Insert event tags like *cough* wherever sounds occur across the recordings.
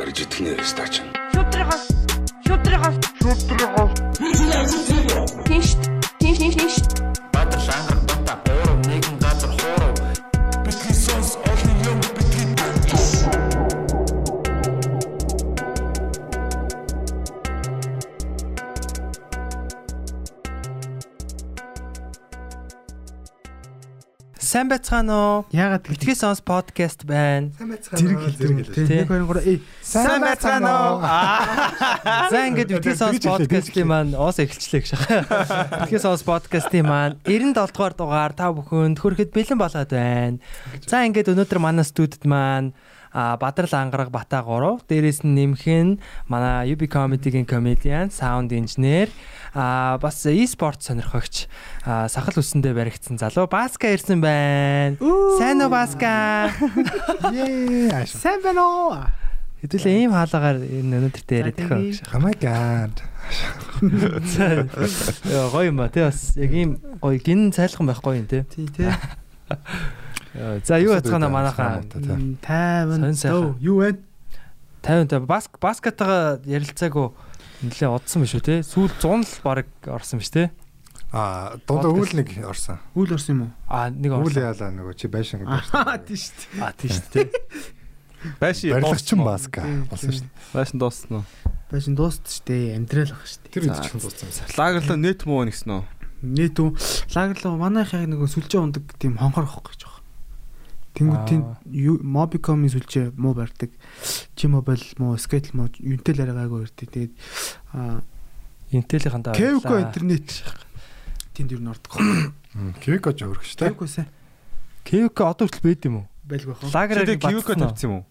барьж итгэнэ стач. Шүтрихос. Шүтрихос. Шүтрихос. Тинш. Тинш тинш тинш. Сайн байцгаана уу? Яагаад Битгий сонс подкаст байна. зэрэг хэлдэг Тий. 1 2 3 э Сайн байцгаана уу? За ингээд битгий сонс подкастын маань уус эхэлчлээ гэж байна. Битгий сонс подкастын маань 97 дугаар дугаар та бүхэнд хүрэхэд бэлэн болоод байна. За ингээд өнөөдөр манай студид маань Бадрал ангараг Бата 3 дээрээс нь нэмэх нь манай UB Comedy-гийн comedian, sound engineer а бас e-sport сонирхогч сахал үсэндээ баригдсан залуу Баска ирсэн байна. Сайн уу Баска? *laughs* Ааш. Сайн байна уу? Хэдүүлээ ийм хаалгаар энэ өнөдөртөө яриад За, тахаа. тэгээ. Oh my god. Яа *laughs* гоё юм ба тий бас яг ийм гоё гин цайлхан байхгүй юм тий. Тий, тий. *laughs* Яа, За юу яцгаана манайхаа Тайван. Юу вэ? 50 та баск баскетагаа ярилцаагүй нэлээ одсон биш үү те сүүл 100 л баг орсон биш те А дундаа үйл нэг орсон. Үйл орсон юм уу? а нэг Үйл орсон яалаа нөгөө чи байшин Аа, тий шүү дээ. а тийш те *laughs* Байши барилгачин баска болсон шүү дээ. Байшин дууссан уу? Байшин дуустал шүү дээ. Амьдрал баг шүү дээ. Тэр үед ч дууссан. Лагерлоо нет муу нэгсэн үү? Нийт үү? Лагерлоо манайх яг нөгөө сүлжээ ундаг тийм хонхор авах гэж тийм Mobicom-ийн сүлжээ муу барьдаг. G-Mobile муу, Skate муу, Intel арай гайгүй өртөө. Тэгээд аа интелийнхэн даа Kevco интернет тэнд юу н ордог. Кевико ч өөрөх шүү дээ. Kevco сайн Кевко одоо хүртэл байд юм уу байлгүй хаа. лагерыг Кивико тавьсан юм уу?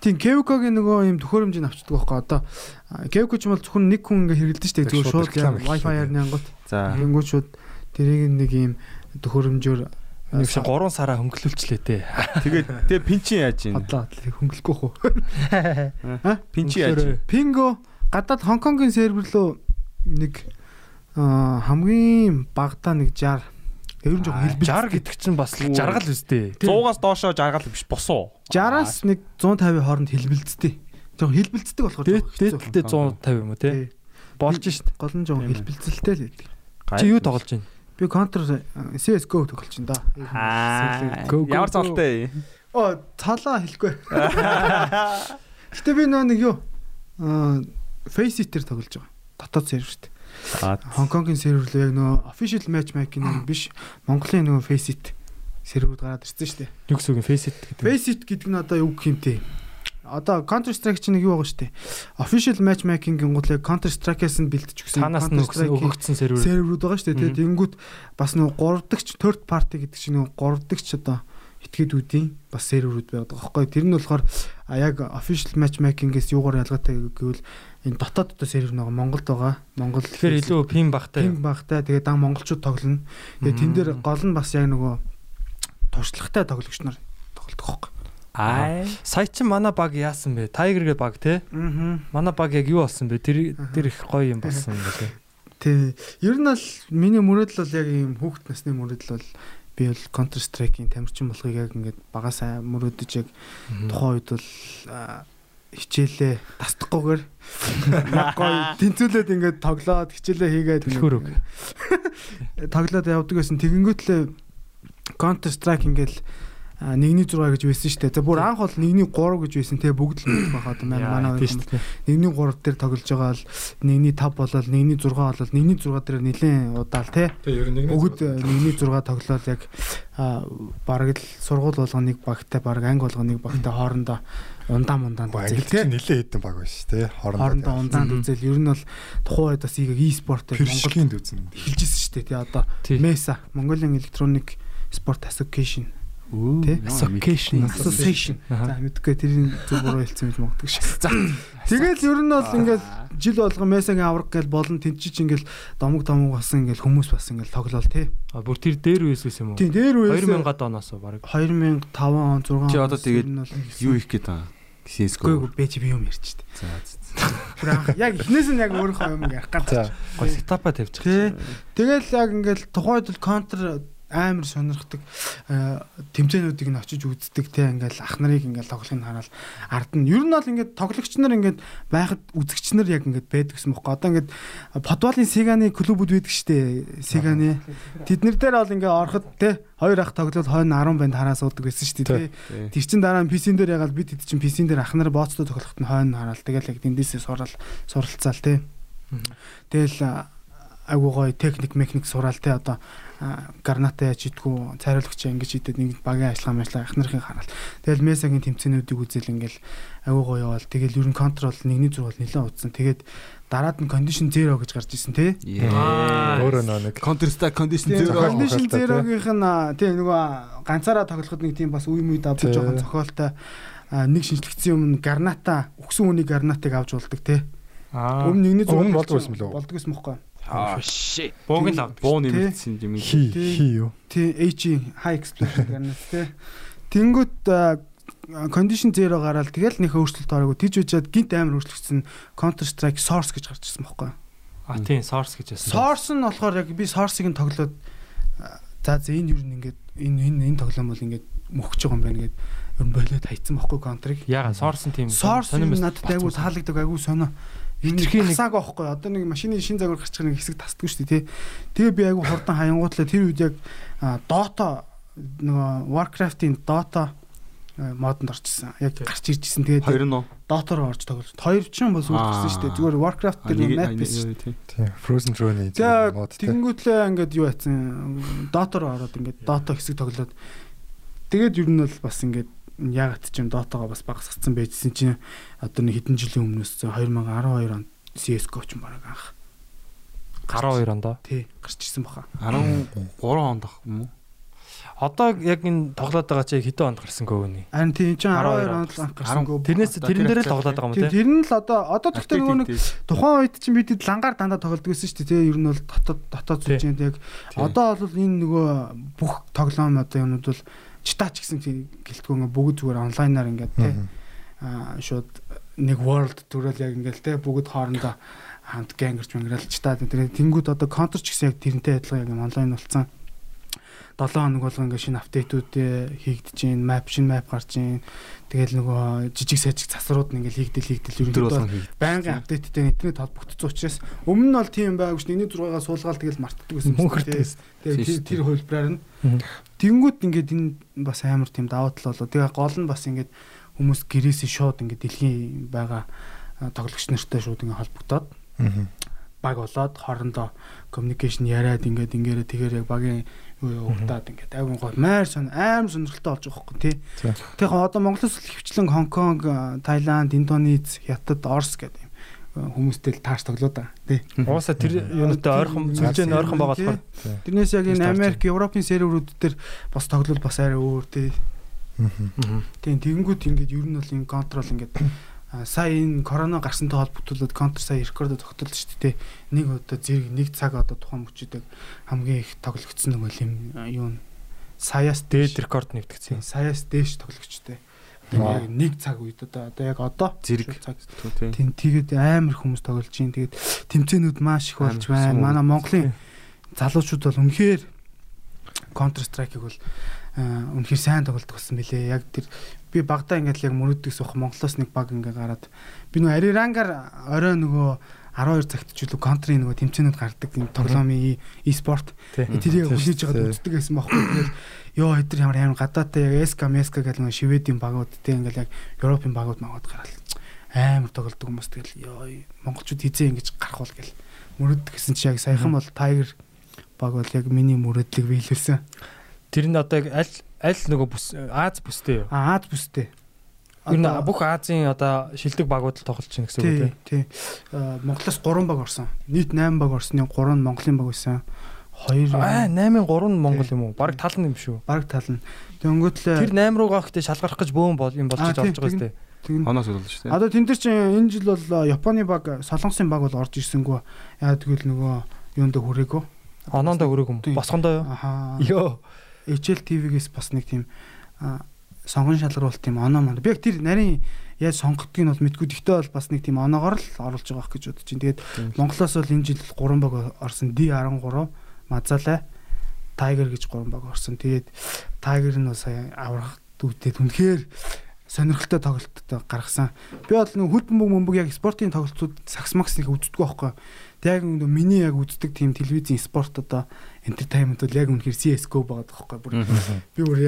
Тийм Kevco-гийн нөгөө юм төхөөрөмжийг авчдаг байхгүй одоо Kevco ч бол зөвхөн нэг хүн ингээ хэрэглэдэг шүү дээ. Зүгээр шууд Wi-Fi-аар нянгот. За. Тэнгүүд шууд тэрийг нэг юм төхөөрөмжөөр нэг шиг 3 сараа хөнгөлүүлчлээ те. *laughs* Тэгээд тэгээ пинчин яаж ийн? хадлаа хадлаа хөнгөлөхгүй *laughs* хөө. Пинчин яаж? Пинго? Гадаад Хонконгийн сервер рүү нэг хамгийн багадаа нэг 60 ер нь жоохон хэлбэл 60 гэдэг чинь бас жаргал үстэй. 100-аас доошоо жаргал биш босоо. 60-аас нэг 150 хооронд хэлбэлцдэг. Жоохон хэлбэлцдэг болохоор жоохон хэцүү. дээдэлтэй 150 юм уу те болж шít Гол нь жоохон хэлбэлцэлтэй л байдаг. чи юу тоглож байна Би Counter CS:GO тоглож байна да. Ямар цалтай? Оо, цалаа хэлэхгүй. Гэтэ би нөө нэг юу аа Faceit-ээр тоглож байгаа. Дотоод серверт. Хонконгийн сервер рүү яг нөө official matchmaking биш Монголын нөө Faceit серверүүд гараад ирсэн шүү дээ. юу гэсэн үг фейсит гэдэг Faceit гэдэг нь одоо юу гэх юм те? Одоо Counter Strike чинь нэг юу байгаа шүү дээ. Official matchmaking-ийн гол яг Counter Strike-аас нь бэлтэж өгсөн танаас нь өгөгдсөн сервер серверүүд байгаа шүү дээ. Тэгээ тэнгүүт бас нөгөө 3 дагч third party гэдэг чинь нөгөө 3 дагч одоо этгээдүүдийн бас серверүүд байдаг аахгүй. Тэр нь болохоор яг official matchmaking-ээс юугаар ялгаатай гэвэл энэ дотоод одоо сервер нөгөө Монголд байгаа. Монгол тэгэхээр илүү пин багтай пинг багтай. Тэгээ дан монголчууд тоглоно. Тэгээ тэн дээр гол нь бас яг нөгөө туршлагатай тоглогч нар тоглодог аахгүй. Аа. Сая чи манай баг яасан бэ? Tiger-гээ баг те? Аа. Манай баг яг юу болсон бэ? Тэр тэр их гоё юм болсон юм байна. Тий. Ер нь бол миний мөрөөдөл бол яг ийм хүүхэд насны мөрөөдөл бол би бол Counter Strike-ийн тамирчин болохыг яг ингээд багасаа мөрөөдөж яг тухайн үед бол хичээлээ тасдахгүйгээр *laughs* гоё тэнцүүлээд ингээд тоглоод хичээлээ хийгээд үг. *laughs* тоглоод явдаг байсан. Тэгэнгүүтлээ Counter Strike ингээд а, 1-6 гэж байсан шүү дээ. За бүр анх бол 1-3 гэж байсан те бүгд л *clears throat* мэдэх байхад манай манай хоёр тийм хүмүүс 1-3 дээр тоглож байгаа бол 1-5 болол 1-6 болол 1-6 дээр нэлээд удаал те. Өгд 1-6 тоглоод яг а, бараг л сургууль болгоо нэг багтай бараг анги болгоо нэг багтай хоорондоо ундаа мундаанд англи үзэл чинь нилээ хэдэн баг байсан тий. Хоорондоо ундаанд үзэл ер нь бол тухайн үед бас ಈಗ e-sport-ээр Монгол Монголын дүүцэн. хэлжсэн шүү дээ тий одоо. MESA Mongolian Electronic Sport Association? Association. Association. За мэдгүй тэрийн зөв буруу хэлсэн гэж магадгүй шээ. За. Тэгэл ер нь бол ингээд жил болгон месагийн авраг гэл болон тэнцэж ингээл домог домог басан ингээл хүмүүс бас ингээл тоглоал тий. А бүр тэр дээр үесээс юм уу? Тийм дээр үеэс 2000-ад оноос баг. 2005 он 6 он. Чи одоо тэгээд Юу их гээд байгаа? CS:GO. Үгүй бэ чи би юм ярьж штэ. За. за. Яг эхнээс нь яг өөрийнхөө юм ярих гэдэг. Гоё сетапа тавьчих. Тий. Тэгэл яг ингээл тухайд л counter амар сонирхдаг э, тэмцээнүүдийг нь очиж үздэг те ингээл ах нарыг ингээл тоглохыг хараад ард нь ер нь бол ингээд тоглогч нар ингээд байхад үзэгч нар яг ингээд байдаг гэсэн бохоо. Одоо ингээд футболын Сеганы клубүүд байдаг штэ. Сеганы тэднэр дээр бол ингээд ороход те хоёр ах тоглол хойно 10 банд хараа суудаг байсан штэ те. Тэр чин дараа нь PC-н дээр ягаад бид хэд чин PC-н дээр ах нар бооцтой тоглоход нь хойно хараал тэгэл яг тэндээсээ сурал суралцаал те. Тэгэл айгуу гоё техник механик сураал те одоо гарната яаж идэггүй цайруулагч ингэж идэд нэг багийн ажиллагаа мэтлээ ах нарын хараал. Тэгэл месагийн тэмцээнүүдийг үзэл ингээл айгуу гоё явал тэгэл ер нь контрол нэгний зурвал нэлээд утсан. Тэгээд дараад нь condition 0 гэж гарч ирсэн те. Өөрөө нэг Counter Strike Condition Тийм 0 condition тоглохтой, 0-гийнх нь тийм нөгөө ганцаараа тоглоход нэг тийм бас үе мүе давж Тий. жоохон цохолтой нэг шинжлэгдсэн юм гарната өгсөн үний гарнатыг авч болдог те. Аа. Өмнө нэгний зураг болдгоо байсан мөлөө? Болдгоо байсан мөхгүй. Аа shit. Бууг нь лав. буу нэмэгдсэн юм. хи Тий. хи юу. Тий HE high explosion гарнат те. Тэнгүүт condition 0 гараад тэгэл нэг өөрчлөлт ороогүй тийж үжээд гинт амар өөрчлөгдсөн Counter Strike Source гэж гарч ирсэн мөхгүй. А тийм source гэж байсан. Source нь болохоор яг би Source-ыг нь тоглоод за за энэ юу н ингээд энэ энэ энэ тоглоом бол ингээд мөхөж байгаа юм байна гэд ер нь болоод хайцсан байхгүй Counter-ыг. Яга source нь тийм Source сонирм надад айгу таалагддаг айгу сонио. Энэ Хитрхи нэг- хасааг байхгүй одоо нэг машины шин загвар гарч байгаа нэг хэсэг тасдгүй шүү дээ тий. Тэгээ би айгу хурдан хаянгуутлаа тэр үед яг Dota нөгөө Warcraft-ийн Dota модонд орчихсон. Яг гарч иржсэн. Тэгээд Хоёр нь? Dota руу орж тоглож. Хоёр ч юм бол сүүлд гарсан шүү дээ. Зүгээр Warcraft дээр нэг- map тий. Тийм. Frozen Throne-ийн Тэгээ мод те. тэгэнгүүтлээ ингээд юу яатсан Dota руу ороод ингээд Dota хэсэг тоглоод тэгээд ер нь бол бас ингээд ягаад ч юм Dota-гоо бас багасгацсан байжсэн чинь одоо нэг хэдэн жилийн өмнөөс 2012 онд CS:GO ч юм баг анх 12 ондоо. тий гарч ирсэн баха. 13 онд ах юм уу? Одоо яг энэ тоглоод байгаа чи хэдэн онд гарсан гоо вэ? Харин тий чинь 12 12 онд анх гарсан гоо. Тэрнээс тэрэн дээр л тоглоод байгаа юм тий тэр нь л одоо одоо тэгтээ нөгөө нэг тухайн үед чинь бид лангаар дандаа тоглодог байсан шүү дээ тий ер нь бол дотоод дотоод Тий. зүжинд яг одоо бол энэ нөгөө бүх тоглоом одоо юмуд бол читач гэсэн гэлтгөө бүгд зүгээр онлайнаар ингээд тий Мгм. аа шууд нэг world төрөл яг ингээл те бүгд хоорондоо хамт гэнгэрч мэнгэрэл читаад тэр тэнгууд одоо counter ч гэсэн яг тэрнтэй адилхан яг онлайн болсон 7 хоног болго ингээ шинэ апдейтүүд хийгдэж гин map шинэ map гарч гин тэгэл нөгөө жижиг сажиг засрууд нь ингээл хийгдэл хийгдэл ерөнхийдөө байнгын апдейттэй интернет холбогдсон учраас өмнө нь бол тийм байгаагүй ш. Нэгний 6-аас суулгаал тэгэл мартдаг байсан. Мөнхөртэй. Тэр хувилбараар нь. Мгм. Тэнгүүд ингээд энэ бас амар тийм давуу тал болоо. Тэгээ гол нь бас ингээд хүмүүс гэрээсээ шууд ингээд дэлхийн байгаа тоглогч нартай шууд ингээд холбогдоод баг болоод хоорондоо communication яриад ингээд ингээрэ тэгээр яг багийн юу угтаад ингээд айгун гол. Майр сон амар сонирхолтой болж байгаа хөөхгүй тий. Тэгээ одоо Монголоос хөвчлэн Хонконг, а, Таиланд, Индонез, Хятад, Орос гэдэг хүмүүстэй л таарч тоглоо да. Тий. Уусаа тэр юунатай ойрхон сүлжээ нь ойрхон байгаа болохоор Тэрнээс яг энэ Америк, Европын серверүүд дээр бас тоглол бас арай өөр тий. Мгм. Тийм тэгэнгүүт ингээд ер нь бол энэ контрол ингээд сая энэ корона гарсантай холбогдуулаад контр сая рекордо тогтолж шүү дээ. Нэг одоо зэрэг нэг цаг одоо тухайн мөчөдөг хамгийн их тоглогдсон нэг юм юу н саяас дээд дээд рекорд нэвтгцэн. саяас дээш тоглогчтой. Яг нэг цаг үед одоо одоо яг одоо Зэрэг. цаг. тий. Тийм тэгээд амар хүмүүс тоглож чинь тэгээд тэмцээнүүд маш их болж байна. Манай Монголын залуучууд бол үнэхээр Counter Strike-ыг бол үнэхээр сайн тоглолт болсон билээ. Яг тэр би багада ингээд яг мөрөддөгс бах Монголоос нэг баг ингээд гараад би нөгөө Арирангаар орой нөгөө 12 цагт ч үлээ контрын нөгөө тэмцээнүүд гардаг юм тоглоомын e-спорт тэрийг хүлээж аваад үздэг гэсэн байхгүй тэгэл ёо эдгээр ямар амар гадаатай яг SK MESK гэх нэг шивэдийн багууд те ингээл яг Европын багууд магад гараад амар тоглолдог хүмүүс тэгэл ёо монголчууд хизээ ингэж гарах бол гэл мөрөддөг гэсэн чи яг саяхан бол Tiger баг бол яг миний мөрөдлөг биелүүлсэн Тэр нь одоо яг аль аль нөгөө бүс Аз бүстэй юу? Аз бүстэй. Нь Одоо- бүх Азийн одоо шилдэг багууд л тоглож байна гэсэн үг тий үү? тий. Аа, Монголоос 3 баг орсон. Нийт 8 баг орсны 3 нь Монголын баг байсан. 2 Аа 8-ын 3 нь Монгол юм уу? Бараг тал нь юм шүү. баг тал нь. Тэнгүүтлээ Тэр 8 руугаа ихтэй шалгарах гэж бөөн бол юм болж байгаа сте. тэгнэ. Хоноос болж шүү дээ. Одоо тэн дээр чинь энэ жил бол а, Японы баг, Солонгосын баг бол орж ирсэнгүү. Яа тэгвэл нөгөө юунд хүрээгөө. Онондоо хүрээгүй юм. Босгондоо юу? Ахаа. Йоо. HL TV-гээс бас нэг тийм а, сонгон шалгаруулалт тийм оноо манд. Би яг тэр нарийн яаж сонгодгийг нь бол мэдгүй. Гэхдээ бол бас нэг тийм оноогоор л оруулж байгаа гэж бодож чинь. Тэгээд. Монголоос бол энэ жил 3 баг орсон D13 Мазалай Tiger гэж гурван баг орсон. Тэгээд Tiger нь сая аврах дүүтэд үнэхээр сонирхолтой тоглолттой гаргасан. Би бол нэг хөл бөмбөг мөмбөг яг спортын тоглолтууд сакс максныг үздэг байхгүй. Тэг яг нэг миний яг үздэг тийм телевизийн спорт одоо entertainment бол яг үнэхээр CS:GO байгаа байхгүй. Бүр би бүр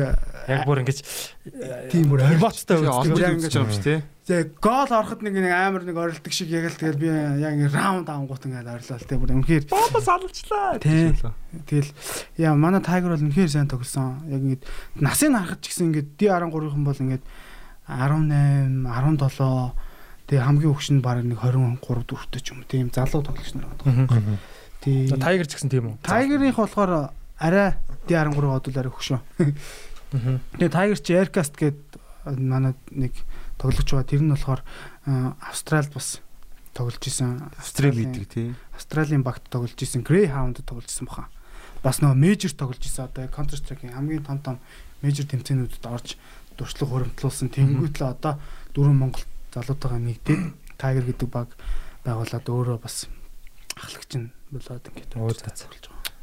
Яг бүр ингэж тийм бүр ремоцтой олж үздэг. яг ингэж юм шүү тий. Тэг гол ороход нэг нэг амар нэг орилдог шиг яг л тэгэл би яг ингэ раунд авангууд ингээд орлоо те бүр үнэхээр Бомбос алчлаа. Тий. Тэгэл яа манай Tiger бол үнэхээр сайн тоглосон. Яг ингээд насыг харахад ч гэсэн ингээд D13-ын бол ингээд 18, 17 тэгээ хамгийн өгш нь баг нэг 23 дөрөвтэй ч юм. Тийм залуу тоглогч нар байгаа. Тий. Тайгер ч гэсэн тийм үү? Tiger-ийн болохоор арай D13 одол арай хөшөө. Тэгээ Tiger чи Aircast гээд манай нэг тоглогч байгаа. Тэр нь болохоор а, Австралид бас тоглож исэн. Австрал гэдэг тий. Австралийн багт тоглож исэн Greyhound тоглож исэн баха. Бас нөгөө мейжер тоглож исэн одоо Counter Strike-ийн хамгийн том том мейжер тэмцээнүүдэд орж дуршлаг хуримтлуулсан. Тэнгүүтлээ одоо дөрвөн Монгол залуутайгаа нэгдээд *clears throat* Tiger гэдэг баг байгуулад өөрөө бас ахлагч нь болоод ингээд болж байгаа.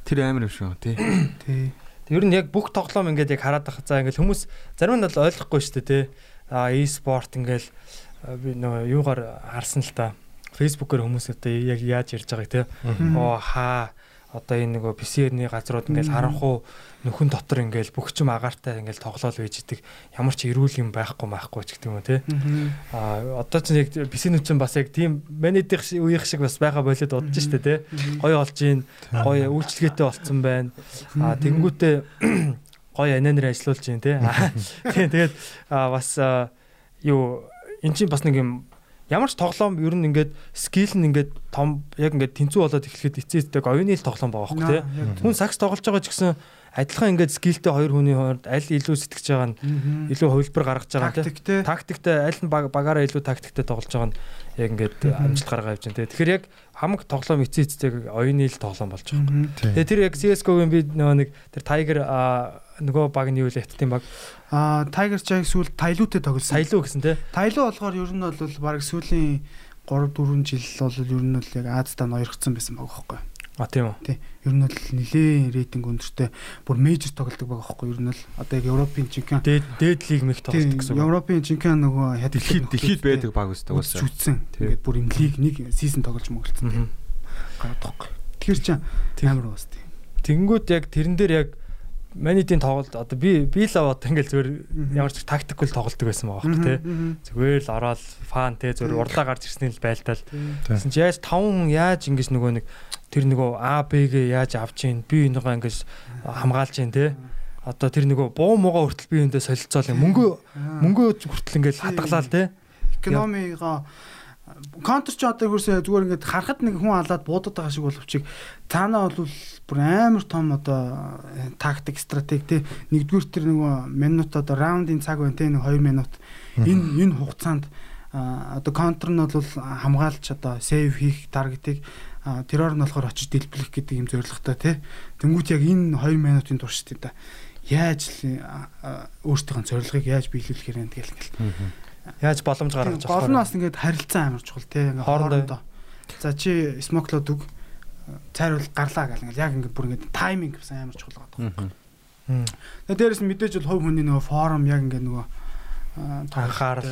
Тэр амар юм шүү тий. *clears throat* Тий. Ер нь яг бүх тоглоом ингээд яг хараад байгаа. За ингээд хүмүүс зарим нь бол ойлгохгүй шүү дээ тий. А e-sport ингээл а, би нөгөө юугаар харсан л та. Facebook-оор хүмүүс одоо яг яаж ярьж байгааг тий. Оо хаа одоо энэ нөгөө PC-ний газрууд ингээл харах уу нөхөн дотор ингээл бүх юм агаартай ингээл тоглоал байж идэг. Ямар ч эрүүл юм байхгүй маахгүй ч гэдэг юм тий. А одоо ч яг PC-нүүд чинь бас яг тийм манайдих үеих шиг бас байгаа болоод удаж штэ тий. Гоё олж ийн гоё үйлчлэгээтэй болцсон байна. А тэгэнгүүтээ гоё ананер тий. Аа, *laughs* тий, Тэгээд бас юу эн чинь бас нэг юм ямар ч тоглоом ер нь ингээд скил нь ингээд том яг ингээд тэнцүү болоод эхлэхэд эцээстэй оюуны л тоглоом байгаа хөөхгүй тий. Хүн сакс тоглож байгаа ч гэсэн адилхан ингээд скилтэй хоёр хүний хооронд аль илүү сэтгэж байгаа нь илүү хувилбар гаргаж байгаа тий. тактиктэй Тактиктэй аль нь баг- багаараа илүү тактиктэй тоглож байгаа нь яг ингээд амжилт гаргаа явж байна тий. Тэгэхээр яг хамаг тоглоом эцээ эцэтэйг оюуны л тоглоом болж байгаа. Мгм. Тэгээ тэр яг CS:GO-гийн би нөгөө нэг тэр Tiger нөгөө баг нь юу л хаттын баг Аа Tiger яг сүүл Тайлуутэй тоглосон. саялуу гэсэн тий. Тайлуу болохоор ер нь бол баг сүүлийн 3 4 жил бол ер нь бол яг Аздаа ноёрхсон байсан байгаа байхгүй. А тийм үү. Тий. Ер нь бол нэлээд рейтинг өндөртэй бүр мейжер тоглодог байгаа байхгүй. Ер нь л одоо яг Европын чемпион Дээд дээд лиг мэх тоглолт гэсэн үг. Европын чемпион нөгөө Дэлхийд дэлхийд байдаг баг үстэй уусаа. үтсэн. Тий. Ингээд бүр юм лиг нэг сизон тоглож мөглөцсөн. Мгм. гараад байхгүй. Тэгэхээр чи Тий. амар уус тий. Тэнгүүд яг тэрэн дээр яг манитийн тоглолт одоо би би л аваад ингээл зүгээр ямар ч тактикл тоглолдог байсан байгаа байхгүй тий. Зүгээр л ороод фан тий зүгээр урлаа гарч ирсний л байлтал. Тэгсэн чи яаж 5 хүн яаж ингэж нөгөө нэг тэр нөгөө А Б-гээ яаж авч ийн би энийгаа ингэж хамгаалж ийн тий. Одоо тэр нөгөө буу муугаа хүртэл би эндээ солилцоол. Мөнгө Аа. мөнгө хүртэл Тий. хадгалаа тий. экономиго контр ч одоо хөрсөө зүгээр ингээд харахад нэг хүн алаад буудаад байгаа шиг боловч цаанаа бол бүр амар том одоо э, тактик стратеги те нэгдүгээр тэр нөгөө минут одоо раундын цаг байна те нэг 2 минут энэ энэ хугацаанд одоо контр нь бол хамгаалж одоо сейв хийх таргетыг а, террор нь болохоор очиж дэлбэлэх гэдэг юм зорилготой те тэнгуут яг энэ 2 минутын турш тийм да яаж а, өөртөөхөө зорилгыг яаж биелүүлэх юм тэгэл ингээл. Яаж боломж гаргаж Гол нь бас ингээд харилцан амар чухал те ингээд Хоорондоо. За чи смоклоод үг цайруул гарлаа гэл ингээд яг ингээд бүр ингээд тайминг гэсэн амар чухал байгаа. Тэгээ дээрэс нь мэдээж бол хувь хүний нөгөө форум яг ингээд нөгөө Анхаарал,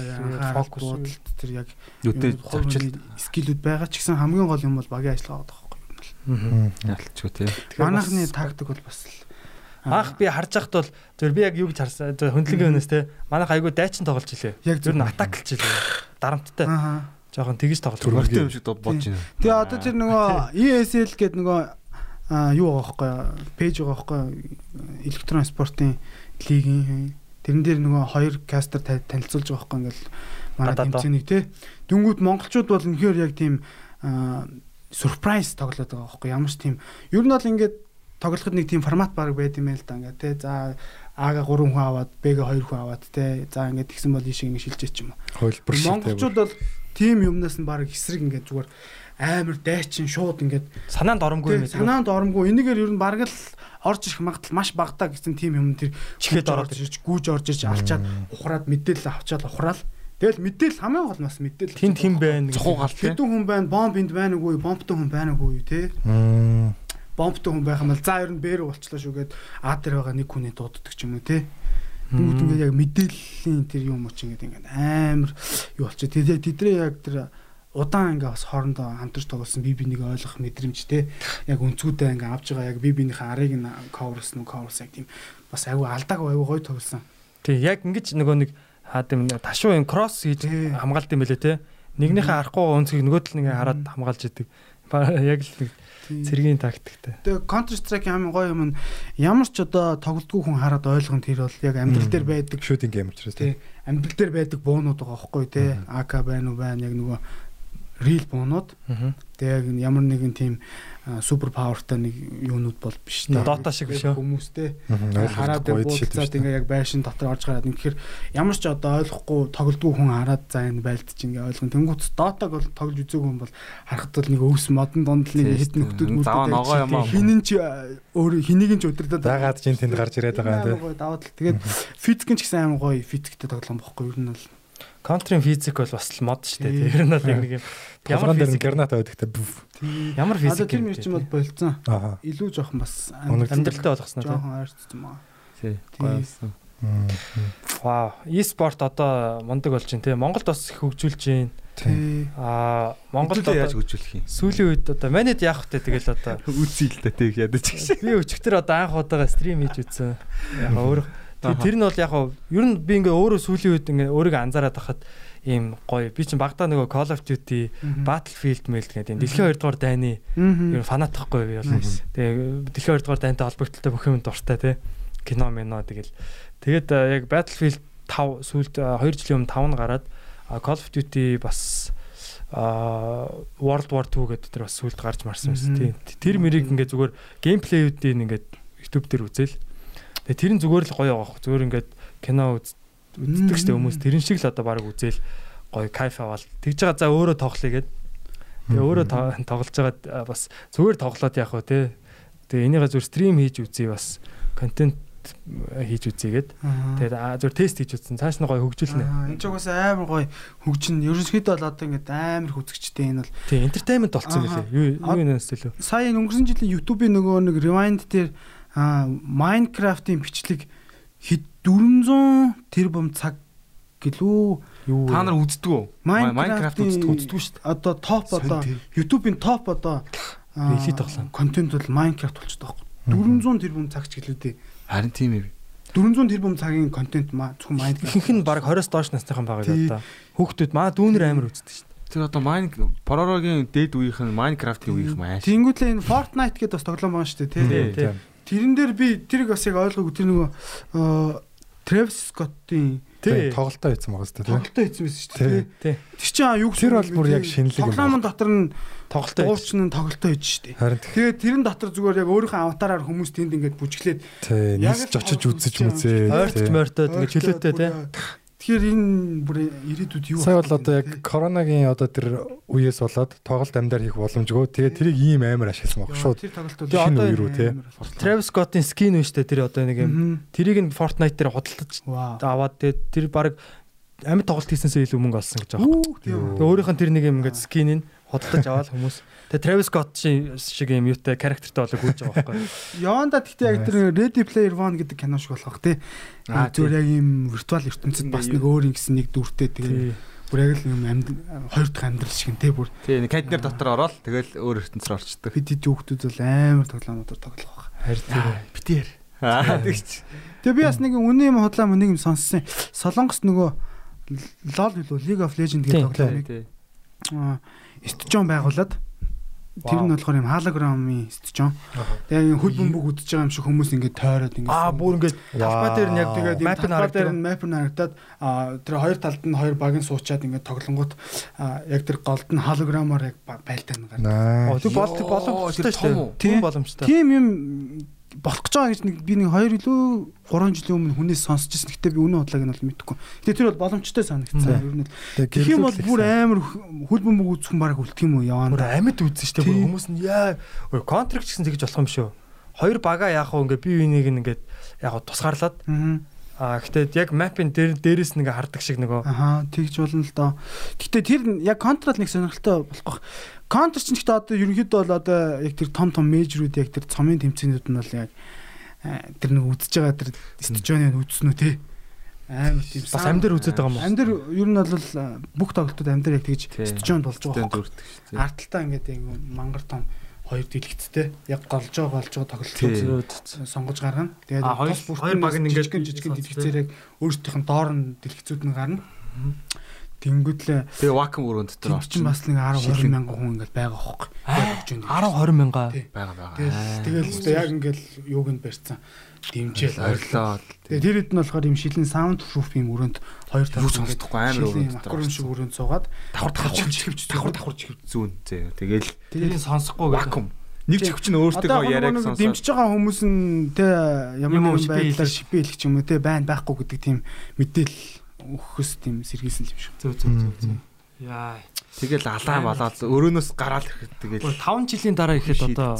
фокус фокус. тэр яг Үдээ хувь завчил хүний скиллүүд байгаа ч гэсэн хамгийн гол юм бол багийн ажиллагаа байгаа байхгүй. ялчгүй тий. Манайхны тактик бол бас л Анх би харж байхад бол зөв би яг юу гэж харсан зөв хөндлөнгийн өнөөс те манайх айгу дайчин тоглож илээ. Яг Зөв нь атаклж илээ. Дарамттай. Аа. Жоохон тэгж тоглож байгаа. юм шиг бодож байна. Тэгээ одоо тэр нөгөө ESL гэдэг нөгөө юу байгаа байхгүй пэйж байгаа байхгүй электрон спортын лигийн тэрэн дээр нөгөө хоёр кастер та- танилцуулж байгаа байхгүй ингээл манай тэмцээнийг тий Дүнгүүд монголчууд бол үнэхээр яг тийм surprise тоглоод байгаа байхгүй ямар ч тийм. Ер нь бол ингээд тоглоход нэг тийм формат баг байд юм л да ингээд тий за А-га 3 хүн аваад Б-га 2 хүн аваад тий за ингээд тэгсэн бол ийшээ ингээд шилжээч юм уу. Хөлбөр шиг монголчууд бол тийм юмнаас нь баг эсрэг ингээд зүгээр амар дайчин шууд ингээд Санаанд оромгүй юм санаанд оромгүй. Энийгээр ер нь баг л орж ирэх магадлал маш багтаа гэсэн тийм юм тэр Чихээд гүйж ороод ирж гүүж орж ирж алчаад ухраад мэдээлэл авчаад ухраал тэгэл мэдээлэл хамгийн гол нас мэдээлэл Тинт хим байна. Цохуу гал тий. хэдэн хүн байна? Бомб энд байна уугүй бомбтой хүн байна уугүй тий бомбтой хүн байх юм бол за ер нь бээр болчлоо шүү гэд А дээр байгаа нэг хүний дууддаг ч юм уу те. Бүгд ингээд яг мэдээллийн тэр юм уу ч ингээд ингээд амар юу болчих. Тэгээд тэдрээ яг тэр удаан ингээ бас хоорондоо хамтарч тоглосон би бинийг ойлгох мэдрэмжтэй яг өнцгүүдээ ингээ авж байгаа яг би биенийхээ арыг нь coverс нү coverс яг тийм бас аюу алдааг аюу гоё тоглосон. Тий яг ингэж нөгөө нэг хаад юм ташуу юм кросс хийж хамгаалт юм бэлээ те. Нэгнийхээ арахгүй өнцгийг нөгөө тал нэгээ хараад хамгаалж идэг. Яг л нэг цэргийн тактиктэй. Тэгээ Counter Strike амар гоё юм нь ямар ч одоо тоглолтгүй хүн хараад ойлгоно тэр бол яг амьдрал дээр байдаг. Шүүдинг геймер ч тий. амьдрал дээр байдаг буунууд байгаа байхгүй тий АК байна уу байна яг нөгөө real буунууд. Тэгээ яг ямар нэгэн тийм супер павертай нэг юунууд бол биш та. Дота шиг биш үү? Хүмүүстэй хараад буудцаад ингээ яг байшин дотор орж гараад тэгэхээр ямар ч одоо ойлгохгүй тоглодгүй хүн хараад за энэ байлдаж ингээ ойлгон. Тэнгүүц дотаг бол тоглож үзээгүй хүн бол харахад бол нэг өвс модон донд л нэг хит нөхдүүд мөрдөд хинэн ч өөр хэнийг ч өдөрдөд дагаад чинь тэнд гарч ирээд байгаа юм тийм. Л тэгээд физикэн ч гэсэн амар гоё физиктэй тоглоом бохгүй ер нь бол Контрын физик бол бас л мод шүү дээ. Тэр нь бол яг нэг юм ямар дээр гранат байдагтай. Ямар физик юм чинь бол болцсон. Илүү жоохон бас амьдралтай болгосноо тийм. Жоохон ойрцсон маа. Тий. Гоёсэн. Вау, e-спорт одоо мундаг болж байна тийм. Монголд бас их хөгжүүлж байна. Тий. Аа, Монголд яаж хөгжүүлэх юм? Сүүлийн үед одоо манайд яах вэ тэгэл одоо *laughs* үзье л да тэг ядаж гэж. Би өчигдөр одоо анх удаага стрим хийж үзсэн. *laughs* Яг өөр Тэр нь бол яг нь ер нь би ингээ өөрөө сүүлийн үед ингээ өөрийгөө анзаараад байхад ийм гоё. Би чинь багтаа нөгөө Call of Duty, Battlefield мэл гэдэг энэ дэлхийн 2 дугаар дайны ер нь фанатахгүй би бол. Тэгээ дэлхийн 2 дугаар дайнтай холбогдлолтой бүх юм дуртай те. Кино мино тэгэл. Тэгээд яг Battlefield 5 сүүлд 2 жилийн өмнө 5 нь гараад Call of Duty бас а World War 2 гэдэг тэр бас сүлд гарч марсан байсан тийм. Тэр мэрийг ингээ зүгээр геймплейүүдийг ингээд YouTube дээр үзэл Тэгээ тэр нь зүгээр л гоё хөө. Зүгээр ингээд кино үздэг штэ хүмүүс тэрэн шиг л одоо баг үзэл гоё кайф аваад тэгж байгаа за өөрөө тоглоё гэд. Тэгээ өөрөө тоглож байгаа бас зүгээр тоглоод яах вэ те. Тэгээ энийгээ зүгээр стрим хийж үзье бас контент хийж үзьегээд. Тэгээд зүгээр тест хийж үзсэн. Цааш нь гоё хөгжүүлнэ. Энд ч угаасаа амар гоё хөгжин. Ерөнхийдөө бол одоо ингээд амар хүзэгчтэй энэ бол. Тийм, entertainment болцсон байлээ. Юу юу нээс төлөө. Сая өнгөрсөн жилийн YouTube-ийн нөгөө нэг rewind дээр Аа Minecraft-ийн бичлэг хэд 400 тэрбум цаг гэлүү юу та нар үздэг үү? Minecraft үздэг үздэг шүү дээ. Одоо топ одоо YouTube-ийн топ одоо элит тоглоом. Контент бол Minecraft болчихдог байхгүй. 400 тэрбум цаг ч гэлээ дээ. Харин тийм ээ. 400 тэрбум цагийн контент маа зөвхөн Minecraft. Ихэнх нь баг 20-с доош насныхан байгаа юм да. Хүүхдүүд маа дүүнер амар үздэг шүү дээ. Тэр одоо Mine Pororoгийн дээд үеийнхэн Minecraft-ийн үеийнх маа. Тэнгүүтлээ энэ Fortnite гэдэг бас тоглоом байгаа шүү дээ тий. Тэрэн дээр би тэрийг бас яг ойлгоогүй тэр нөгөө Travis Scott-ийн тий тоглолтоо хийсэн байгаа шүү дээ. Тоглолтоо хийсэн байсан шүү дээ. Тий. Тэр чинь юу Тэр бол бүр яг шинэлэг юм. Тоглоомын дотор нь тоглолтоо уучин нь тоглолтоо хийж шүү дээ. Харин тэгээд тэрэн дотор зүгээр яг өөрийнхөө аватараар хүмүүс тэнд ингээд бүжиглээд тий нийсч очиж үзэж мүзээ. Ойртож морьтоод ингээд чөлөөтэй тий. Тэгэхээр энэ бүр ирээдүйд юу Сая бол одоо яг коронагийн одоо тэр үеэс болоод тоглолт амьдаар хийх боломжгүй. Тэгээ тэрийг ийм амар ашигласан баг шууд. Тэр тоглолтууд Тэгээ одоо юу тий. Travis Scott-ийн скин үү штэ тэр одоо нэг юм. Тэрийг нь Fortnite дээр худалдаж аваад тэгээ тэр баг амьд тоглолт хийсэнсээ илүү мөнгө олсон гэж байгаа. Тэгээ өөрийнх нь тэр нэг юм ингээд скин нь худалдаж аваад хүмүүс Тэгээ Travis Scott шиг юм юутай характертай болоо гүйж байгаа байхгүй. Яванда гэхдээ яг тэр Ready Player One гэдэг кино шиг болох тий. Аа зүгээр яг юм виртуал ертөнцид бас нэг өөр юм гэсэн нэг дүртэй тэгээ бүр яг л юм амьд хоёр дахь амьдрал шиг тий бүр. Тий нэг каднер дотор ороод тэгэл өөр ертөнцөөр орчдөг. Бид хэд хүүхдүүд бол амар тоглоомодоор тоглох байх. Харин битээр. Аа тэгч. Тэгээ би бас нэг үнэн юм худлаа нэг юм сонссон. Солонгос нөгөө LoL билүү League of Legends гэдэг тоглоомыг аа студион байгуулад Тэр нь болохоор юм холограмын стечон. Тэгээ юм хөл бөмбөг үдчихэж байгаа юм шиг хүмүүс ингээд тойроод ингээд Аа бүр ингээд талбай дээр нь яг тэгээд мап дээр нь нь харагдаад тэр хоёр талд нь хоёр баг нь суучаад ингээд тоглонгууд яг тэр голд нь холограмаар яг байлтаа нь гардаг. Тэг бол боломжтой шүү дээ. Тийм боломжтой. Тийм юм болох гэж байгаа гэж нэг би нэг 2 илүү 3 жилийн өмнө хүнээс сонсч ирсэн. Гэтэ би үнэн бодлоог нь бол мэдэхгүй. Гэтэ тэр бол боломжтой санагдсан. Ер нь тэгэх юм бол бүр амар хөл бөмбөг үүсгэн бараг үлдэх юм уу яваа. Бүр амьд үзсэн шүү дээ. Хүмүүс нь яа контракт гэсэн тэгж болох юм шүү. Хоёр бага яах вэ ингээ бие биенийг ингээд яг тусгаарлаад А гэтээ яг map-ын дээр дээрээс нэг хардаг шиг нөгөө Аха, тэгж болно л доо. Гэтэ тэр яг контрол нэг сонирхолтой болох. Контр ч гэхдээ одоо ерөнхийдөө бол одоо яг тэр том том мейжрүүд яг тэр цомын тэмцээнүүд нь бол яг э, тэр нэг үдсэж байгаа тэр стадионыг үзсэн үү те. Амар тийм бас амдэр үзээд байгаа юм уу? Амдэр ер нь бол э, бүх тоглолтууд амдэр яг тэгж стадионд болж байгаа. Дээ. Арталтаа ингээд яг мангар том хоёр дэлгэцтэй яг голж байгаа голж байгаа Тий. тоглолтууд сонгож гаргана. Тэгээд хоёр- тус бүрт хоёр баг нь ингээд жижигэн жижигэн дэлгэцээр яг өөрсдийнх нь доор нь дэлгэцүүд нь гарна. Тэнгүүтлээ Тэгээ вакуум өрөөнд дотор тэр чинь бас нэг 10 20 мянган хүн ингээд байгаа хөөхгүй. Огж юм. 10 20 мянга. Байгаа байгаа. Тэгэл тэгэл яг ингээд юуг нь барьцсан. Дэмжээл Орилоо. Тэгээ тэр хэд нь болохоор юм шилэн саунд пруф юм өрөөнд хоёр Юу сонсдохгүй амар өрөөнд. Аквариум шиг өрөөнд суугаад давхар давхар чихвч давхар давхар чихвч зүүн зөө. Тэгэл Тэрийг сонсохгүй гэдэг. вакуум. Нэг чихвч нь өөртөө яриаг сонсоод дэмжиж байгаа хүмүүс нь тэ ямар нэгэн шипээ байдлаар хэлэх. шипээ хэлэх юм уу тэ байна байхгүй гэдэг тийм мэдээлэл өгөхөс тийм сэргийсэн юм шиг. Зөв зөв зөв. Яа. тэгэл алаа болоод өрөөнөөс гараал ирэхэд тэгэл 5 жилийн дараа ихэд одоо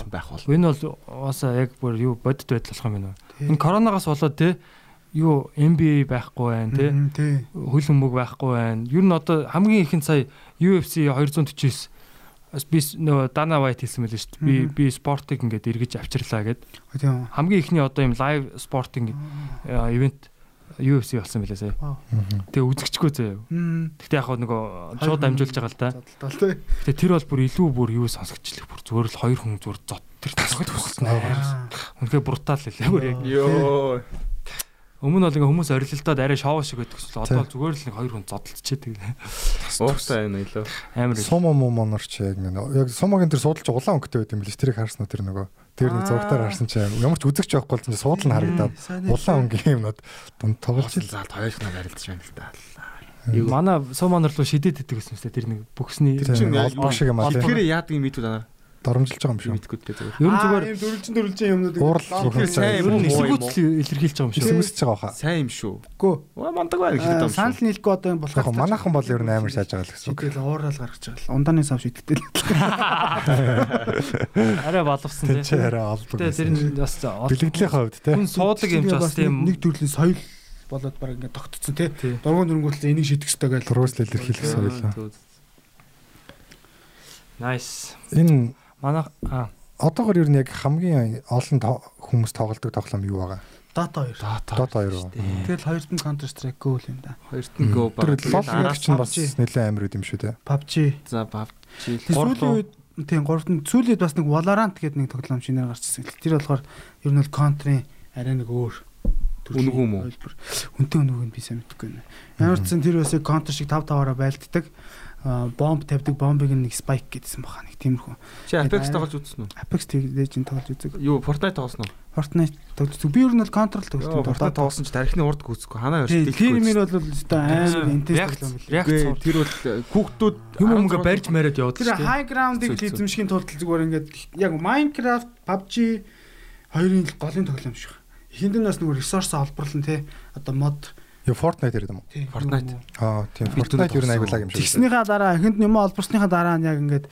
энэ бол уусаа яг бүр юу бодит байдал болох юм байна. Энэ коронавигаас болоод те юу NBA байхгүй байна Тий. хөл өмөг байхгүй байна. Ер нь одоо хамгийн ихэнд сая UFC 249 бас би нөгөө Dana White хэлсэн мэлээ шүү дээ. Би би спортыг ингээд эргэж авчирлаа гэд. Тийм. Хамгийн ихний одоо юм live спортинг ивент UFC болсон мэлээ сая. Тэгээ үзэгчгүй заяа. Гэхдээ яг нөгөө шууд дамжуулж байгаа л да. Тэгээ тэр бол бүр илүү бүр юу сонсогчлох бүр зүгээр л хоёр хүн зүгээр зот тэр тасгад туссан. Аа. Үнэхээр брутал лээ бүр яг. Йоо. Өмнө бол ингээ хүмүүс орилолдоод арай шоу шиг байдаг ч одоо бол зүгээр л нэг хоёр хүн зодтолчээд тэгээ. Уусаа энэ илүү. Амар. Сумо момонорч яг нэг яг сумогийн тэр суудалж улаан өнгөтэй байт юм билээ. Тэрийг харсан уу тэр нөгөө. Тэр нэг зургатаар харсан чинь ямар ч үзэгч байхгүй болсон чинь суудал нь харагдаад улаан өнгийн юмнууд дунд тоглож заалт хоёр их нарилдаж байна л да. Манай сумонор руу шидэд идэг гэсэн үстэй тэр нэг Тэр яг олбог шиг юм аа. Тэгэхээр яадаг юм мэдүүд аа. Доромжилж байгаа юм шиг. Мэдгүй дээ зүгээр. ер нь зүгээр ийм дөрвөлжин дөрвөлжин юмнууд Уурал ер нь юм уу, эсэргүүцэл илэрхийлж байгаа юм шиг. Хэсэгсэж байгаа хаа. Сайн юм шүү. Оо мандаг байна гэж бодсон. Санал нийлэхгүй одоо юм болох. Яг манайхан бол ер нь амар шааж байгаа л гэсэн үг. Шидэл уурал гаргаж байгаа л. Ундааны сав шидэлтэй. *laughs* Арай боловсон Тэ чи тий. арай олбог. Тэгээ тэр нь бас бэлгэдлийн хувьд те. хүн суудаг юм ч бас тийм нэг төрлийн соёл болоод баг ингээд тогтцсон тий. Дургуун дөрөнгөөлөл энийг шийдэх хэрэгтэй гэж. Рууслэл илэрхийлэх соёлоо. Nice. Энэ Манай аа одоогор ер нь яг хамгийн олон хүмүүс тоглодог тоглоом юу байгаа? Dota 2. Dota 2 уу? Тэгэл хоёрт нь Counter Strike Go л юм да. Хоёрт нь Тэр баг. лол яг чинь бас PUBG. нэлээд амар үт юм шүү те. PUBG. За. Тэр сүүлийн үед тийм гуравт нь сүүлийн үед бас нэг Valorant гэдэг нэг тоглоом шинээр гарчсан. Тэр болохоор ер нь бол Counter-ийн арай нэг өөр Үнэгүй юм уу? Үнтэй үнэгүй нь би сайн мэдэхгүй байна. Ямар ч сан тэр бас Counter шиг 5 5-аараа байлддаг. Бомб тавьдаг бомбыг нэг spike гэдсэн баха нэг тиймэрхүү. Чи Apex тоглож үзсэн үү? Apex Legends тоглож үзэг. Юу Fortnite тоглосон уу? Fortnite тоглож үзэг. Би ер нь бол Counter л Йоо, тоглож Fortnite тоглосон ч тарихны урд гүцэхгүй. Ханаа өрш тэр мөр бол өстой амар интенс React тоглоом бил. React Гээ, суур. Тэр бол э, хүүхдүүд юм өмгө барьж мариад яваад Тэр high ground-ыг эзэмшхийн тулд зүгээр ингээд яг Minecraft, PUBG хоёрын л голын тоглоом шиг. Эхэнд нь бас нөгөө ресурс олборлон те одоо мод Юу Fortnite гэдэг юм уу? Fortnite. Аа тийм Fortnite түрүү ер нь аягүй тоглосон. лаг юм шиг. Тэгснийхаа дараа эхэнд юм олборсныхаа дараа нь яг ингээд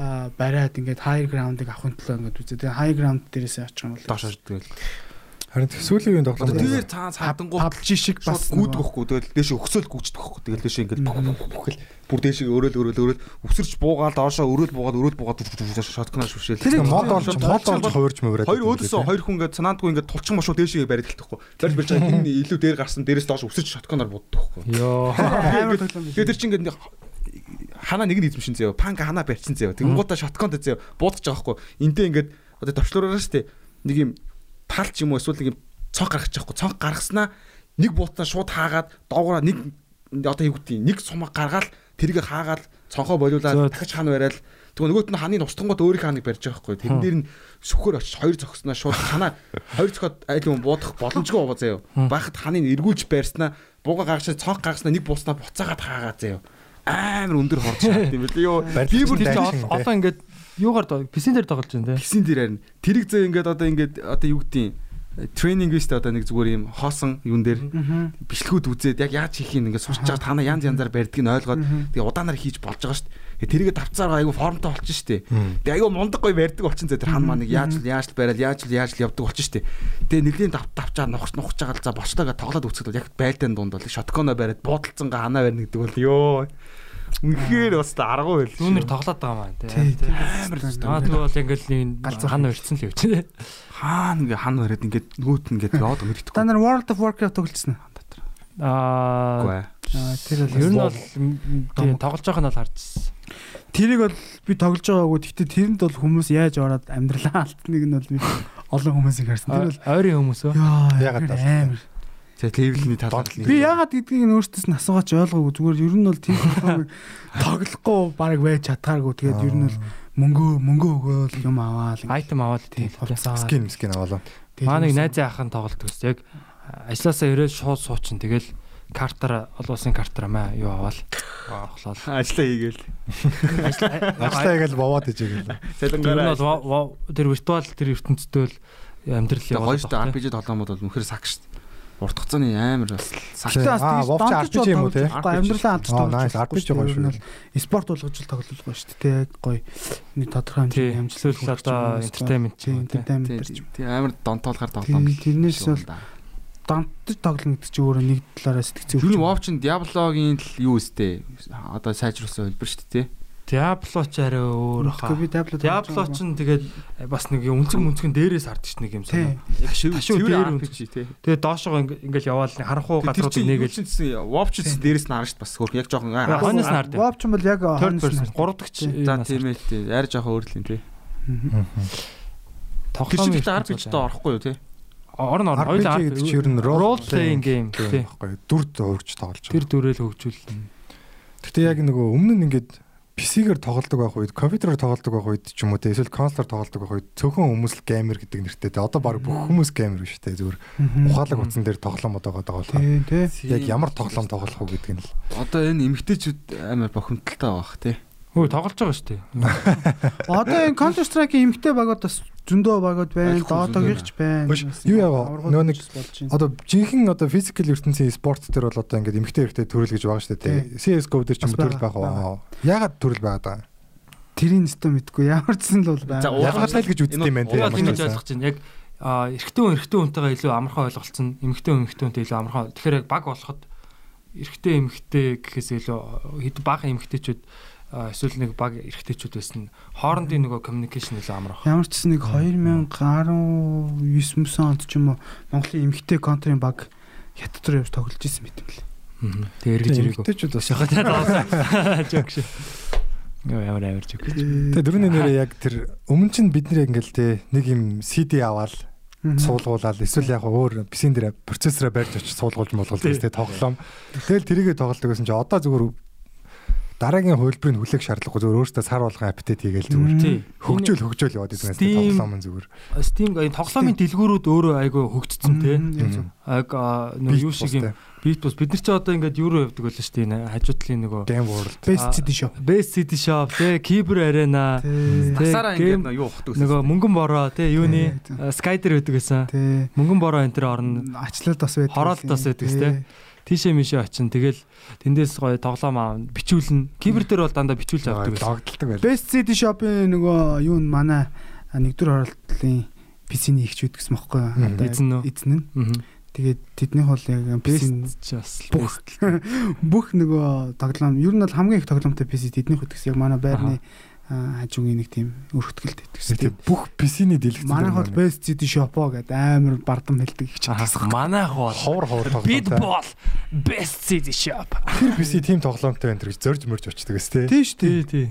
аа, бариад ингээд high ground-ыг авахын тулд ингээд үзээ. Тэгээ high ground дээрээсээ очих юм бол доош ордог л. Харин сүүлийн үеийн тоглоом. Тэр цаа цаадангуу PUBG шиг бас гүйдэг байхгүй. Тэгэл дээш өгсөөл гүйцдэг байхгүй. Тэгэл дээш ингээд гэл бүр дээш өрөөл өрөөл өрөөл өвсөрч буугаал доошоо өрөөл буугаад өрөөл буугаад шоткноо шүшээл. Тэр мод олж мод олж хувирж мөврээд. Хоёр өөдөөсөө хоёр хүн ингээд санаандгүй ингээд тулчин мошуу дээшээ бариад гэлтэхгүй. Барьж барьж байгаа хин илүү дээр гарсан дээрээс доош өвсөж шотконоор буддаг байхгүй. Йоо. *laughs* тэр чинь ингээд ханаа нэг нь эзэмшин заяа. Панка ханаа барьчин заяа. Тэнгуудаа шотконд заяа. Буудаж байгаа байхгүй. Эндээ ингээд одоо товчлуураараа штэ нэг юм талч юм уу эсвэл нэг юм цонх байхгүй. Цонх гаргаснаа нэг буутаа шууд хаагаад доогоороо нэг одоо юу гэдэг нэг сумаг гаргаал тэрийг хаагаад цонхоо болиулаад дахиж хан барайл тэгвэл нөгөөт нь ханыг устгангууд өөрийн ханыг барьж байгаа байхгүй. Тэрэн дээр нь сүхөр очиж хоёр зогсноо шууд ханаа хоёр зохиод айл юм буудах боломжгүй байгаа заяа. Бахад ханыг эргүүлж барьснаа бууга гаргаж цонх гаргаснаа нэг бууснаа буцаагаад хаагаа заяа. Амар өндөр хорч шат юм бэл ёо. Би бүр одоо ингээд юугаар писэн дээр тоглож байна те. Гисэн дээр харин тэрэг зөө ингээд одоо ингээд одоо юу гэдгийг тренинг вист одоо нэг зүгээр юм хоосон юун дээр бичлэгүүд үзээд яг яаж хийхийг ингээд сурч байгаа танаа янз янзаар барьдгийг нь ойлгоод тэгээ удаанаар хийж болж байгаа шүү дээ. тэрийгэ давцаар айгу формтой болчихно шүү дээ. Тэгээ айгу мундаг гоё барьдаг болчихно зэ тэр хан маань яаж л яаж л барайл яаж л яаж л явдаг болчихно шүү дээ. Тэгээ нэлийн дав давчаар нухч нухч байгаа л за болчлоога тоглоод үцгэд яг байлдааны дунд бол шотконо бариад буудалцангаа ханаа барина гэдэг бол ёо. Үнэхээр бас аргагүй байл. Түүнэр тоглоод байгаа маань Тий, тий. тий. амар л Аа тэгвэл бол ингээл нэг хан өрцөн л явчих. хаана ингээ хан бариад ингээд нь ингээд яваад Та мэддэхгүй. нар World of Warcraft тоглосон уу? Аа ээ. Аа, Тэр бол ер нь бол тоглож байгаа нь бол харжсан. Тэрийг бол би тоглож байгаагүй. Гэхдээ тэрэнд бол хүмүүс яаж ороод амьдралаа алтныг нь бол би олон хүмүүсийг харсан. Тэр бол Ойрын хүмүүс Яагаад тэр таална? амар. Тэгээ левелний талаар Би яагаад гэдгийг нь өөртөөс нь асуугач ойлгоогүй. Зүгээр ер нь бол тийм *laughs* тоглоомыг тоглохгүй баг байж чадхааргүй. Тэгээд ер нь бол мөнгөө мөнгөө өгөөл юм аваал. Айтем аваад тийм скин скин аваалаа. Маа нэг найзын ахын тоглолт гэсэн яг ажилласаа ирээд шууд суучин тэгэл картаар олон улсын картаар маа юу аваад тоглоод ажиллаа хийгээл. Ажлаа яг л бовоод ижээг л. Тэр нь бол тэр виртуал тэр ертөнцтэй л амьдрал яваад гоёстой RPG тоглоомод бол үнэхээр саг шүү дээ. Урт хугацааны амар бас донтож RPG юм уу те? Амьдралаа Аа, тоглож байгаа. Гоё шүү. Спорт болгож л тоглож байгаа шүү дээ. Яг гоё нэг тодорхой хэмжээний амжилт одоо entertainment тий entertainment Тий, ч юм. тий амар донтоолохоор тоглоом. Тэрнээс бол донтож тоглоно гэдэг чинь өөрөө нэг талаараа сэтгцээ Юу н Вов чин Diablo-гийн л юу өстэй. Одоо сайжруулсан хэлбэр шүү дээ. Diablo ч арай өөр хаа. Diablo ч тэгээд бас нэг юм өнцөг мөнцгөн дээрээс хардж нэг юм санаа. Яг шив цэвэр RPG тий. Тэгээд доошоо ингээл яваал чинь нэгээл нэгэл Вов ч дээрээс нь харна дээ бас хөрх яг жоохон нард. Вов ч юм бол яг нард. 3 дахь За тийм ээ тий. Арай жоохон өөрлөлийн тий. Тоглоом чинь гэдэг RPG доо орохгүй юу тий. орн орн RPG гэдэг чинь ер нь role playing game тий. байхгүй. Дүрд хөрж тоглож байгаа. Тэр дүрэл хөгжүүл. Гэтэ яг нөгөө өмнө нь ингээд PC-гээр тоглодог байх үед, компьютероор тоглодог байх үед ч юм уу те эсвэл консолоор тоглодог байх үед цөөхөн хүмүүс л геймер гэдэг нэртэй. те. Одоо баг бүх хүмүүс геймер биш те. Зүгээр ухаалаг утсан дээр тоглоомод байгаа даа тий. Яг ямар тоглоом тоглох уу гэдэг нь л. Одоо энэ эмгтээчүүд амар бохимдолтой байгаа бах тий. Хөө тоглож байгаа шүү дээ. *laughs* Одоо энэ Counter Strike-ийн эмгтэй багууд бас зөндөө багууд байна. Аль хүн Dota-гийнх ч байна. Юу яагаа, нөгөө нэг. Одоо жинхэнэ одоо физикал ертөнцийн спорт дээр бол одоо ингээд эмгтэй эрэгтэй төрөл гэж байгаа шүү дээ. CS:GO дээр ч юм төрөл байх уу? Яагаад төрөл байгаа даа? Тэрийн нэстэ мэдгүй ямар ч зүйл бол За, байна. Яагаад л гэж үздэг юм байна ямар ч ойлгож байна. Яг эрэгтэй хүн эрэгтэй хүнтэйгээ илүү амархан ойлголцсон. Эмэгтэй хүн эмэгтэй хүнтэй илүү амархан. Тэгэхээр яг баг болоход эрэгтэй эмэгтэй гэхээс илүү хэд бага эмэгтэйчүүд эсвэл нэг баг эрэгтэйчүүд байсан. Хоорондын нөгөө communication илүү амархан. Ямар ч нэг 2019 мөсөн онд ч юм уу Монголын эмгтэй контрын баг хятад руу явж тоглож исэн мэт юм лээ. Тэгээ эргэж ирээгүй. Эмгтэйчүүд бас Шахаад таасан. *laughs* Жок шүү. Яа ямар амар жок. Тэгээ дөрөвний нэрээ яг тэр өмнө чинь бид нэр ингээл те нэг юм CD аваад суулгуулаад эсвэл яг өөр PC-н дээр процессороо барьж очиж суулгуулж молголдог Тий. те тоглоом. Тэгэл тэрийгэ тоглолдог гэсэн чи одоо зүгээр дараагийн хувилбарыг хүлээх шаардлагагүй зүгээр өөртөө сар болгон апдейт хийгээл зүгээр хөгжөөл хөгжөөл яваад идэнээс Steam- тоглоом нь зүгээр. Steam энэ тоглоомын дэлгүүрүүд өөрөө айгүй хөгжсөн тий. Мгм. Яг а, нөгөө юу шиг юм бит бус бид нар чи одоо ингээд юу руу явдаг байлаа шүү дээ энэ хажуу талын нөгөө Game World. Best CD shop. Best City Shop тий Кибер Arena game- ингээд юу ухдаг нөгөө мөнгөн бороо тий юуны. Skyder байдаг гэсэн мөнгөн бороо энэ төр орно Ачлалт бас байдаг. Хороолт бас байдаг тий. Тийшээ мишээ очин тэгэл тэндээс гоё тоглоом аав бичүүлнэ кибер дээр бол дандаа бичүүлж авдаг Логдолдог байл. Best CD shop-ийн нөгөө юу н манай нэгдүгээр хороолтлын PC-ний ихч үүд гэсэн мөхгүй. Эзэн нь? Эзэн нь. Тэгээд тэднийх бол яг PC-ний бест ч бас бүх *laughs* бүх нөгөө тоглоом ер нь бол хамгийн их тоглоомтой PC тэднийх үтгс яг манай байрны хажуугийн нэг тийм өрхтгэлтэй Тэгээ гэдэгс. бүх PC-ний дэлгэц. Манайх бол Best CD shop-оо гэдэг амар бардам хэлдэг их ч Ахаа, манайх бол ховор ховор тоглоом. ball best city shop Тэр PC team тоглоомтой энэ гэж зорж мөрж очдөг өс тээ. Тийм шүү дээ. тий тий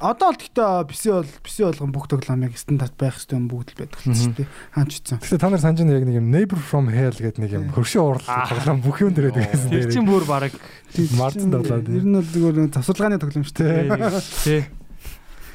Одоо л гэхдээ PC бол PC болгон бүх тоглоом яг стандарт байх хэрэгтэй юм бүгд л байдаг л шүү дээ. Хаач ицсэн. Гэтэ та нар санаж байна яг нэг юм Neighbor from Hell гэдэг нэг юм хөршин уурал Аа. тоглоом бүх юм дээр байдаг гэсэн. тэр чин бүр баг Марцсан тоглоом Ер нь бол зүгээр завсарлагын тоглоом шүү дээ. тий Яа.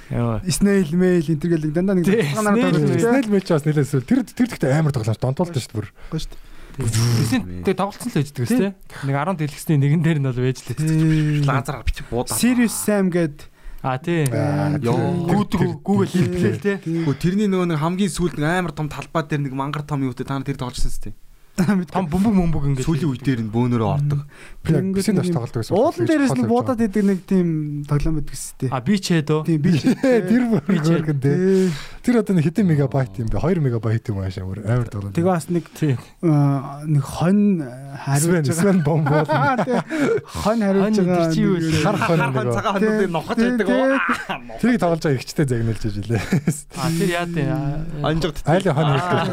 Snail mail энэ төр гэл дандаа нэг Тий, завсарлагаар Snail тоглож mail. шүү дээ. Match бас нэлээс тэр тэр гэхдээ амар тоглоом донтуулдаг шүү дээ. Гоё шүү дээ. Тэсийн тэг тоглолцсон л байждаг гэсэн тий. Нэг 10 дэлгэсний нэгэн дээр нь бол байж л. Тий. лазараар бичиг буудаа. Serious Sam гээд А тий. Гүүдэг гүүгэл хэлбэлээ тий. Хөө тэрний нөгөө нэг хамгийн сүүлд нэг амар том талбай дээр нэг мангар том юутэй та нар тэр тогложсон сте. Том бөмбөг мөмбөг ингээд. Сүүлийн үе дээр нь бөөнөрөө ордог. Бисийн даш тоглолдог гэсэн. Уулан дээрээс нэг буудаад идэг нэг тийм тоглоом байдаг гэстэй. А би ч хэдөө. Тийм би ч *laughs* Тэр бүр гөргөн дээ. Тий. Тэр одоо нэг хэдэн мегабайт юм бэ? 2 мегабайт юм аашаа бүр амар тоглоом. Тэгээ бас нэг нэг хон хариулж байгаа. Бомб бол. *laughs* Хон хариулж Хон байгаа. хар хон нэг. цагаан хонуудыг нохож байдаг. Тэрийг тоглож байгаа ихчтэй загнуулж ижилээ. А тэр яа дээ. *laughs* Анжигт. Айлын хон хэлдэг.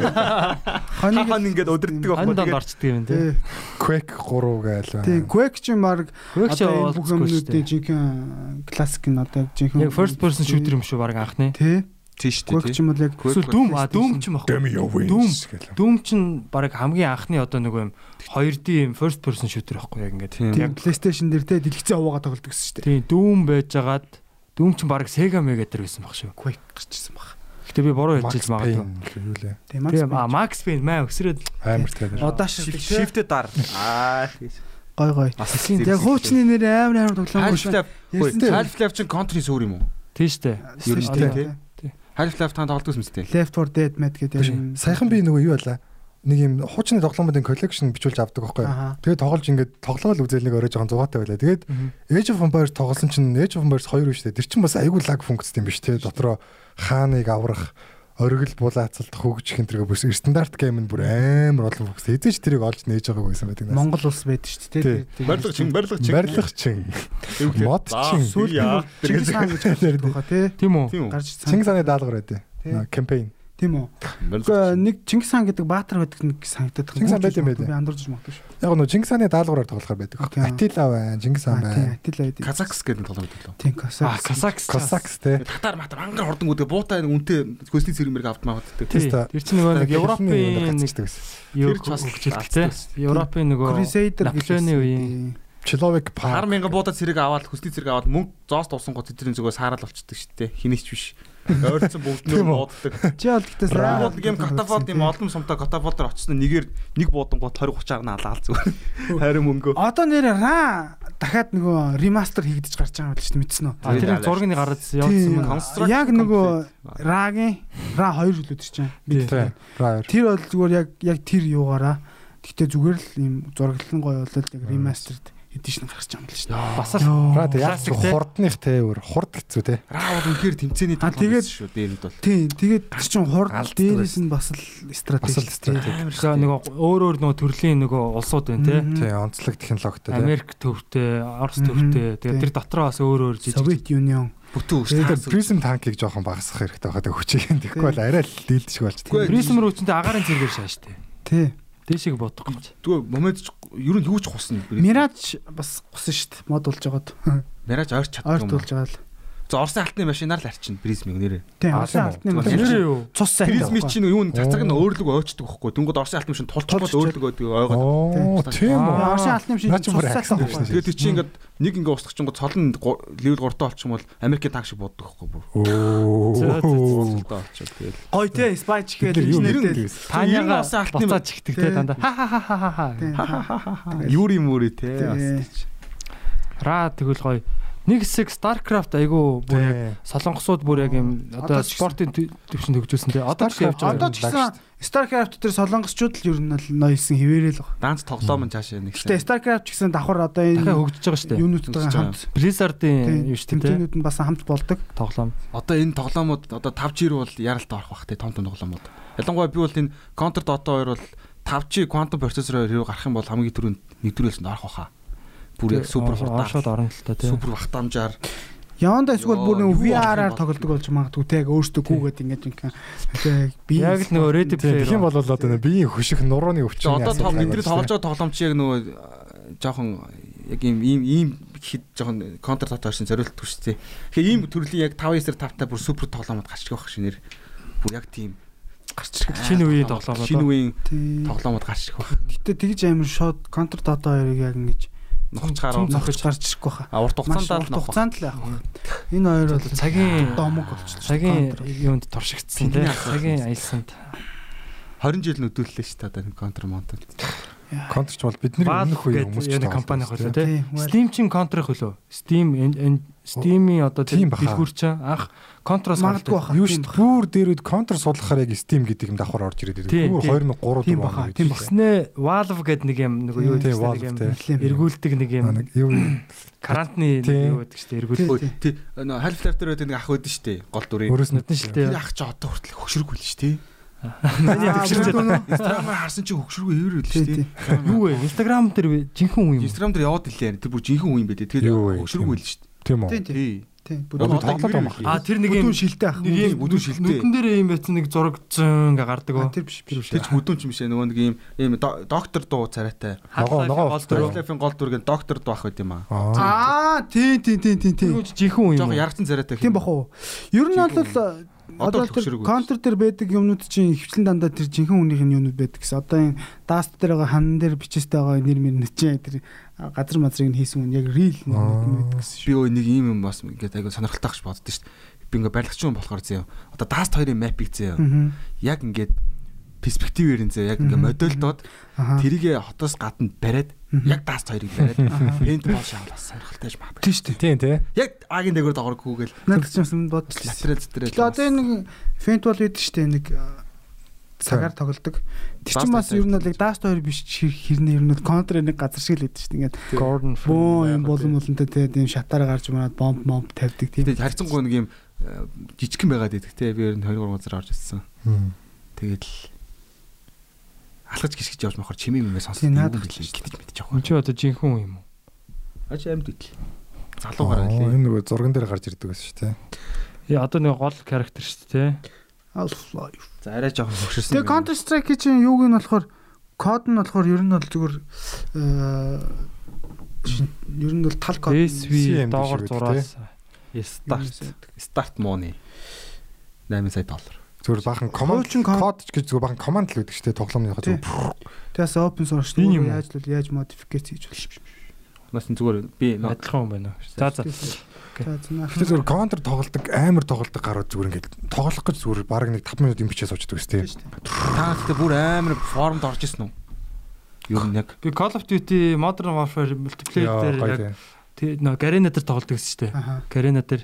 Хоныг Хахан ингээд Хон донд байхгүй. орчдөг юм тий. Тий. Quake 3 гээл. Тийм, Quake ч ч одоо бүх юмнуудын жинхэнэ классик нь одоо жинхэнэ Яг first person shooter юм шүү баг анхны. тий. Тийш Quake ч тий. юм бол яг Эсвэл Doom а Doom ч юм баг. Doom. Doom ч баг хамгийн анхны одоо нэг юм 2D юм first person shooter байхгүй яг ингээд. Яг PlayStation дээр те дэлгэцэн аваагаа тоглодог гэсэн шүү дээ. Тийм Doom байжгаад Doom ч баг Sega Mega дээр байсан баг шүү. Quake гарчсан баг. Гэтэ би буруу хэлж магадгүй. Тийм Max Payne маа өсрөөд Амар тэр. Те. Шифтэд дар. Аа тийш. Гой гой. Яг хуучны нэр амар амар тоглоом Half-Life. Ярьсан. Half-Life чинь контри сүр юм уу? тийштэй. Ер нь тий. Half-Life та тоглож байсан мэт. Left 4 Dead Mad гэдэг юм. Саяхан би нөгөө юу байлаа? Нэг юм хуучны тоглоомуудын коллекшн бичүүлж авдаг байхгүй. Тэгээд тоглож ингээд тоглоал үзэл нэг орой жоохон зугаатай байлаа. Тэгээд Age of Empires тоглосон чинь Age of Empires 2 шүү дээ. Тэр чинь бас айгүй лаг функцтэй юм биш те. Дотроо хааныг аврах оргил булаацалт хөгжих энэ төргөө бүс стандарт гейм нь бүр амар олон функц. Эзэж тэрийг олж нээж байгаа байсан байдаг. Монгол улс байдаг шүү дээ. Барилга чин барилга чин. барилга чин мод чин Чингис хаан гэж хэлдэг баха тий. Тийм үү? Чингис хааны даалгавар байдэ. Кампайн. Тийм үү. Нэг Чингис хаан гэдэг баатар байдаг нэг санагдаад байна. Чингис хаан байт юм байт. Би андуурж магадгүй шүү. Яг нөө Чингис хааны даалгавраар тоглохоор байдаг. Атила байна, Чингис хаан Аа, Тийм, байна. Атила байдаг. Казакс гэдэг тоглоом байлаа. Тийм, А Казак. Казакс. Косакс те. Татар матар ангар хордонгууд буутай нэг үнтэй хөлсний цэрмэрэг автмаа гэдэг. Тий. Теста. Тэр чинь нөгөө нэг Европын нэг Тэр ч бас хөгжилтэй. Европын нөгөө Crusader Наполеоны үеийн Человек Хар пар. мянган буудад цэрэг аваад хөлсний цэрэг аваад мөнгө зоос тувсан гот тэдний зүгөө саарал болчдөг шүү дээ. Хинээч биш. Ойрцсон бүгд үү? бууддаг. Чи бол гэхдээ нэг юм катафот юм олон сумтай катафот дээр очсон нэгээр нэг буудан гот 20 30 агнаа алаал зүгээр. Харин мөнгөө. Одоо нэр ра дахиад нөгөө ремастер хийгдэж гарч байгаа юм байна шүү дээ мэдсэн үү? Тэр зургийг гараад явуулсан. Construct Яг нөгөө рагийн ра 2 л үдчих чинь. Райер. Тэр бол зүгээр яг яг тэр юугаараа Гэхдээ зүгээр л ийм зураглан гоё болол яг ремастерд эдишн гарч байгаа юм л шүү дээ. Бас л Ра тэ яг те. хурдных те өөр хурд хэцүү те. Бол үнэхээр тэмцээний тоглоом тэгээд- шүү дээрэнд бол. Тийм тэгээд тэр чин хурд дээрээс нь бас л стратеги. Бас л стратеги. Нөгөө өөр өөр нөгөө төрлийн нөгөө улсууд байна те. Тий онцлог технологитой те. Америк төвтэй, Орос төвтэй. Тий. Тэгээ тэр дотроо бас өөр өөр жижиг. Совет Union. бүтэн Тэгээд өс. Prism танкийг жоохон багасгах хэрэгтэй байгаа хүчийг. Тэгэхгүй бол арай л дийлдэж болж тийм. Призм рүү чинь агаарын зэрэгээр шааштай. Тий. Дээшийг бодох гэж. Тэгвэл момент ч ер нь юу ч хусна. Мираж бас шүү дээ. Мод болж байгаад. Мираж ойрч чаддаг юм. болж байгаа л. За Орсын алтны машинаар л арчин призмиг нэрээ. Орсын тийм үү? алтны машин. Нэр юу? Цус сайн. Призми чинь юу н цацаг нь өөрлөг ойчдөг байхгүй. Тэнгууд Орсын алтны машин тулчбол Тулчж өөрлөг ойдөг ойгоод. Оо тийм үү. Орсын алтны машин бүр акцент байхгүй. Тэгээд тий чи ингээд нэг ингээ устгах чинь цол нь левел 3-таа олчих юм бол Америкийн танк шиг боддог байхгүй бүр. За, за, за, Оо. Гоё тий. Спайч нэртэй. дэвс. Таняга Орсын алтны буцаад чигдэг те Тий. дандаа. Ха ха ха ха ха ха. Юури мөрөө те. Тий. Ра тэгвэл гоё. Нэг хэсэг StarCraft айгу бүр яг Тий. солонгосууд бүр яг юм одоо спортын төв- төвшөнд хөгжүүлсэн те. Одоо ч явж байгаа. Одоо ч гэсэн StarCraft дээр солонгосчууд л ер нь л ноёлсон хിവэрэл баг. Данц тоглоом нь цаашаа нэг. Гэтэ StarCraft ч гэсэн давхар одоо дахиад энэ хөгжиж байгаа шүү дээ. юунуудтай хамт Blizzard-ийн юу шүү дээ тэмцээнүүд нь бас хамт болдог. Тоглоом. Одоо энэ тоглоомууд одоо 5G рүү бол яралт орох бах те том том тоглоомууд. Ялангуяа би бол энэ Counter Dota 2 бол 5G quantum processor хэрэг гарах юм бол хамгийн түрүүнд нэгдүрээс нь орох баха. Бүр яг супер хурдаар хурдаар. орно л та те. Супер бахтамжаар Яванда эсвэл бүр нэг VR-аар юм тоглодог болж магадгүй те яг өөртөө гүгээд ингэж ингээ тэг би Яг л нөгөө Ready Тийм Player. бол одоо нэг биеийн хөших нурууны өвчин. одоо тоо бидний тоглож байгаа тоглоом чи яг нөгөө э, жоохон яг ийм ийм ийм хит жоохон Counter Dota 2-ын зориулт төштэй. Тэгэхээр ийм төрлийн яг 5-9 тавтай бүр супер тоглоомод гарч ирэх байх шинээр. Бүр яг тийм гарч ирэх. Шинэ үеийн тоглоомод. Шинэ үеийн тоглоомод гарч ирэх байх. Гэтэ тэгж амар шууд Counter Dota 2-ыг яг ингэж Нухчгаар нохож гарч ирэхгүй баха. А урт хугацаанд урт л хугацаанд л явах. Энэ хоёр бол цагийн домог болчихлоо. цагийн юунд туршигдсан асуудал Цагийн аялсанд. 20 жил нүдүүллээ шүү дээ контр монтод. Контр ч бол бидний өмнөх үе хүмүүс ч компани хөлөө тий. Steam чин контрын хөлөө. Steam Steam-ийн одоо тэр дэлгүүр чинь анх контроос Магадгүй. Юу шүү дээ. Бүр дээр үед контр судлахаар яг Steam гэдэг юм давхар орж ирээд байдаг. Бүр тийм. 2003 Тийм дуу баха, он тийм үед. Тэгснээ Valve гэдэг нэг юм нөгөө юу гэдэг нэг юм эргүүлдэг нэг юм нэг юу карантины юу гэдэг чинь эргүүлдэг. Өө, тий нөө Half-Life дээр байдаг нэг ах байдаг шүү дээ. Гол дүрийн. өөрөөс нь Нүдэн шилтэй. Тэр ах чи одоо хүртэл хөшрөг үл шүү дээ. Миний төвшөрч байна. Instagram-аар харсан чи хөшрөг эвэр үл шүү Тий, дээ. Юу вэ? Instagram дээр жинхэнэ хүн юм. Instagram дээр яваад илээ. Тэр бүр жинхэнэ үе юм Юу вэ? хөшрөг үл шүү тийм дээ. үү. Тийм тийм. Тий. Тийм. Одоо Бүдүүн тоглоод байгаа юм А тэр нэг юм бүдүүн шилтэй ах. нэг бүдүүн шилтэй. Нүдэн дээр юм байсан нэг зураг зэн гэ гардаг оо. Тэр биш биш. Тэр ч бүдүүн ч юм шээ. Нөгөө нэг ийм ийм до- доктор дуу царайтай. Ногоо- ногоо гол дөрөв. Half-Life-ийн гол дүргийн доктор дуу ах байт юм аа. Аа. Аа, тий, тий, тий, тий, тий. Тэр жинхэнэ хүн юм. Жог яргацсан царайтай. Тийм бах уу. Ер нь бол Одоо хөшрөг контр дээр байдаг юмнууд чинь хөвчлэн дандаа тэр жинхэнэ хүнийх нь юмнууд байдаг гэсэн. Одоо энэ даст дээр байгаа хан дээр бичээстэй байгаа нэр мэр нэчээ тэр газар мазрыг нь хийсэн хүн яг real юмнууд байдаг гэсэн. би өө нэг ийм юм бас ингээд айгу сонирхолтой гэж боддоо шүү дээ. Би ингээ барилгач юм болохоор зөө. Одоо Dust 2-ын map-ийг зөө. Яг ингээд перспективээр нь зөө. Яг ингээ Мгм. модельдод Аа. тэрийгэ хотоос гадна бариад. Яг Dust 2-ыг бариад пент бол шаал бас сонирхолтой ж магадгүй. Тийм шүү дээ. Тийм тий. Яг агийн дээгүүр доогор гүгэл Надад ч юм бодчихлаа. латерал зэтрэл. Тэгээ одоо нэг фент бол байдаг шүү дээ нэг а, цагаар тоглодог. Тэр чинь бас ер нь бол яг даст 2 биш хэр- хэрнээ ер нь контр нэг газар шиг л байдаг шүү дээ. Ингээд бөө юм болон болонтой юм шатаар гарч мараад бомб момб тавьдаг тийм. Тэгээд харьцангуй нэг юм э, жижигхэн байгаад идэх те би ер нь 23 газар орж ирсэн. Тэгээд л алхаж гисгэж явж махаар чимээ мэмээ сонсох Тийм, юм наадах билээ гэтэж мэдчих Хүн واخ. чи одоо жинхэнэ хүн юм уу? Аж амьд идэл. Залуугаар Аа, лээ. Энэ нөгөө зурган дээр гарч ирдэг байсан шүү дээ. Яа одоо нэг гол характер шүү дээ. Half-Life. За арай жоохон хөвшөрсөн. Тэгээ Counter Strike чинь юуг нь болохоор код нь болохоор ер нь бол зүгээр э, шин- ер нь бол тал код. SV CMD доогор шиг зураас Start Start money 8 сая доллар. Зүгээр бахан команд Хуучин код. код ч гэж зүгээр бахан команд л байдаг шүү дээ. Тоглоомны Тий. зүгээр. Тэгээс open source юм уу? яаж л яаж модификац хийж болох. Нас нь зүгээр би адилхан хүн байна. За за. Гэтэ зүгээр контр тоглолдог амар тоглолдог гарууд зүгээр ингээд тоглох гэж зүгээр баг нэг 5 минут юм бичээ суучдаг гэсэн тийм. та гэхдээ бүр амар формд орж исэн үү? Нь яг Би Call of Duty Modern Warfare multiplayer дээр яг тийм. тий- нөө Garena дээр тоглодог гэсэн шүү дээ. Garena дээр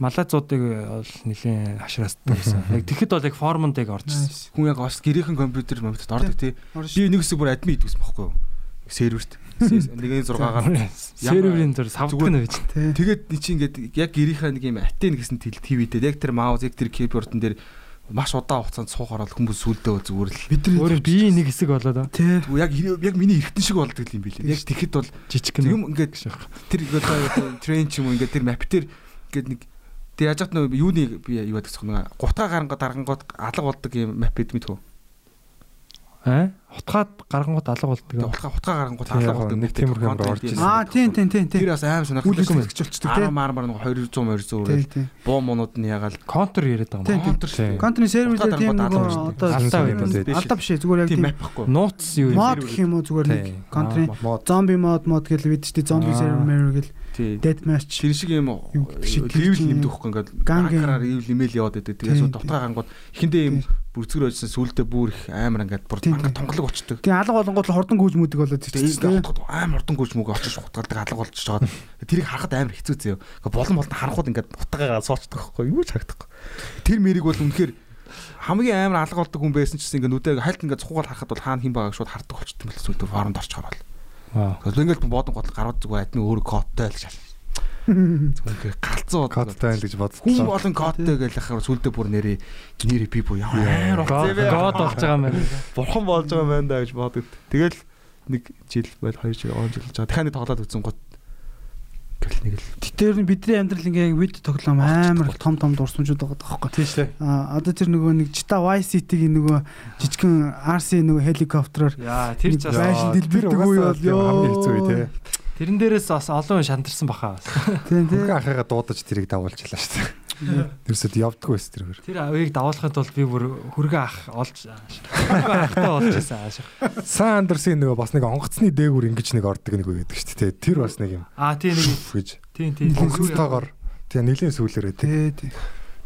малазуудыг бол нэлээд хашраасдаг гэсэн. Яг тэгэхэд бол яг формонд яг. Nice. хүн яг бас гэрийнхэн компьютер компьютерт ордог тий. Би нэг хэсэг бүр админ идвэсэн бохгүй юу? Серверт. Нэгэн 6-аар Серверийн зур савдаг нь байж. Тий. Тэгээд ний чи ингээд яг гэрийнхээ нэг юм атен гэсэн тэл ТV-тэй яг тэр маус яг тэр кибордон дээр маш удаан хугацаанд суух ороод хүмүүс сүлдөө зүгээр л Бид нар Өөрөө би нэг хэсэг болоод тий. Яг яг миний эргэтэн шиг болдог юм билээ. Яг тэгэхэд бол жижиг юм ингээд тэр одоо трейн ч юм уу ингээд тэр мап дээр ингээд нэг тэг яаж хат нөө юуны би юу байдаг гэсэн гутгаа гарангууд дарангууд алга болдог юм мап бид мэдхүү. Аа? Хутгаад гаргангууд алга болдог. Утгаа хутгаа гарангууд Тийм, алга болдог. нэг тиймэрхүү юм орж ирсэн. Аа тийм тийм тийм Тэр тийм. бас аим сонирхолтой Үйл юм. ажиллагч болчдөг тий. Аа маар маар нэг 200 200 Тий үрэл тий. боо монууд нь ягаал Контр яриад байгаа Тийм, юм. тийм. контр шүү дээ. Контны сервер дээр тийм Утгаа дарангууд одоо алдаа юм тий. алдаа биш ээ зүгээр яг Тийм тийм. Нууц юу юм? мод гэх юм уу зүгээр нэг мод зомби мод мод гэж бид чинь зомби сервер мэр гэл dead match Тэр шиг юм тийм нэмдэх хөхгүй ингээд гангараар ивл имэйл яваад байдаг. Тийм, Тэгээс тийм. дотгаа гангууд эхэндээ юм бүрцгэр байжсан сүулдэ бүр их амар ингээд бүр Тийм, ганга тонголог очдөг. Тэгээ алга болонгууд л хурдан гүйж мүдэг болоод ирчихсэн тий. хутгад амар хурдан гүйж мөгөө очиж хутгалдаг алга болчихж байгаа. Тэрийг харахад амар хэцүү зөө. Болон болон харахад ингээд утгаагаа суучдаг байхгүй юу ч харагдахгүй. Тэр мэрийг бол үнэхээр хамгийн амар алга болдог хүн байсан ч гэсэн ингээ нүдээ хальт ингээ цухугаар харахад бол хаана хин байгааг шууд хардаг болчихсон мэл сүлдө форонд орч гарвал. Аа. Тэгэхээр ингээл бодон гол гарууд зүгээр адны өөр кодтой л шал. Зүгээр галзуу кодтай л гэж Хүн бодсон. болон кодтой гэж ахаар сүлдө бүр нэрээ нэрээ би бүр ямар God болж байгаа юм байна. бурхан болж байгаа юм байна да гэж бодод. Тэгэл нэг жил байл хоёр жил он жил жаа. Дахиад нэг тоглоод үзэн гот гэл нэг л Тэр нь бидний амьдрал ингээ вид тоглоом амар том том дурсамжууд байгаа байхгүй. Тийм шүү. А одоо тэр нөгөө нэг Jita Y City-гийн нөгөө жижигхэн RC нөгөө хеликоптероор Яа, тэр ч бас байшин дэлбэрдэг үе бол ёо. хамгийн хэцүү үе тий. Тэрэн дээрээс бас олон хүн шантарсан баха. Тийм тийм. Хөнгөн ахыгаа дуудаж тэрийг давуулчихлаа шүү дээ. Тэрсэд явдггүй байсан тэр хөр. Тэр авийг давуулахын тулд би бүр хүргэн ах олж ахтай болж байсан аашиг. Сан Андерсын нөгөө бас нэг онгоцны дээгүр ингэж нэг ордог нэг үе байдаг шүү дээ. Тэр бас нэг юм Аа тий нэг гэж. тий тий. Сүлтөөгоор тэгээ нэлийн сүүлэр байдаг. Тий тий.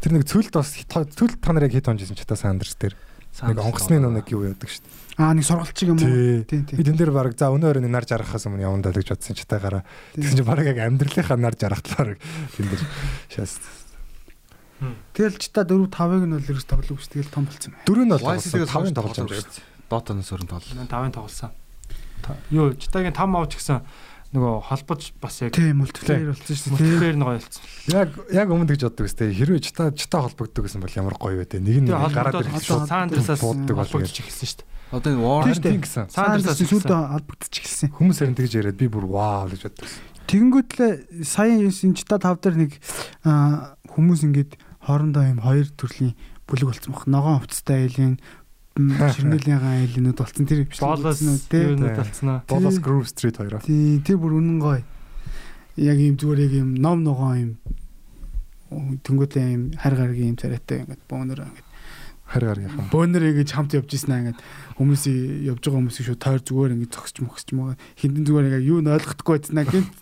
Тэр нэг цөлд бас цөлд та нарыг хит онжсэн ч та Сан Андерс дээр. Нэг онгоцны нүг юу яадаг шүү дээ. Аа нэг сургалтчиг юм уу? Тий. Тийм Би тийм. тэн дээр баг за өнөө өрөөний нар жаргахаас өмнө явандаа л гэж бодсон ч таагараа. Тэгсэн чинь баг яг амьдралынхаа нар жаргахлаар тэн дээр шаас. Тэгэл ч та 4 5-ыг нь бол ерөөс тоглох биш тэгэл том болсон байна. Дөрөв нь бол YC-ээс тавын тоглож тоглож байгаа. Дотоноос өрн тоглол. Мен 5-ын тоглосон. Та- Юу, читагийн 5 авч гисэн нөгөө холбож бас яг Тийм мультиплеер болсон шүү дээ. мультиплеер нэг ойлцсон. Яг яг өмнө гэж боддог өстэй. Хэрвээ чита чита холбогддог гэсэн бол ямар гоё вэ те. Нэг нь гараад ирэх шууд бол холбогдож эхэлсэн шүү дээ. Одоо энэ War Тийм шүү дээ. Тийм гэсэн. Сандерс сүлд албагдчих эхэлсэн. Хүмүүс харин тэгж яриад би бүр вау гэж боддог. Тэгэнгүүтлээ сая энэ чита тав дээр нэг хүмүүс ингээд хоорондоо юм хоёр төрлийн бүлэг болсон баг. Ногоон хувцастай айлын ширнэлийн *laughs* айлнууд болсон. Тэр биш Болоос тий. юунууд болцсноо. Bolos Groove Street хоёроо. Тий, тэр бүр үнэн гоё. Яг юм зүгээр яг юм ном ногоон юм тэнгуүлээ юм хар гаргийн юм царайтай ингээд бөөнөр ингээд Харин гаргийнхаа. бөөнөр ингэж хамт явж ийсэн аа ингээд хүмүүсийн явж байгаа хүмүүсийг шууд тойр зүгээр ингээд зогсч мөхсч мөгөө хиндэн зүгээр яг юу н ойлгохгүй байсан аа гинт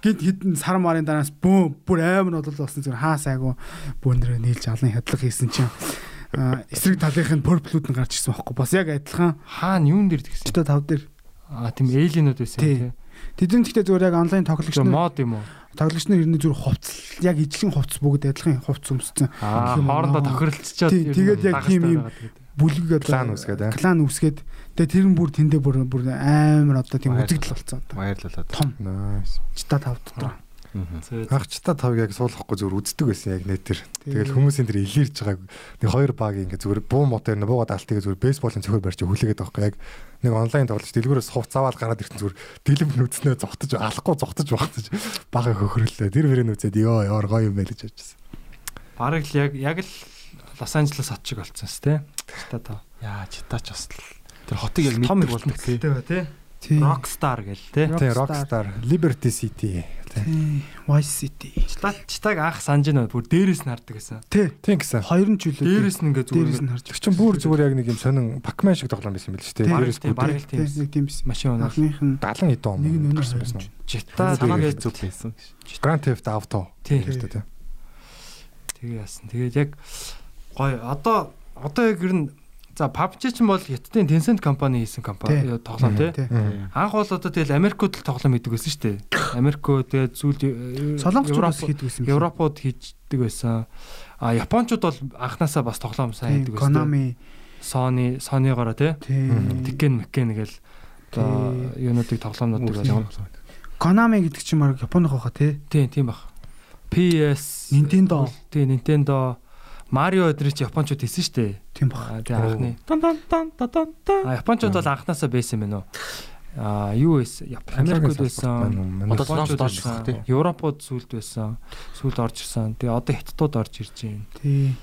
гинт хитэн сар марын дараас бөө бүр амар болол болсон зүгээр хаа сайгүй бөөнөрөө нийлж алан хядлах хийсэн чинь эсрэг талынх нь purple-ууд нь гарч ирсэн байхгүй бас яг адилхан Хаана юун дээр тэгсэн. чита тав дээр Аа тийм эйлинүүд байсан Тий. тийм. тэд нар гэхдээ зүгээр яг онлайн тоглогч нар мод юм уу? тоглогч нар ер нь зүгээр хувцс яг ижлэн хувцс бүгд адилхан хувцс өмссөн Аа хоорондоо тохиролцоод Тий, тэгээд яг тийм юм бүлэг одоо Клан үсгээд, аа. клан үсгээд тэгээ тэр нь бүр тэндээ бүр бүр амар одоо тийм үзэгдэл болсон одоо Баярлалаа. том Nice. чита тав дотор Анхчта тавыг яг суулгахгүй зүгээр үздэг байсан яг нэтэр. Тэгэл Тий. хүмүүсийн тэр илэрж байгааг нэг хоёр баг ингээ зүгээр буу мотор нэ буугаад алтыг зүгээр бейсболын цохор барьж хүлээгээд байгаа яг нэг онлайн тоглож дэлгүүрээс хувц аваад гараад ирсэн зүгээр дэлгэм нүцнээ зогтож алахгүй зогтож багтаж бага хөхрөлөө. Тэр мөрийн үзээд ёо ёо гоё юм байл гэж бодчихсон. Бараг л яг яг л Лос Анжелес хот шиг болцсон с тээ. Та та. Яа, читач бас л тэр хотыг яг мэддэг болдог тий. Тэ тий. Тий Rockstar гэл тий. Тий, Rockstar. Liberty City. Тий. тий Vice City читаг анх санаж байна бүр дээрээс нь хардаг гэсэн. тий Тийм гэсэн. хоёр нь ч үлээ Дээрээс нь ингээ дээрээс зүгээр нь харж Тэр чинь бүр зүгээр яг нэг юм сонин Pac-Man шиг тоглоом байсан юм биш үү? Тий. Дээрээс бүр бараг л тийм. тий нэг тийм биш Машин нь 70 эд он. нэг нь өнөр гарсан байсан байсан. Жита Санаагаа хэцүү байсан. Grand Theft Auto. тий. Тий. Тэгээ яасан. Тэгээд яг гоё одоо одоо яг ер нь за PUBG ч бол Хятадын Tencent компани хийсэн компани Тий. тоглоом тий. Анх бол одоо тэгэл Америкууд л тоглоом хийдэг байсан шүү дээ. Америкууд тэгээд зүйл солонгочууд бас хийдэг байсан юм Европод хийдэг байсан. А Япончууд бол анханасаа бас тоглоом сайн хийдэг байсан. Konami Sony Sony-гоороо тий. Tekken Mekken гэл одоо юунуудыг тоглоомнуудыг Ямар бол Konami гэдэг чинь баг Японы хаа тий тийм тийм баг. PS Nintendo. тий Nintendo Марио өдрий чи Япончууд хийсэн шүү дээ. тийм баг тий анхны. Тан тан тан тан тан. А Япончууд бол анханасаа байсан юм байна уу? А юу? Яп- Америкууд байсан. Одоо Солонгосд орж ирсэн тий. Европод сүлд байсан. Сүлд орж ирсэн. Тэгээ одоо Хятадууд орж ирж байна. тий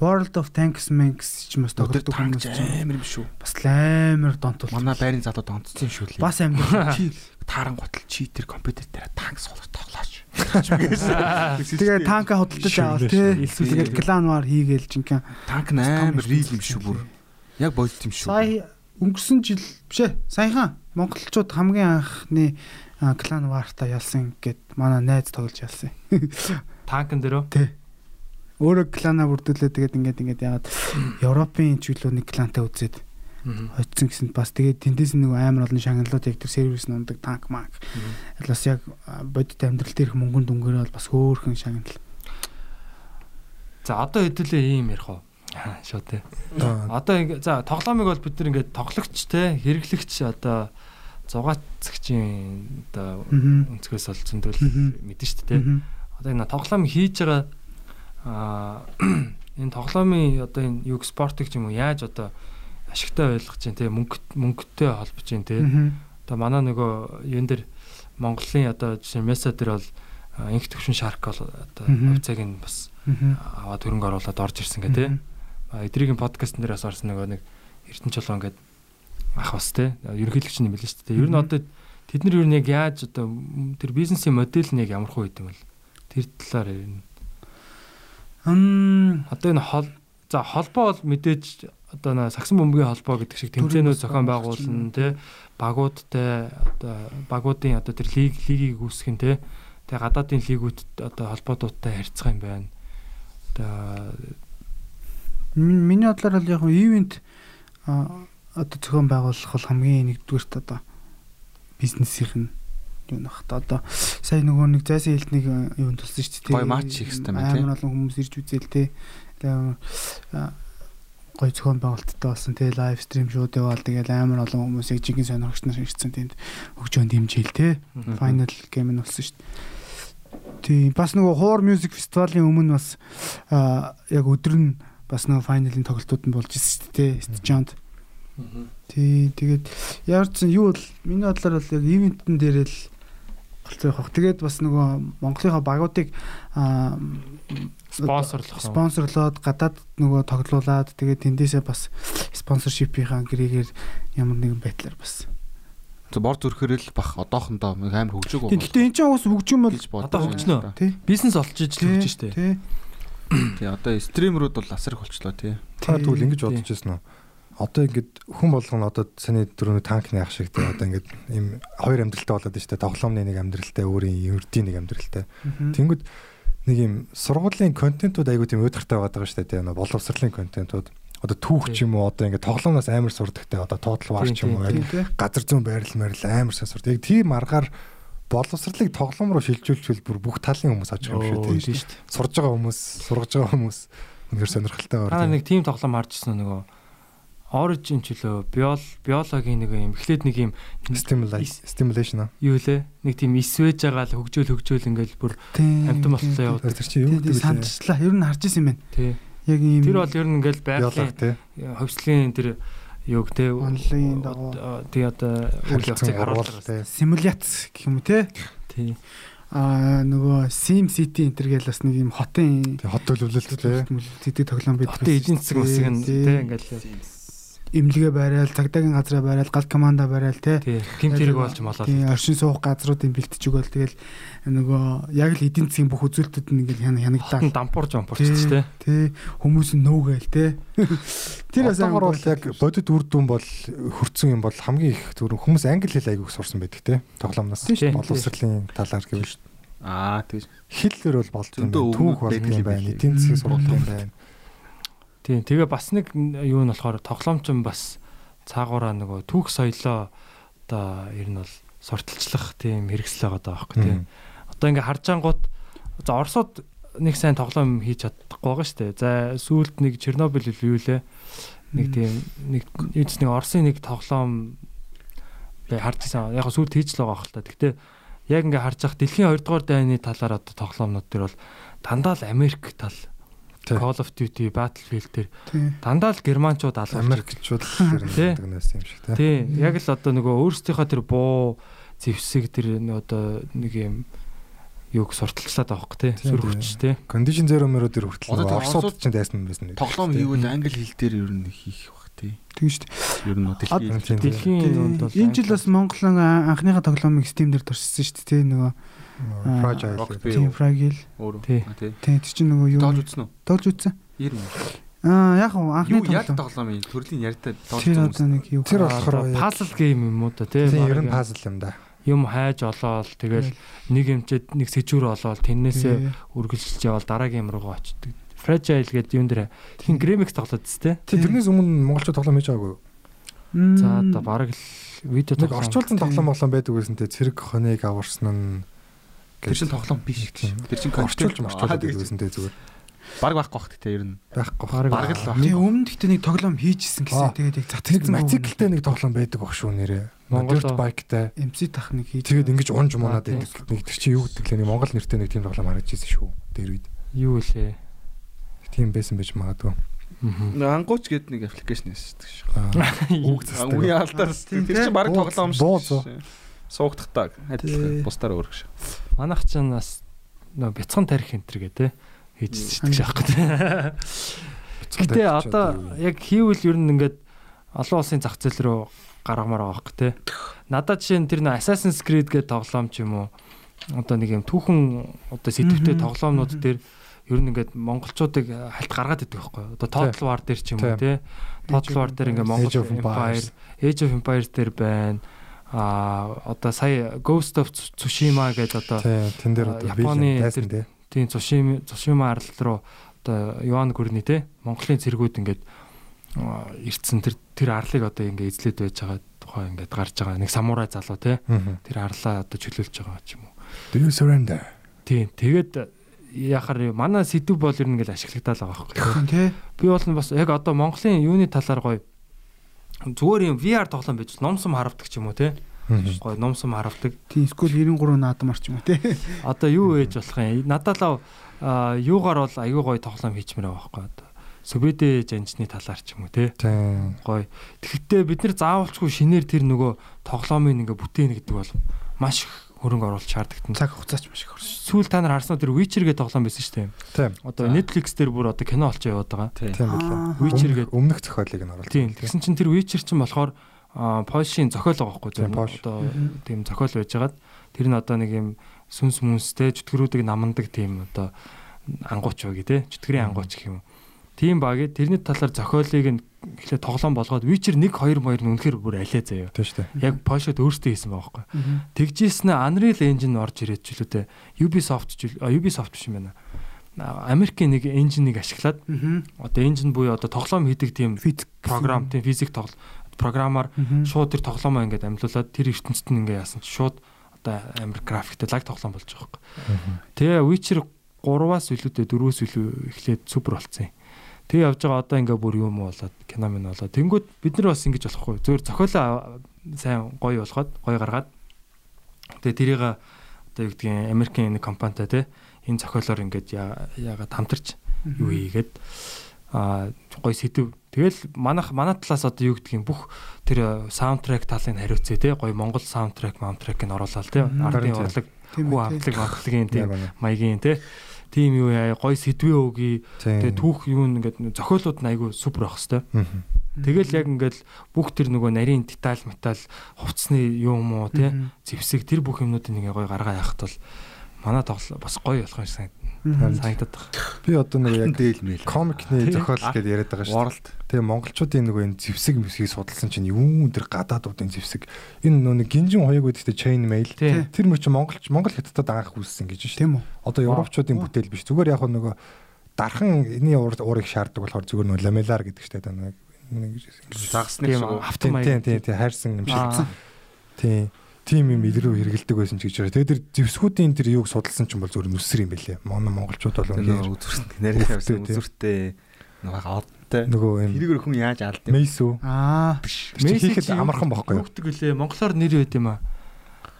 World of Tanks Manx ч юм бас тоглодог чинь амар юм шүү. бас амар донтол Манай байрын залууд онцсон шүү лээ. бас амар *laughs* чи тааран готл чи тэр компьютер дээр танк суулгаж тоглооч. *laughs* тэгээ танка хөдөлж аваад тий. Тэгээд клан вар хийгээл жинхэнэ танк амар рил юм шүү бүр. Яг бодит юм шүү. сая өнгөрсөн жил биш ээ саяхан монголчууд хамгийн анхны а, клан варта ялсан гэд манай найз тоглож ялсан. *laughs* Танкн дээрөө өөрөө клана бүрдүүлээ тэгээд ингээд ингээд яагаад *clears throat* Европын чиглүү нэг клантай үзээд хоцсон гэсэнд бас тэгээд тэндээс нэг амар олон шагналууд яг тэр сервис нь ундаг танк мак бас яг бодит амьдрал дээрх мөнгөнд өнгөрөө бол бас хөөхөн шагнал За одоо хэдүүлээ ийм ярих уу? *laughs* Шоо тий. Одоо ингээ за тоглоомыг бол бид нар ингээд тоглогч те хэрэглэгч одоо зугаацгчийн одоо өнцгөөс бол зөндөл мэдэн шүү дээ. Мгм. Одоо энэ тоглоом хийж байгаа аа *clears throat* энэ тоглоомын одоо энэ юг спортыг ч юм уу яаж одоо ашигтай ойлгож чинь те мөнгө мөнгөтэй холбож чинь Мгм. одоо манай нөгөө юун дээр Монголын одоо жишээ меса дээр бол инх төвшин шарк бол одоо хувьцааг нь бас аваад хөрөнгө оруулаад орж ирсэн гэх. А, эдрийн подкастн дээр бас орсон нөгөө нэг Эрдэнэ чулуун гэдэг ах бас те ерөнхийлөгч юм билээ шүү дээ. Ер нь одоо тэд нар ер нь яг яаж одоо тэр бизнесийн модель нь яг ямар хөө гэдэг юм бол тэр талаар ярина. Мм. Одоо энэ хол за холбоо бол мэдээж одоо нэ сагсан бөмбөгийн холбоо гэдэг шиг тэмцээнүүд зохион байгуулна те багуудтай одоо багуудын одоо тэр лиг лигийг үүсгэн те тэгээ гадаадын лигүүд одоо холбоодуудтай харьцах юм байна. Одоо Миний бодлоор бол яг ивент одоо зохион байгуулах бол хамгийн нэгдүгээрт одоо бизнесийнх нь юу нах та одоо сая нөгөө нэг зайсан хэлт нэг юу тулсан шүү дээ. Гоё матч хийх хэрэгтэй байна, тий. Амар олон хүмүүс ирж үзэл те. Тэгээ гоё зохион байгуулалттай болсон те лайв стрим шууд яваал тэгэл амар олон хүмүүсийг жинхэнэ сонирхогч нар ирсэн тэнд хөгжөөнд дэмжээл те. Final game нь болсон шүү дээ. Тийм бас нөгөө хуур music фестивалийн өмнө бас яг өдөр нь бас нөгөө финалийн тоглолтууд нь болж ирсэн шүү дээ стажионд. Тий тэгээд яарч юу бол миний бодлоор бол яг ивентэн дээр л болцоо явах. Тэгээд бас нөгөө Монголынхаа багуудыг Спонсорлох. спонсорлоод гадаад нөгөө тоглуулад тэгээд тэндээсээ бас спонсоршипийнхаа гэрээгээр ямар нэгэн байдлаар бас. Зөв бор зүрхээр л бах одоохондоо амар хөгжөг Тийм гэхдээ энэ ч бас хөгжим бол Одоо үү? тий. Бизнес олж иж л хөгжиж штэ. Тий. Тий одоо стримерүүд бол асар их болчлоо тий. Та тэгвэл ингэж бодож байсан уу? Одоо ингээд хүн болгоно одоо саний дөрөв танкны ах шиг тий одоо ингээд ийм хоёр амьдралтай болоод байна дээ. Тоглоомны нэг амьдралтай, өөрийн ердийн нэг амьдралтай. Тэнгүүд нэг юм сургуулийн контентууд айгуу тийм байгаад байгаа шүү дээ. тий. Боловсролын контентууд одоо түүх ч юм уу одоо ингээд тоглоомноос амар сурдагтай одоо тоотал вар ч юм уу яг газар зүүн байрал мэрл амар сайн сурд. Яг тийм аргаар боловсролыг тоглоом руу шилжүүлчихвэл бүр бүх талын хүмүүс очих юм шүү тийм штэ. Сурж байгаа хүмүүс, сургаж байгаа хүмүүс үнээр сонирхолтой байна. нэг тим тоглоом харж ирсэн нөгөө Origin ч үлээ биол биологийн нэг юм эхлээд нэг юм Stimulation аа. юу лээ нэг тийм исвэж байгаа л хөгжөөл хөгжөөл ингээл бүр амтан болтлоо яваад Тэр чинь юу гэдэг вэ? санджлаа. Ер нь харж исэн юм байна. тий. Яг ийм Тэр бол ер нь ингээл байгалийн хөвслийн тэр юуг тий Онлайн дагуу. тий одоо үйл явцыг харуулдаг. симуляц гэх юм уу те Тий. а нөгөө Sim City энэ төр гээл бас нэг юм хотын хот төлөвлөлт тий. тэдэг тоглоом байдаг. Хотын эжийн засаг масыг нь тий ингээл имлэгээ барайл, цагдаагийн газраа барайл, галт команда барайл те. тий гимт хэрэг болж молоо. Тийм оршин суух газруудын бэлтэж өгөөл тэгэл нөгөө яг л эдийн засгийн бүх үзүүлэлтүүд нь ингээл хянагдлаа. Хотын дампуурж ампуурч тий. Тэ хүмүүс нь нөөгээл те. *laughs* Тэр бас Одоогор бол яг бодит үр дүн бол хөрцөн юм бол хамгийн их зүр хүмүүс англи хэл айгүйх сурсан байдаг тий. Тоглоомноос Тий, тий. боловсролын талаар гэвэл Аа тэгэж. хэллэр бол. Зөндөө байна. Түүх байдаг юм байна. Эдийн засгийн сургалт юм байна. Тийм. Тэгээ бас нэг юу нь болохоор тоглоомч нь бас цаагаараа нөгөө түүх соёлоо одоо ер нь бол сурталчлах тийм хэрэгсэл байгаа даа байхгүй тийм. Одоо ингээ харж ангууд за Оросод нэг сайн тоглоом хийж чадахгүй байгаа шүү дээ. За сүүлд нэг Чернобыль юу лээ. Нэг тийм нэг эц нэг Оросын нэг тоглоом бай харж байсан. Яг сүүлд хийж л байгаа хэл та. Гэтэ яг ингээ харж ах дэлхийн 2 дугаар дайны талаар одоо тоглоомнууд төр бол дандаа л Америк тал. Call of Duty, Battlefield төр Тийм. дандаа л германчууд алуулж Америкчууд нэг нэс юм шиг тий. тий яг л одоо нөгөө өөрсдийнхөө тэр буу зевсэг тэр одоо нэг юм юуг сурталчлаад тий Тийм, сүр тий. хүч тий Кондишн зеро мөрөө дээр хүртэл Оросууд ч дайсан юм байсан. Тоглоом хийвэл англи хэл дээр ер нь хийх бах тий. Тийм шүү дээ. Ер нь дэлхийн Тийм, тийм. дэлхийн Энэ жил бас Монголын анхныхаа тоглоомыг Steam дээр туршсан шүү дээ те нөгөө Fragile. Тийм Fragile. Тий. Тий. Тийм тэр чинь нөгөө юу Тоож үзсэн үү? тоолж үзсэн. 90. Аа яг хөө анхны Юу яг тоглоом. тоглоом юм? Төрлийн яриатай тоож Тэр одоо нэг юу. Тэр болохоор пазл гейм юм уу та тий Тийм ер нь пазл юм да. юм хайж олоод тэгэл нэг юмчэд нэг сэжүүр олоод тэрнээсээ Тий. үргэлжлэж явал дараагийн юм руу очдөг Fragile гэдэг юм дээр тийм Grimix тоглоод тест Тий тэрнээс өмнө монголчууд тоглоом хийж байгаагүй. Мм. за одоо бараг л видео Нэг тоглоом орчуулсан Тийм. тоглоом болон байдаг байсан те цэрэг хоныг аварсан нь Тэр чин тоглоом биш. Тийм. Тэр чин орчуулж байсан те зүгээр. Баг байхгүй бах тий ер нь. Байхгүй. Бараг- Бараг л баг. Тэгээ өмнө гэхдээ нэг тоглоом хийжсэн гэсэн. Тэгээд яг Тэр цацсан. мотоциклтэй нэг тоглоом байдаг баг шүү нэрээ. Монгол bike-тай. MC тах нэг хийж. Тэгээд ингэж унж мунаад Аа, тийм. байдаг. Нэг тэр чинь юу гэдэг лээ нэг Монгол нэртэй нэг тийм тоглоом харагдаж ирсэн шүү. Тэр үед. юу лээ Тийм байсан байж магадгүй. Ангууч гэдэг нэг аппликейшн байсан *laughs* шүү. Аа, Үг Аа, Үгүй алдар. Тэр чин баг Бууз- тоглоом шүү. Суугдахтаа адилхан. Тий. Бусдаар өөр гэж. Манайх ч бас нөө бяцхан тарих энэ төр гэ те хийж чийдэг шахах гэдэг. Гэтэ одоо яг хийвэл ер нь ингээд олон улсын зах зээл рүү гаргамаар байгаа хөх те. Надад жишээ нь тэр нөө Assassin's Creed гэдэг тоглоом ч юм уу одоо нэг юм түүхэн одоо сэтвтэй Мгм. тоглоомнууд дээр ер нь ингээд монголчуудыг хальт гаргаад идэг байхгүй. Одоо Total War дээр ч юм уу те. Total War дээр ингээд Монгол Empire. Age of Empires дээр байна. А одоо сая Ghost of Tsushima гэдэг одоо тэн дээр одоо Японы тийм Цушима Цушима арал руу одоо Йоан Гүрний те Монголын цэргүүд ингээд ирдсэн тэр тэр арлыг одоо ингээд эзлээд байж байгаа тухай ингээд гарч байгаа нэг самурай залуу те тэр арлаа одоо чөлөөлж байгаа ч юм уу. Do you surrender? Тийм. Тэгээд яхаар манай сэдв бол ер нь ингээл ашиглагдаад байгаа байхгүй. Би бол бас яг одоо Монголын юуны талаар гоё зүгээр юм VR тоглоом байж номсом харавдаг ч юм уу те. Мгм. Гоё номсом харавдаг. Тийм скул 93 наадам арч юм уу тий. Одоо юу ээж болох юм? Надад л аа, юугаар бол аюу гоё тоглоом хийчмээр байгаа байхгүй одоо. Сүбэдэ жанчны талаар ч юм уу те. Гоё. Тэгэхдээ бид нар заавалчгүй шинээр тэр нөгөө тоглоомыг ингээ бүтээнэ гэдэг бол маш их хөрөнгө оруулалт шаарддаг. Цаг хугацаач маш их орсон. Сүүл та нар харсан тэр Witcher гэдэг тоглоом байсан шүү дээ. Тийм. Одоо Netflix дээр бүр одоо кино олж яваад байгаа. Тий. Тийм билээ. Witcher гэдэг. өмнөх зохиолыг нь оруулсан. Тийм. Тэгсэн чинь тэр Witcher чинь болохоор Польшийн зохиол байгаа байхгүй. Польш. Одоо тийм зохиол байжгаад тэр нь одоо нэг юм сүнс мүнстэй чөтгөрүүдийг намандаг тийм одоо ангууч байгаа тий. Чөтгөрийн ангууч гэх юм. Тийм багий тэрний талаар зохиолыг нь эхлээ тоглоом болгоод Witcher 1 2 2 нь үнэхээр бүр алиа заяа. Тийм шүү дээ. Яг Польшод өөртөө хийсэн байгаа байхгүй. Тэгжсэн Unreal Engine орж ирээд ч үлээ Ubisoft ч Ubisoft биш юм байна. Америкийн нэг engine-ийг ашиглаад одоо engine буюу одоо тоглоом хийдэг тийм Физик програм тийм физик тоглол програмаар шууд тэр тоглоомоо ингээд амьлуулад тэр ертөнцид нь ингээд яасан чи шууд одоо амар графиктэй лаг тоглоом болж байгаа байхгүй. Тэгээ Witcher 3-аас илүүтэй 4-өөс илүү эхлээд супер болцсон юм. Тэгээ явж байгаа одоо ингээ бүр юм болоод кино минь болоод. Тэнгууд бид нар бас ингэж болохгүй. Зөвхөн зохиолоо сайн гоё болгоод гоё гаргаад. Тэгээ тэрийг одоо юу гэдгийг Америкийн нэг компанитай те энэ зохиолоор ингээд яа- яагаад хамтарч юу хийгээд а гоё сэдв тэгэл манах манай талаас одоо юу гэдгийг бүх тэр саундтрек талыг хариуцъя те гоё Монгол саундтрек маунтрек нь оруулаад те ардын урлаг хүү хамтлаг хамтлагийн тийм маягийн те тийм юу яа гоё сэдвээ өгье тэгээ түүх юу ингээд зохиолууд нь айгүй супер байх хэвээр. Тэгэл яг ингээд бүх тэр нөгөө нарийн деталь металл хувцсны юм уу тий Мгм. зевсэг тэр бүх юмнуудыг ингээ гоё гаргаа яхад бол манай тоглол бас гоё болох юм шиг. Санагдаад байна. Би одоо нэг яг Дээл мэйл. комикны Тийм. зохиол гэдээ яриад байгаа шүү. World. Тэгээ монголчуудын нөгөө энэ зевсэг мэсгийг судалсан чинь юу энэ гадаадуудын зевсэг. Энэ нөгөө нэг гинжин хоёуг үүдтэй chain mail. Тэр мөр чинь монголч монгол хятадд анх үүссэн гэж шүү. Тийм үү. Одоо европчуудын бүтээл биш. Зүгээр яг нөгөө дархан уур уурыг шаарддаг болохоор зүгээр нөгөө ламелар гэдэг штэ одоо нэг Загсны Тийм шиг. автом тийм тийм тийм хайрсан юм шиг. Аа. Тийм. Тим юм илрүү хэрэгэлдэг байсан ч гэж байна. Тэгээ тэр зевсгүүдийн тэр юуг судалсан ч юм бол зүгээр нүсэр юм бэлээ. Манай монголчууд бол үнээр үзүрт нарийн явсан үзүртэй нөгөө одтой. нөгөө юм Тэрийгээр хүн яаж алд юм? мейс үү? Аа. Чинь хийхэд амархан бохгүй юу? Гэдэг үлээ монголоор нэр байд юм аа.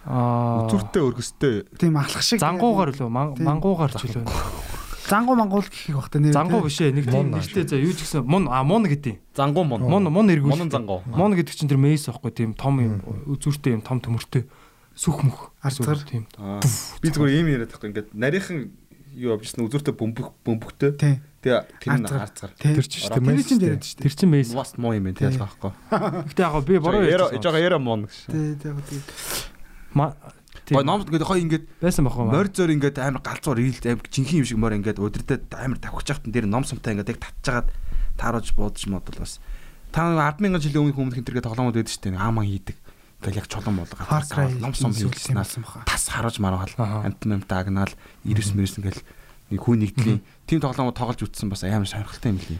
Аа. Үзүртэй өргөстэй. Тийм алхах шиг. Зангуугаар үлээ мангуугаар ч үлээ. *laughs* Зангуу мангуул гэх бахта нэр. Зангуу биш ээ нэг тийм Мун нэртэй за юу ч гэсэн мун а мун гэдэг. Зангуу мон. Мун мун эргүүл. Мунан зангуу. Мун гэдэг чинь тэр мейс аахгүй тийм том юм үзүүртэй юм том төмөртэй сүх мөх. Арцгар. тийм. Би зүгээр ийм яриад байхгүй ингээд нарийнхан юу авчихсан үзүртэй бөмбөг бөмбөгтэй. Тийм. Тэгээ тэр нь харцгаар. Тийм. Тэр чинь Ороо. тийм Тэр чинь яриад шүү Тэр чинь мейс. Бас муу юм байна тий Тий. ялгаахгүй. Гэтэ яг би бороо Яра жоо яра дээ. Тийм тийм. Ма Гой номд ингээд хой ингээд байсан бахаа. морь зөөр ингээд амар галзуур ийлд амар жинхэнэ юм шиг морь ингээд өдөртөд амар тавхиж яхад дээр ном сумтай ингээд яг татчихагаад тааруулж буудаж модол бас. Та 100000 жилийн өмнөх энэ төргээ тоглоомод байдаг шүү дээ. Ааман хийдэг. Ингээл яг чулуун болгоод ном сум болсон баха. тас харуулж маргаал Аха. амт амт агнаал 99 мэрс ингээл нэг хүн нэгдлийн тим тоглоомод тоглож үтсэн бас амар сонирхолтой юм лий.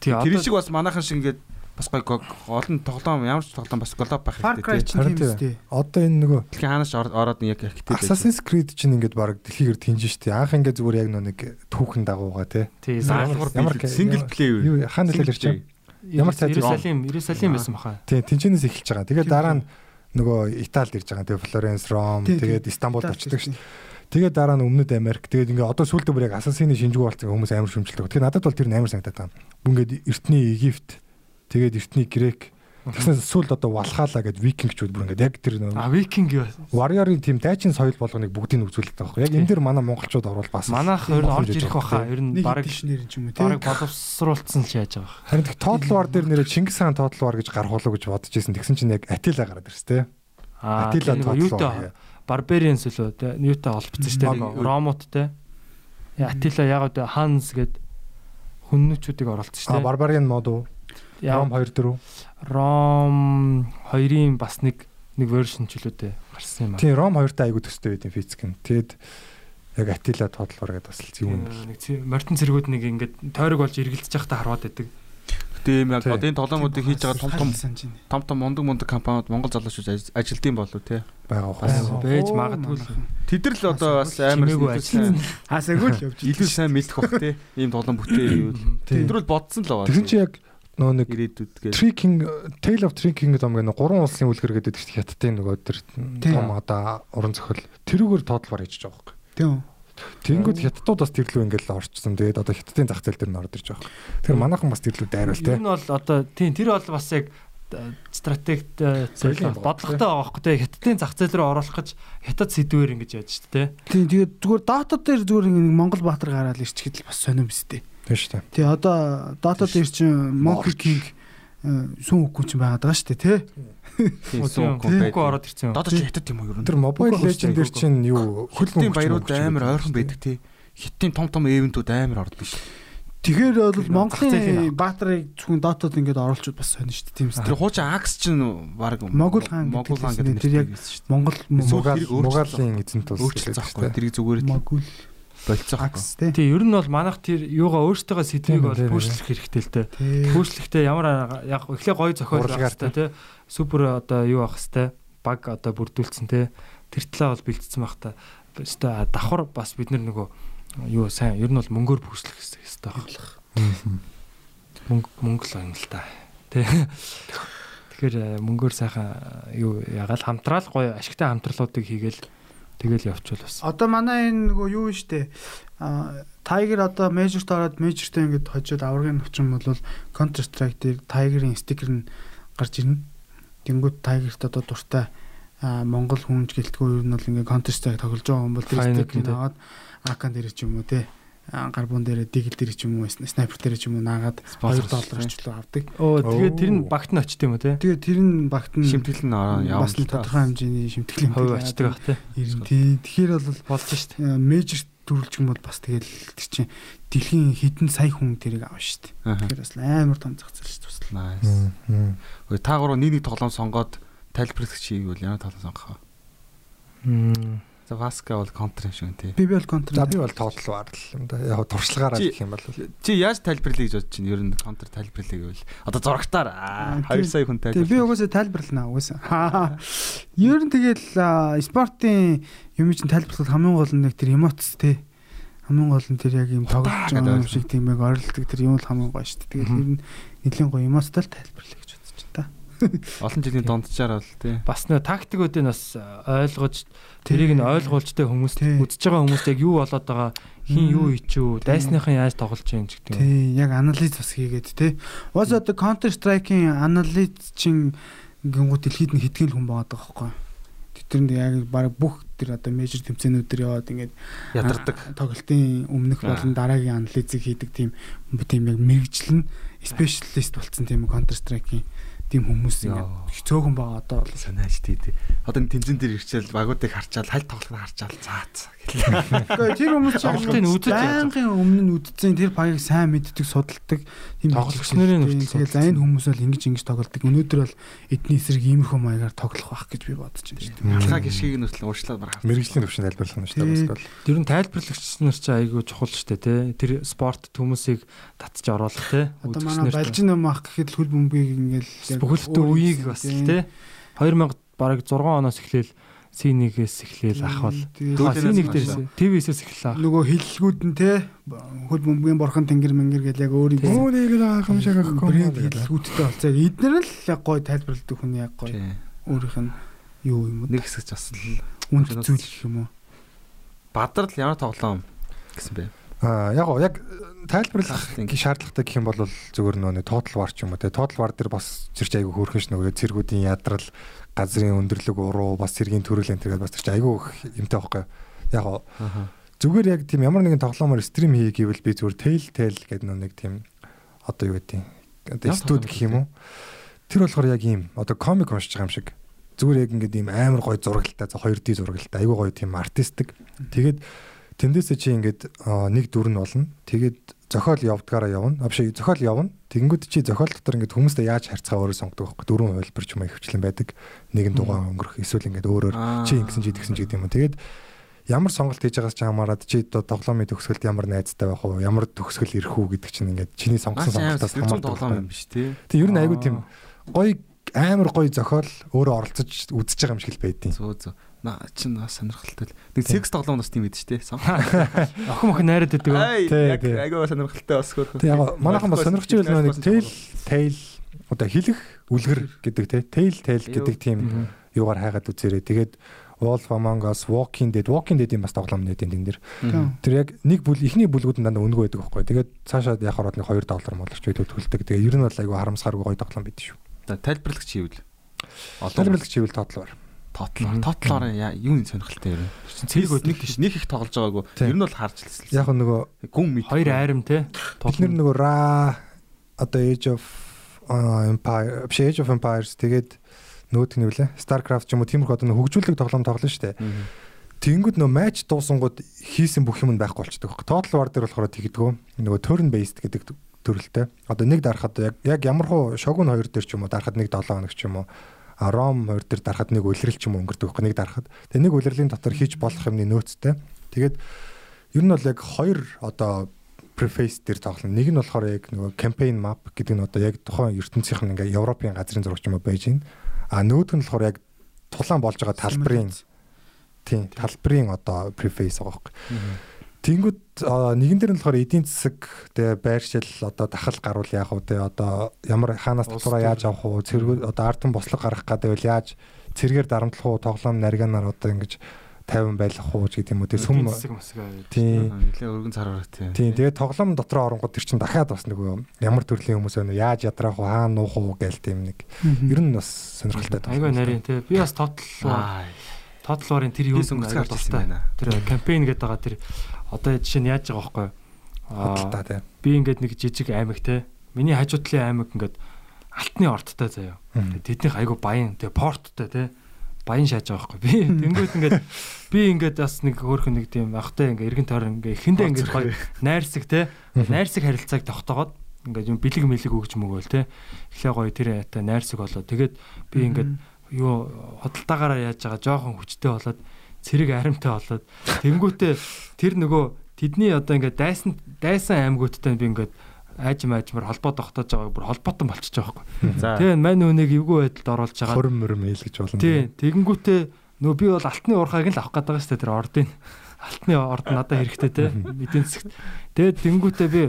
Тэр шиг бас манайхан шиг ингээд бас гой олон тоглоом ямар ч тоглоом бас голоб байх Харин тийм. Одоо энэ нөгөө Дэлхийн хаанаас ор- ороод яг актив Assassin's Creed чинь ингээд баг дэлхийгээр тэнж штэ. Анх ингээд зүгээр яг нэг түүхэн дагуугаа тий Ямар- сингл плей Юу хаана хэлэр чинь? Ямар цайз- Иерусалим Иерусалим байсан баха. Тий, тэнчэнээс эхэлж байгаа. Тэгээд дараа нь нөгөө Италид ирж байгаа. Тэгээд Флоренс, Ром, тэгээд очдог ирсэн. шүү. Тэгээд дараа нь Өмнөд Америк. Тэгээд ингээ одоо сүүлдээ бүр яг Assassin-ийн шинжгүй болсон хүмүүс амар шүмжилдэг. Тэгээд надад бол тэр нь амар санагдаад байна. Бүр ингээ эртний Египт, тэгээд эртний Грек. Тэгсэн сүүлд одоо Валхала гэдэг викингчүүд бүр ингээ яг тэр А нөгөө викинг юу? Warrior-ийн тийм дайчин соёл болгоныг бүгдийг үзүүлдэг байхгүй. Яг энэ дэр манай монголчууд орвол бас Манайх ер нь орж ирэх баха. Ер нь Нэг баг дишнэр юм уу баг тийм. боловсруулсан ч яаж байгаа. Харин тэг War дээр нэрээ Чингис хаан War гэж болов гэж бодож исэн. Тэгсэн чинь яг Атила гараад ирсэн. Аа Атила тэр Total нөгөө War. юутай холбогдсон шүү дээ. Маг- Ромуудтай. Атила яг одоо Ханс гээд хүннүүчүүдийг оруулсан шүү А дээ. Barbarian мод уу? Ром 2 4. Ром 2-ын бас нэг нэг вершн ч үлээ гарсан юм аа. Тийм Ром 2 та айгу төстэй байт юм физик нь. Тэгэд Яг Атила тодлоор гэдэг бас л юм. нэг цэ- морьтон цэргүүд нэг ингээд тойрог болж эргэлдэж явахдаа хараад байдаг. Гэтэ ийм яг энэ тоглоомуудыг хийж байгаа том том байна. том том мундаг мундаг компаниуд Монгол залуучууд ажилтсан болов те. байгаа Бас ухаас. Оо, магадгүй л. Тэд нар л одоо бас амар ажилласан. Хаасаагүй л явж илүү сайн мэдэх бах те. Ийм тоглоом бүтээ юу. Тий. Тэд нар бол бодсон л байгаа. Тэгсэн чи яг нөө нэг ирээдүйд гэж. Tricking Tale of Tricking гэдэг нэг гурван улсын үлгэр гэдэг чинь хятадын нөгөө тэр том одоо уран зохиол тэрүүгээр тоотлоор хийж байгаа байхгүй. Тийм. Тэгэнгүүт хятадууд бас тэрлүү ингээл орчсон. Тэгээд одоо хятадын зах зээл дээр нь орж ирж байгаа. Тэгэхээр манайхан бас тэрлүү дайруул те. нь бол одоо тийм тэр бол бас яг стратегт Соёлын бодлоготой байгаа байхгүй те хятадын зах зээл рүү оруулах гэж хятад сэдвээр ингэж яаж шүү дээ. Тийм тэгээд зүгээр дата дээр зүгээр ингэ Монгол Баатар гараад ирчихэд л бас сонирм өстэй. Тийм шүү дээ. Тий одоо дата дээр чинь Monkey King э, сүн үгүй чинь байгаад байгаа шүү дээ тий. Тийм сум Үгүй ороод ирсэн юм. Додож хятад юм уу юу? Тэр Mobile Үгүй, Legend дээр чинь юу Хөлбөмбөгийн баярууд амар ойрхон байдаг тий. Хиттийн том том эвентүүд амар орд биш. Тэгэхээр бол Монголын Баатарыг зөвхөн дотод ингээд оруулчуд бас сонир шүү дээ тийм Тэр үстэй. хуучин Акс чинь баг Могул хаан гэдэг Могул хаан гэдэг Тэр яг нэртэй шүү дээ. Монгол Мугаалын эзэнт Өөрчлөлт гэдэг шүү. Тэрийг зүгээр Могул акс тий. Ер нь бол манайх тэр юугаа өөртөөгөө сэдвийг Тийм, бол пүүшлэх хэрэгтэй л дээ. Пүүшлэхдээ ямар яг эхлээ гоё зохиол байх хэрэгтэй тий. Супер одоо юу байх хэрэгтэй. Баг одоо бүрдүүлсэн тий. Тэр талаа бол бэлдсэн байх та. Өстой давхар бас бид нар нөгөө юу сайн ер нь бол мөнгөөр пүүшлэх хэрэгтэй байх. Мөнгө мөнгө л юм л та. Тий. Тэгэхээр э, мөнгөөр сайхан э, юу ягаал хамтраал гоё ашигтай хамтралуудыг хийгээл тэгэл явуучвал бас. Одоо манай энэ нөгөө юу вэ штэ. А Tiger одоо Major-т ороод Major-т ингээд хожоод аврагын навчин бол Counter Strike дээр Tiger-ийн стикер нь гарч ирнэ. Тэнгүүд Tiger-т одоо дуртай Монгол хүнж гэлтгөө ер нь бол ингээд Counter Strike тоглож байгаа бол тэр стикерийг аваад дээр ч юм уу те гарбун дээр дигл дээр ч юм уу снайпер дээр ч юм уу наагаад 2 доллар л авдаг. Оо тэгээд тэр нь багт нь очт юм уу те? Тэгээ тэр нь багт нь Шимтгэл нь ороо явна. бас тодорхой хэмжээний шимтгэл юм Ховь очдөг бах те. Ирэн тий. Тэгэхээр бол Болж штт. мейжер төрүүлж юм бол бас тэгэл тэр чинь дэлхийн хэдэн сая хүн тэрийг авна. Аа. Тэгэхээр бас амар том зах зээл. Nice. Мм. Ой та гурав нэг нэг тоглоом сонгоод тайлбарлах чигийг бол ямар тоглоом сонгох вэ? Мм. За Васка бол контр юм шиг тий. Би би бол контр. За би бол тоотлоо ард юм да. Яг туршлагаараа гэх юм бол Чи яаж тайлбарлая гэж бодож чинь ер нь контр тайлбарлая гэвэл одоо зурагтаар аа, Аа, 2 сая хүн Тэгээ би угаасаа тайлбарлана угаасаа. Ер нь тэгэл спортын юм чинь тайлбарлахад хамгийн гол нь нэг тэр эмоц те. Хамгийн гол нь тэр яг юм тоглож байгаа юм шиг тийм яг оролдог тэр юм л хамгийн гоё шүү дээ. Тэгэл ер нь нэлийн гоё эмоцтой л тайлбарлая гэж бодож байна та. *laughs* Олон жилийн дунджаар бол тий. бас нөө тактикуудыг бас ойлгож тэрийг нь ойлгуулжтэй хүмүүс Тий. үзэж байгаа хүмүүст яг юу болоод байгаа хин юу хийчүү дайсныхан яаж тоглож байгаа юм ч гэдэг юм. Тий, яг анализ бас хийгээд те. Уус одоо Counter Strike-ийн анализ чин гингууд дэлхийд нь хэдхэн л хүн байгаа байхгүй. Тэр нь яг баг бүх тэр одоо мейжер тэмцээнүүд төр яваад ингээд Ядардаг. тоглолтын өмнөх болон дараагийн анализыг хийдэг тийм тийм яг мэрэгжил нь спешиалист болцсон тийм Counter Strike-ийн тийм хүмүүс ингээд цөөхөн байгаа одоо бол Санааж тий. тий. Одоо тэмцэн дээр ирчээл багуудыг харчаал халь тоглохыг харчаал цаац. Гэхдээ тэр хүмүүс чинь Тоглолтын үзэж байнгын өмнө нь үдцэн тэр багийг сайн мэддэг судалдаг тийм Тоглогч нарын хүртэл Тэгээд за энэ хүмүүс бол ингэж ингэж тоглодог. Өнөөдөр бол эдний эсрэг иймэрхүү маягаар тоглох байх гэж би бодож байна шүү дээ. Алхаа гიშгийг нь хүртэл уучлаад барах. мэрэгжлийн төвшөнд тайлбарлах нь шүү дээ бас бол. Тэр нь тайлбарлагч нар ч айгүй чухал штэ те. Тэр спорт хүмүүсийг татж оруулах те. Одоо манай балжин нам ах гэхэд хөл бөмбөгийг ингээл бүхэлдээ үеийг юм бас тийм. те 2000 бараг 6 оноос эхлээл C1-ээс эхлээл ахвал Тэгээд А, C1 Дүүлэнээс дээрээс TV-ээс эхэллээ ах. нөгөө хиллгүүд нь те хөл бөмбөгийн борхон тэнгэр мэнгэр гэл яг өөр юм. Өөнийг л аа хамшааг авахгүй. брэнд хиллгүүдтэй болцоо. Эднэр л яг гой тайлбарладаг хүн яг гой Тий. өөрийнх нь юу юм уу? Нэг хэсэг ч бас л Үнд зүйл гэх юм уу? бадрал ямар тоглоом гэсэн бэ? Аа яг яг тайлбарлах Хахтын. гэх шаардлагатай гэх юм бол зүгээр нөө total war ч юм уу те. Total war дээр бас зэрч айгүй хөөрхөн ш нөгөө цэргүүдийн ядрал газрын өндөрлөг уруу бас цэргийн төрөл энэ тэгээд бас чинь айгүй юмтай байхгүй. Яг зүгээр яг тийм ямар нэгэн тоглоомоор стрим хий гэвэл би зүгээр Telltale гэдэг нөө нэг тийм одоо юу гэдэг Ямар студ гэх юм уу? тэр болохоор яг ийм одоо комик уншиж байгаа юм шиг. Зүгээр яг ингээд ийм амар гой зурагтай за 2D зурагтай айгүй гой тийм артистик. Тэгээд тэндээсээ чи ингээд нэг дүр нь болно. Тэгээд зохиол явдгаараа явна. Авши зохиол явна. Тэгэнгүүт чи зохиол дотор ингээд хүмүүстэй яаж харьцаа өөрөө сонгодог байхгүй дөрвөн хувилбар ч юм их хвчлэн байдаг. Нэгэн дугаан өнгөрөх эсвэл ингээд өөрөөр чи ингэсэн чи тэгсэн ч гэдэг юм тэгээд ямар сонголт хийж байгаас ч хамаарат чи тоглоомын төгсгөлд ямар найзтай байх уу ямар төгсгөл ирэх үү гэдэг чинь ингээд чиний сонгосон сонголтоос хамаардаг тоглоом юм биш тий. Тэг ер нь айгүй тийм гоё амар гоё зохиол өөрөө оролцож үзэж байгаа юм шиг л байдیں۔ Зөө зөө. Наа чин сонирхолтой л. Нэг секс тоглоом бас тийм байдаг шүү дээ. охин охин найраад байдаг. Яг айгаа сонирхолтой бас хөрх. Тэг яг манайхан бас сонирхож байвал нэг тэл тайл одоо хилэх үлгэр гэдэг те tail tail гэдэг тийм юугаар хайгаад үзээрэй. Тэгээд Wolf Among Us, Walking Dead, Walking Dead-ийн бас тоглоом нэт энэ дэр. Тэр яг нэг бүл ихний бүлгүүд нь дандаа өнгө байдаг байхгүй. Тэгээд цаашаа яг хараад нэг 2 доллар молорч бид төлдөг. Тэгээд ер нь бол айгүй харамсахааргүй гоё тоглоом байд шүү. Тайлбарлагч хийвэл. Тайлбарлах чивэл тоотлоор. Тотлоор тотлоор юу нэг сонирхолтой юм. Цэгийг нэг тийш нэг их тоглож байгаагүй. Ер нь бол харж лсэн. Яг нөгөө гүн мэд. Хоёр айрам те. бид нар нөгөө Ra одоо Age of Empire, Age of Empires тэгээд нөгөөх нь юу лээ? StarCraft ч юм уу тиймэрхүү одоо хөгжүүлэг тоглоом тоглоно шүү дээ. Тэнгүүд нөө матч дуусангууд хийсэн бүх юм нь байхгүй болчихдог. Total War дээр болохоор тэгдэггүй. Нөгөө turn based гэдэг төрөлтэй. Одоо нэг дарахад яг ямар хуу Shogun 2 дээр ч юм уу дарахад нэг 7 хоног ч юм уу. Rom 2 дээр дарахад нэг үлрэл ч юм өнгөрдөг байхгүй нэг дарахад. Тэгээ нэг үлрэлийн дотор хийж болох юмны нөөцтэй. Тэгээд ер нь бол яг хоёр одоо preface дээр тоглоно. Нэг нь болохоор яг нөгөө campaign map гэдэг нь одоо яг тухайн ертөнцийнх нь ингээ Европын газрын зураг ч юм уу байж байна. А нөгөөх нь болохоор яг тулаан болж байгаа талбарын тийм талбарын одоо preface байгаа байхгүй. Тэнгүүд нэгэн дээр нь болохоор эдийн засаг тэ байршил одоо дахал гарвал яах вэ? Одоо ямар хаанаас татвараа яаж авах вэ? Цэргүүд одоо ард түмэн бослог гаргах гэдэг бол яаж цэргээр дарамтлах уу? Тоглоом нарганаар одоо ингэж 50 байлгах уу гэдэг юм уу тэ сүм тийм Нилээ өргөн цараар тий. Тийм тэгээд тоглоом дотроо оронгууд тэр чин дахиад бас нөгөө ямар төрлийн хүмүүс байна? Яаж ядраах уу? Хаана нуух уу гээл тийм нэг. Ер нь бас сонирхолтой Айгүй нарийн. те. Би бас тотал тотал варын тэр юу харж ирсэн байна. Тэр кампайн гэдэг байгаа тэр одоо жишээ нь яаж байгаа байхгүй? Тийм би ингээд нэг жижиг аймаг те. Миний хажуу талын аймаг ингээд алтны орттой заяа. Тэднийх айгу баян те порттой те. Баян шааж байгаа байхгүй. Би *laughs* тэнгууд ингээд би ингээд бас нэг хөөрхөн нэг тийм ахтай ингээд эргэн тойрон ингээд ихэндээ ингээд гоё найрсаг те. Найрсаг харилцааг тогтоогоод ингээд юм бэлэг мэлэг өгч мөгөөл те. Эхлээ гоё тэр ята найрсаг болоо тэгээд би ингээд юу худалдаагаараа яаж байгаа жоохон хүчтэй болоод цэрэг аримтай болоод тэнгүүтээ тэр нөгөө тэдний одоо ингээд дайсан дайсан аймагуудтай би ингээд аажим аажмаар холбоо тогтоож байгааг бүр холбоотон болчихж байгаа байхгүй. Тэгээ мань үнийг эвгүй байдалд оруулж байгаа. хорм мөрм ээлгэж болно Тий, тэгэнгүүтээ нөө би бол алтны урхааг л авах гэдэг шүү дээ тэр ордын. Алтны орд надад хэрэгтэй те. Эдийн засагт. Тэгээд тэнгүүтээ би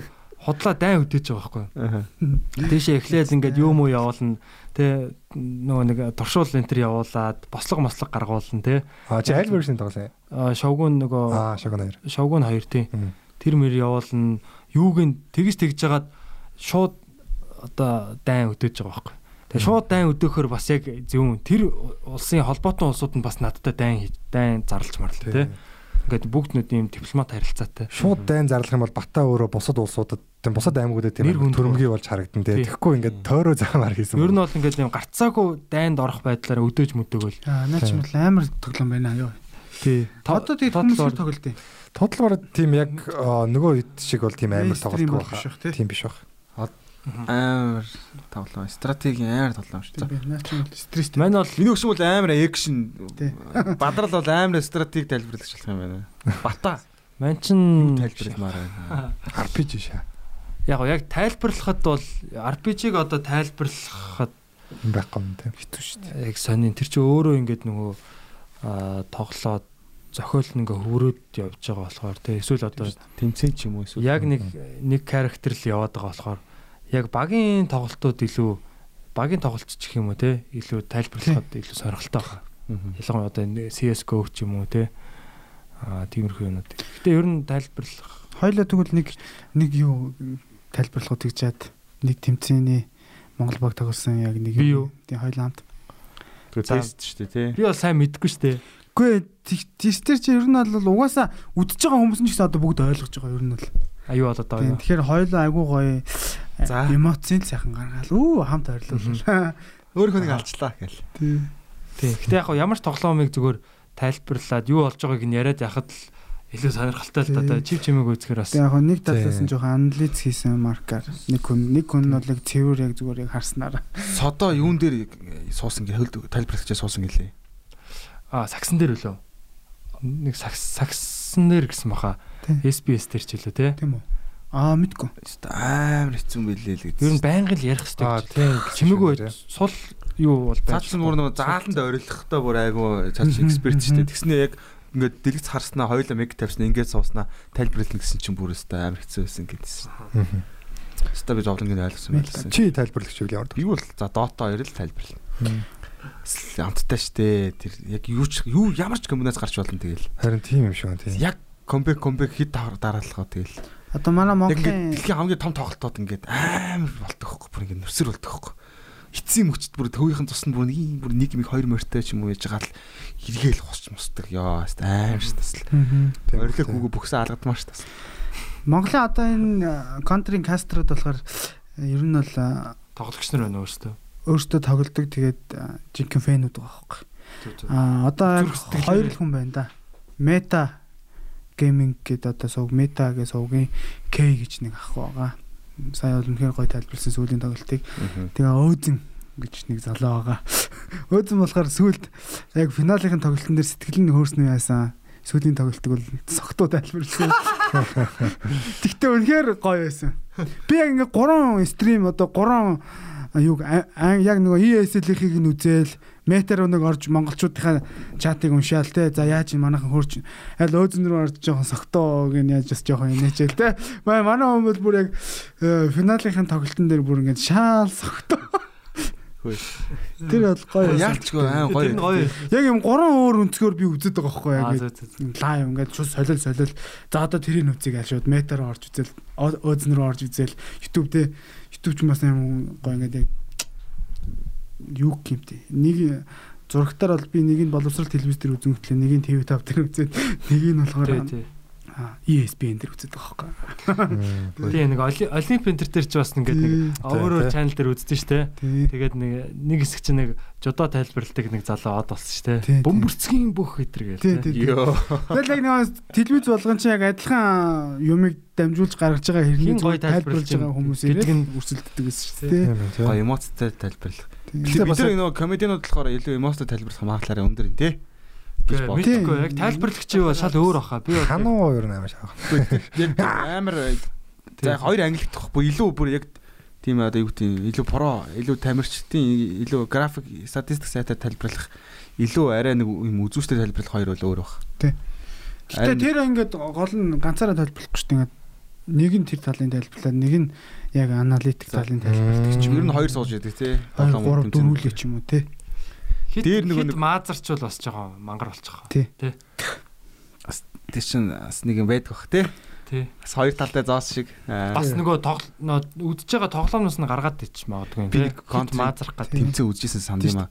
хотлоо дайн өдөөж байгаа байхгүй. Тийшээ эхлээл ингээд юм уу явуулна. Тэ нөгөө нэг туршуул энэ төр явуулаад бослого мослог гаргуулна те. а чи аль вершн тоглосон А, Шовгун нөгөө аа шагнаар Шовгун 2 тий. Тэр мэр явуулна. Юуг нь тэгж тэгж жагаад шууд одоо дайн өдөөж байгаа байхгүй. Тэгээ шууд дайн өдөөхөр бас яг зөв тэр улсын холбоотон улсууд нь бас надтай дайн дайн зарлж марлаа тий. Ингээд бүгд нүд ийм дипломат харилцаатай. шууд дайн зарлах юм бол Батаа өөрөө бусад улсуудад тийм бусад аймагуудад тийм төрөмгий болж харагдан Тий. тийм тэгэхгүй ингээд тойроо заамаар хийсэн Ер нь бол ингээд ийм гарцаагүй дайнд орох байдлаар өдөөж мүдөгөл. Аа наа ч юм бол амар тоглоом байна юу. Тий. Одоо хүмүүс их тоглолт юм. Тодлоор тийм яг нөгөө хэд шиг бол тийм амар тоглолт биш байх тийм биш байх Амар тоглоом. Стратегийн амар тоглоом шүү. Тийм наа ч юм бол стресс. Мань бол Миний өгсөн бол амар экшн. Тий. Бадрал бол амар стратеги тайлбарлагч болох юм байна. Бата мань чин тайлбарламаар байна. RPG шаа яг гоо яг тайлбарлахад бол RPG-г одоо тайлбарлахад байхгүй юм тийм Хитүү шүү дээ. яг сонин тэр чинь өөрөө ингээд нөгөө аа тоглоод зохиол нь ингээ хөврөөд явж байгаа болохоор тий эсвэл одоо Тэмцэн ч юм уу эсвэл яг нэг нэг характер л яваад байгаа болохоор яг багийн тоглолтууд илүү багийн тоглолт ч гэх юм уу тий илүү тайлбарлахад илүү сонирхолтой байгаа. Ялангуяа одоо энэ CS:GO ч юм уу тий аа тиймэрхүү юмнууд. Гэтэ ер нь тайлбарлах Хоёлаа тэгвэл нэг нэг юу тайлбарлах тэгжээд нэг тэмцээний Монгол баг тоглосон яг нэг Би юу? Тийм хоёлаа хамт. Тэгээ тест шүү дээ тий. би бол сайн мэдгүй шүү дээ. Үгүй тестэр чи ер нь бол угаасаа үдчихэж байгаа хүмүүс нь ч гэсэн одоо бүгд ойлгож байгаа ер нь бол. Аюу болоод байгаа юм. тэгэхээр хоёлаа айгуу гоё За. эмоцийн л сайхан гаргаал. Үу хамт ойрлууллаа. *laughs* Өөр хүнийг алчлаа гэл. Тийм. Тий. Гэтэ яг ямар ч тоглоомыг зүгээр тайлбарлаад юу болж байгааг нь яриад яхад л илүү сонирхолтой л да. Чив чимээг үзэхэр бас яг нэг талаас нь жоохон анализ хийсэн маркер. Нэг хүн нэг хүн нь бол яг цэвэр яг зүгээр яг харснаар. Содо юун дээр суусан гээ хөлд тайлбарлагчаа суусан гэлээ. аа сагсан дээр үлээ. нэг сакс сакснер гэсэн баха. Тий. SBS дээр ч үлээ те. Тийм үү? Аа мэдгүй. амар хэцүү юм билээ л гэж. Ер нь байнга л ярих Аа хэрэгтэй. тийм Чимээгүй сул юу бол байж. Цааш бүр нэг зааланд орилохтой бүр айгу цааш эксперт шүү дээ. Тэгснээ яг ингээд дэлгэц харснаа хоёулаа мег тавьснаа ингээд сууснаа тайлбарлана гэсэн чинь бүр өстой амар хэцүү байсан гэдсэн. Өстой би зовлонгийн ойлгосон байлсан. Чи тайлбарлагч юу ямар Би бол за Dota 2 л тайлбарлана. Амттай штэ. Тэр яг юу ч юу ямар ч комбинац гарч болно тэгэл. харин тийм юм шиг байна тийм. Яг комбек комбек хит дараалгаа тэгэл. Одоо манай Монголын дэлхийн хамгийн том тоглолтууд ингээд амар болдог хөөхгүй бүр ингээд нүсэр болдог хөөхгүй. Эцсийн мөчт бүр төвийнхэн тусанд бүр нэг юм бүр нэг миг 2 морьтой ч юм уу яж байгаа л эргээл хусч мусдаг. Хаст амар ш тасл. Орилог хүүгөө бүгсэн алгадмаа ш тасл. Монголын одоо энэ контринг каструуд болохоор э, ер нь бол э, тоглогч нар байна өөрсдөө. өөрсдөө тоглодог тэгээд э, жинхэнэ фэнүүд байгаа байхгүй. Аа одоо хоёр л хүн байна да. Мета гейминг гэдэг одоо сувг мета гэж сувгийн K гэж нэг ах байгаа. Сая бол үнэхээр гоё тайлбарлсан сүүлийн тоглолтыг. Тэгээ өөзөн гэж нэг залуу байгаа. *laughs* өөзөн болохоор сүүлд яг финалын тоглолтын дээр сэтгэл нь хөөрснө яасан. Сүүлийн тоглолтыг бол согтуу тайлбарлсан. *laughs* Тэгтээ үнэхээр гоё байсан. Би яг ингээ 3 стрим одоо 3 юг яг нөгөө ESL-ийг нь үзэл метр өнөг орж монголчуудынхаа чатыг уншаал те. За яаж энэ манайхан хөрч аль өөзөн рүү орж жоохон согтоо гин яаж бас жоохон инээчэл те. Маа манай хүмүүс бол бүр яг э, финалын тоглолтын дээр бүр ингээд шаал согтоо. Тэр бол гоё. Яалчгүй аа Тэр нь гоё. гоё. яг юм гурван өөр өнцгөр би үзээд байгаа байхгүй яг лайв ингээд шууд солил солил. За одоо тэрийн нүцгийг аль шууд. Метр орж үзэл өөзөн рүү орж үзэл. YouTube дээр YouTube ч бас юм гоё ингээд яг юу гэмтэй нэг зурагтаар бол би нэг нь боловсрал телевиз дээр үзэн хөтлөө нэг нь TV5 дээр үзээд нэг нь болохоор ESPN дээр үзээд байгаа байхгүй Тэгээ нэг Оли- Олимп энтер дээр ч бас ингээд нэг өөр өөр чанал дээр үздэг штэ. Тэгээд нэг нэг хэсэг чинь нэг жодоо тайлбарладаг нэг залуу од болсон штэ. Бөмбөрцгийн бүх хэтэр гээл. Тэгэл яг нэг телевиз болгон чи яг адилхан юмыг дамжуулж гаргаж байгаа хэрнээ тайлбарлаж байгаа хүмүүс гэдэг ирээд нь өрсөлддөг гэсэн тийм. Гоё эмоцтой тайлбарлах. Тий. Бид нар нөгөө комедианууд болохоор илүү эмоцтой тайлбарлах магадлалаа өндөр юм тий. гэж Гэ- бод. Мэдхгүй яг тайлбарлагч юу шал өөр баха. Би бол Хануу ер нь амар шаах. Яг амар за хоёр англи гэхгүй илүү бүр яг тийм одоо юу гэдэг илүү про илүү тамирчдын илүү график статистик сайтаар тайлбарлах илүү арай нэг юм үзүүштэй тайлбарлах хоёр бол өөр баг. Гэтэ тэр ингээд гол нь ганцаараа тайлбарлахгүй шүү дээ. Ингээд нэг нь тэр талын тайлбарлаад нэг нь яг аналитик талын тайлбарладаг ч юм. Ер нь хоёр сууж яадаг тий. 2 3 дөрвөлээ ч юм уу те. хит Дээр нөгөө нэг- маазарчвал бас жоохон мангар болчих. Тий. Тэр чин бас нэг юм байдаг бах тий. Тий. Бас хоёр талтай зоос шиг. Бас нөгөө үдж байгаа тоглоомноос нь гаргаад ич магадгүй. Би тий. Хит маазрах гэдэг. тэмцээн үзчихсэн санд юм аа.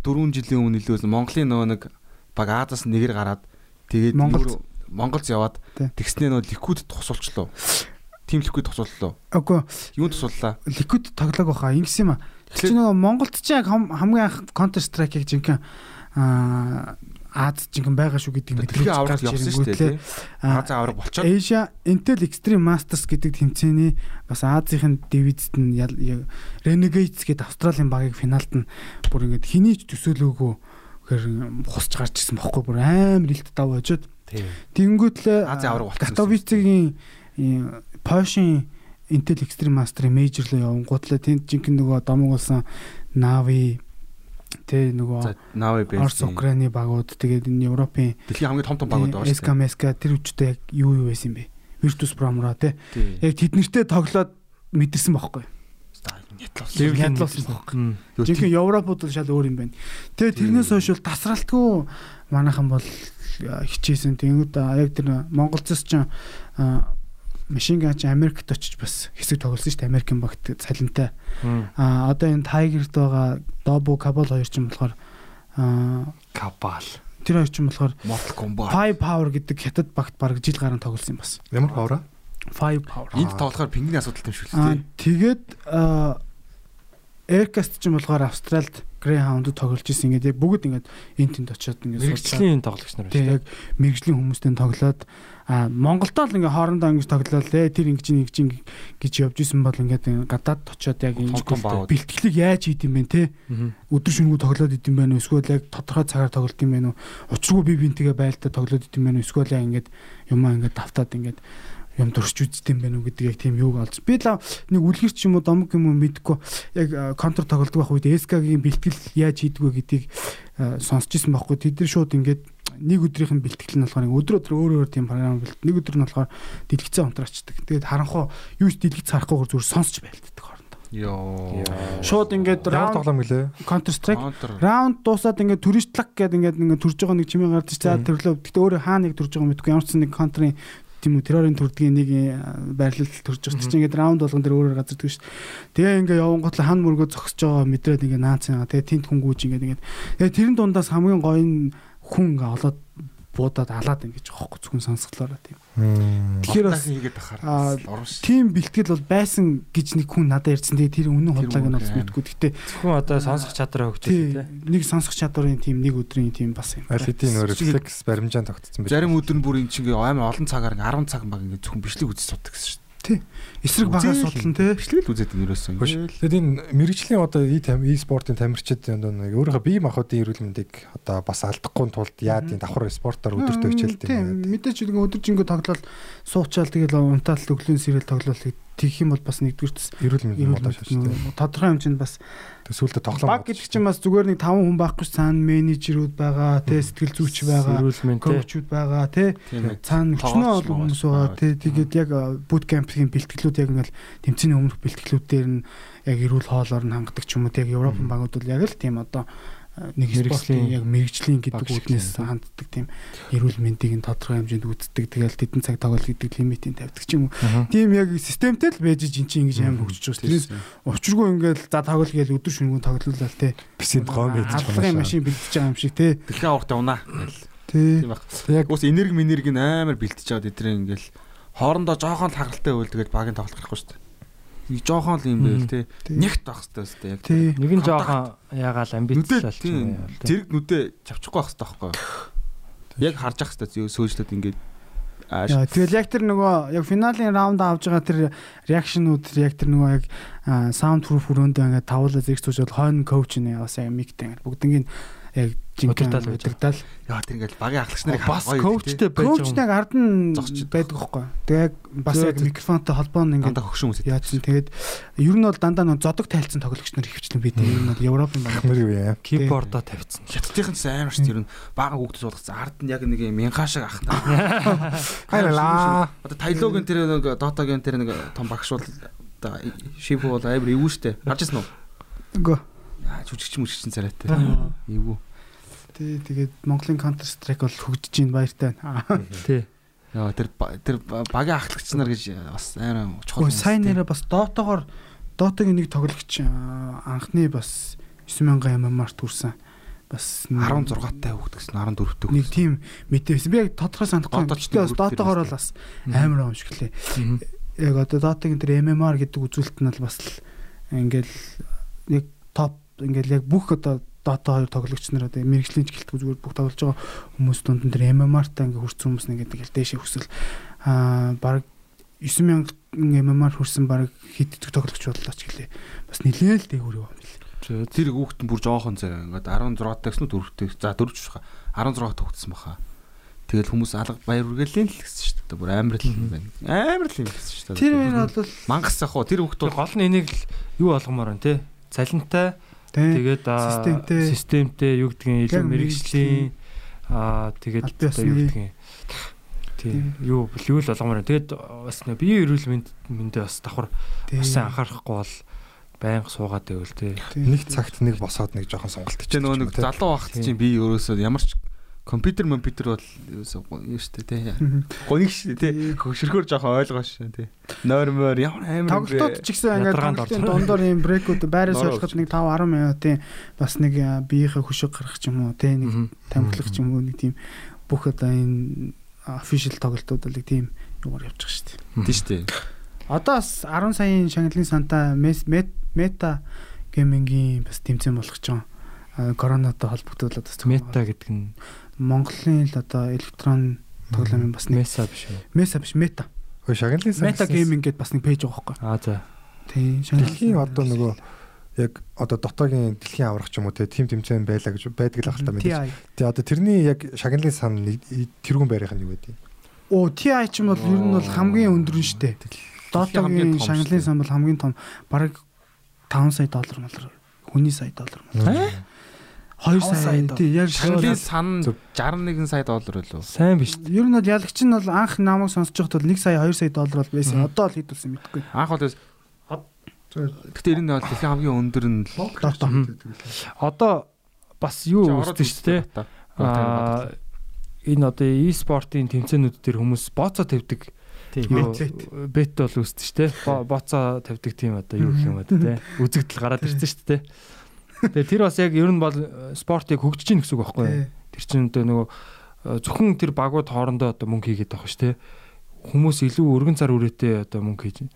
Дөрвөн жилийн өмнө илүү Монголын нөгөө нэг баг Азаас нэгэр гараад тэгээд Монголд. Яваад Тий. тэгснээ нөгөө ликвид тусуулчлаа. Тим ликвид тусууллаа. Үгүй Юунд тусууллаа? ликвид тоглоог баха ингэсэн юм а. Тэр чинь нөгөө Монголд ч яг хам- хамгийн анх Counter Strike-ийг жинхэнэ аа Аз жинхэнэ байгаа шүү гэдэг Дэлхийн аврагт явсан шүү дээ. Аа, Азийн авраг болчиход Asia Intel Extreme Masters гэдэг тэмцээний бас Азийн дивизэд нь Renegades гэдэг Австралийн багийг финалд нь бүр ингэж хэний ч төсөөлөөгүй хэр хусч гарч ирсэн бохоггүй бүр амар илт дав хожоод Тий. тэнгүүтлээ Азийн авраг болсон Катовицгийн Porsche Intel Extreme Master-ийн major руу явангуутлаа тэнд жинхэнэ нөгөө домог болсон Navi тэ нөгөө Нави Орос бэс. Украины багууд тэгээд энэ Европын Дэлхийн хамгийн том том багууд байгаа шүү SK MSK тэр үчтэй яг юу юу байсан бэ? Virtus Pro-ро дээ. Яг тэднэртэй тоглоод мэдэрсэн байхгүй. Нь Ядлуулсан. Юу Жинхэнэ Европууд бол шал өөр юм байна. Тэгээ тэрнээс хойш бол тасралтгүй манайхан бол хичээсэн. Тэнгүүд яг тэр Монголцос ч машин ган ч Америкт очиж бас хэсэг тоглосон шүү дээ. Америкийн багт цалинтай. Мм. А одоо энэ Tiger-д байгаа Dobu Cabal хоёр ч юм болохоор а Кабал. тэр хоёр ч юм болохоор Mortal Kombat. Five Power гэдэг хятад багт баг жил гарan тоглосон юм бас. Ямар павра? Five Power. Энд тоглохоор пингвиний асуудалтай юм шүү Аа дээ. тэгээд аа Aircast ч юм болохоор Австралид Greyhound тоглож исэн ингээд яг бүгд ингээд энэ тэнд очиод ингээд Мэргэжлийн тоглогч нар тий яг мэрэгжлийн хүмүүстэй тоглоод а Монголдоо л ингээ хоорондоо ингэж тоглолоо лээ тэр ингэж ингэж гэж явж исэн бол ингээд гадаад очиод яг ингэж бэлтгэлийг яаж хийд юм бэ те? Өдөр шөнөгүй тоглоод идэм байх уу? Эсвэл яг тодорхой цагаар тоглолт юм байна уу? Учиргүй би бинтгээ байлдаа тоглоод идэм байх уу? Эсвэл яг ингээд юмаа ингээд давтаад ингээд юм дурч үздэм байх уу гэдэг яг тийм юуг олж би л нэг үлгэр ч юм уу домог юм уу мэдгүй яг контр тоглолдог байх үед SK-гийн бэлтгэл яаж хийдгүү гэдгийг сонсч ирсэн байхгүй тэд нар шууд ингээд нэг өдрийнх нь бэлтгэл нь болохоор өдөр өдөр өөр өөр тийм програм бэлт. Нэг өдөр нь болохоор дэлгэцэн онтраачдаг. Тэгээд харанхуу юу ч дэлгэц харахгүйгээр зүгээр сонсч байлддаг хоорондоо. Йоо. Шууд ингээд раунд тоглоом гэлээ. Counter Strike раунд дуусаад ингээд төрөжтлаг гэдэг ингээд ингээд төрж байгаа нэг чимээ гарч за төрлөө. Гэтэ өөрөө хаа нэг төрж байгаа мэдгүй ямар ч нэг контрын тийм үү террорын төрдгийн нэг байрлал төрж байгаа чинь ингээд раунд болгон дээр өөрөөр газар дгүй шүү. Тэгээ ингээд явангууд л хан мөргөө зогсож байгаа мэдрээд ингээд наац байгаа. Тэгээ тент хүнгүүж ингээд ингээд тэгээ тэрэн дундаас хамгийн гоё нь хүн ингээ олоод буудаад алаад ингэж хоохгүй зөвхөн сонсголоороо тийм. Тэгэхээр бас хийгээд ахаар. Тийм бэлтгэл бол байсан гэж нэг хүн надад ярьсан. Тэгээ тэр үнэн худлааг нь бас мэдгүй. Гэтэ зөвхөн одоо сонсох чадвараа хөгжүүлсэн тийм. Нэг сонсох чадварын тийм нэг өдрийн тийм бас юм. Аль хэдийн нөр рефлекс баримжаан тогтцсон байх. Зарим өдөр нь бүр ин чинь амар олон цагаар 10 цаг баг ингээ зөвхөн бичлэг үзэж суудаг гэсэн шүү дээ. Тий. Эсрэг багаа судлан тий. Бичлэг л үзээд нэрөөсөн. Тэгэд энэ мэрэгжлийн одоо и и спортын тамирчид нэг өөрийнхөө бие махбодын эрүүл мэндийг одоо бас алдахгүй тулд яа тийм давхар спортоор өдөртөө хичээлдэг юм. Мэдээч үгүй өдөржингөө тоглол суучаал тэгэл унтаал өглөөний сэрэл тоглол тэгэх юм бол бас нэгдүгürt эрүүл мэндийн модоо шүү дээ. Тодорхой хэмжээнд бас Тэсүүлдэ тоглоом. Баг гэдэг чинь бас зүгээр нэг 5 хүн байхгүй цаана менежерүүд байгаа, тэ сэтгэл зүйч байгаа, коучуд байгаа, тэ. Цаана өчнөө олон хүмүүс байгаа, тэ. Тэгээд яг кемпийн бэлтгэлүүд яг ингээл тэмцээний өмнөх бэлтгэлүүд дээр нь яг эрүүл хоолоор нь хангадаг ч юм уу, яг Европын багууд бол яг л тийм одоо нэг спортын яг мэрэгжлийн гэдэг үгнээс ханддаг тийм эрүүл мэндийг нь тодорхой хэмжээнд үздэг. Тэгэл тэдэн цаг тоглол гэдэг лимитийн тавьдаг ч юм уу. Тийм яг системтэй л байж ин чинь ингэж аим хөгжиж байгаа. Тэрээс учиргүй ингээл за тоглол гээл өдөр шөнөгүй тоглолоо те. Бисэд гоо гэж хаалгын машин бэлдэж байгаа юм шиг те. Дахиад авахтаа унаа. Тийм баг. Яг ус энерги минерги амар бэлтэж байгаа эдрээ ингээл хоорондоо жоохон л хагалтай байл тэгэл багийн тоглох хэрэггүй шүү дээ нэг жоохон л юм байл те. Нягт байх хэрэгтэй яг. Нэг нь жоохон ягаал амбицлал ч юм уу. Зэрэг нүдэ чавчихгүй байх хэрэгтэй байхгүй. Яг харж ах хэрэгтэй сөөжлөд ингээд Тэгэл яг тэр нөгөө яг финалийн раунд авж байгаа тэр реакшнууд яг тэр нөгөө яг саунд прууф өрөөндөө ингээд тавуулаа зэрэг сууж хойно коуч нэ бас яг мигтэй ингээд бүгднийг яг жинхэнэ удирдал яа тэр ингээл багийн ахлагч нарыг бас коучтэй байж байгаа. Коучныг ард нь байдаг байхгүй. Тэгээ яг бас яг микрофонтой холбоо нь ингээд хөгшин үсэт. Яадсан. Тэгээд ер нь бол дандаа нөө зодог тайлцсан тоглогч нар ихвчлэн бид ер нь бол Европын баг нар юу яа. Кипбордоо тавьсан. Хятадын ч амар шүү ер нь бага хүүхдүүд суулгацсан. Ард нь яг нэг мянга шиг ах та. *laughs* Хайла. Одоо Тайлогийн тэр нэг Дотагийн тэр нэг том багш бол одоо шифу бол амар эвгүй штэ. Харж ирсэн үү? Үгүй. Жүжигч мүжигчин царайтай. Эвгүй. Тий, тэгээд Монголын Counter Strike бол хөгжиж байна баяртай байна. Тий. Яа тэр тэр багийн ахлагч нар гэж бас амар чухал. Сайн нэрээ бас Dota-гоор Dota-гийн нэг тоглогч анхны бас 9000 MMR-т хүрсэн. Бас 16-тай хөгдөгсөн 14-тэй. Нэг тийм мэдээсэн. Би яг тодорхой санахгүй. Гэхдээ бас Dota-гоор бол бас амар юм шиг лээ. Яг одоо Dota-гийн тэр MMR гэдэг үзүүлэлт нь бол бас ингээл яг топ ингээл яг бүх одоо Dota 2 тоглогч нар одоо мэрэгжлийн чиглэлт зүгээр бүх тоглож байгаа хүмүүс дунд нь тэр MMR-та ингээ хүрсэн хүмүүс нэг гэдэг дээшээ хүсэл аа баг 9000 MMR хүрсэн баг хиддэг тоглогч боллоо ч гэлээ. Бас нилээл дээгүүр юм бил. Тэр хүүхэд нь бүр жоохон цай ингээд 16 тагс нь 4 тагс за 4 ч баха 16 төгтсөн баха. Тэгэл хүмүүс алга баяр үргэлэн л гэсэн шүү дээ. Бүр амар л юм байна. Амар л юм гэсэн шүү дээ. Тэр нь бол мангас ах уу тэр хүүхэд бол гол нь энийг л юу болгомоор байна те. Цалинтай Тэгээд системтэй. системтэй юу гэдгийг илүү мэрэгжлийн аа тэгээд одоо юу гэдгийг тийм юу юу л болгомоор. Тэгээд бас нэ бие эрүүл мэнд мэндээ бас давхар бас анхаарахгүй бол байнга суугаад байвал тий. Нэг цагт нэг босоод нэг жоохон сонголт хийчих. Нөгөө нэг залуу багт чинь би өөрөөсөө ямар ч компьютер компьютер бол юу шүү дээ тий. Гоник дээ тий. Хөшөрхөр жоохон ойлгоош тий. Нойр мойр ямар амар тоглолтууд ч гэсэн ингээд тоглолтын дундор юм брейкүүд байраас солиход нэг 5 10 минутын бас нэг биеийнхээ хөшөг гаргах ч юм уу тий. Нэг тамхилах ч юм уу нэг тийм бүх одоо энэ official тоглолтууд бол тийм юугаар явж байгаа шүү дээ. Тий шүү дээ. Одоо бас 10 саяын Шанглын санта мета геймингийн бас тэмцээн болох ч юм. А, коронавитой холбогдуулаад бас Мета гэдэг нь Монголын л одоо электрон тоглоомын бас нэг Mesa биш үү? Mesa биш Meta. Хөө шагналын сан. Meta Gaming гэдээ бас нэг пэйж байгаа байхгүй. Аа за. Тийм. Дэлхийн одоо нөгөө яг одоо дотоогийн дэлхийн аврах ч юм уу те тим тэмцээн байлаа гэж байдаг л ахalta мэдээж. Тэгээ одоо тэрний яг шагналын сан нэг- тэрүүн байрах нь юу гэдэг юм? Оо TI ч юм бол ер нь бол хамгийн өндөр нь штэ. том шагналын сан бол хамгийн том бараг 5 сая доллар малар. Хүний сая доллар. 2 сая. Тий яг Шагналын сан Зөв. 61 сая доллар үлээ. Сайн биш. Ер нь бол ялагч нь бол анх намайг сонсож байхад бол 1 сая 2 сая доллар бол байсан. Одоо бол хэд болсон мэдэхгүй. Анх бол Гэтэ энэ нь бол дэлхийн хамгийн өндөр нь л. Одоо бас юу үүсдэг шүү дээ. Аа энэ одоо e-спортын тэмцээнүүд дээр хүмүүс боцоо тавьдаг. бет бол үүсдэг шүү дээ. Бо- Боцоо тавьдаг тийм одоо юу гэх юм бэ те. *laughs* Үзэгдэл гараад ирсэн шүү дээ. Тэгээ тэр бас яг ер нь бол э, спортыг хөгжиж гин гэсэн үг байхгүй юу? Тэр чинь одоо нөгөө э, зөвхөн тэр багууд хоорондоо одоо мөнгө хийгээд байгаа шүү дээ. Хүмүүс илүү өргөн цар үрээтэй одоо мөнгө хийж байна.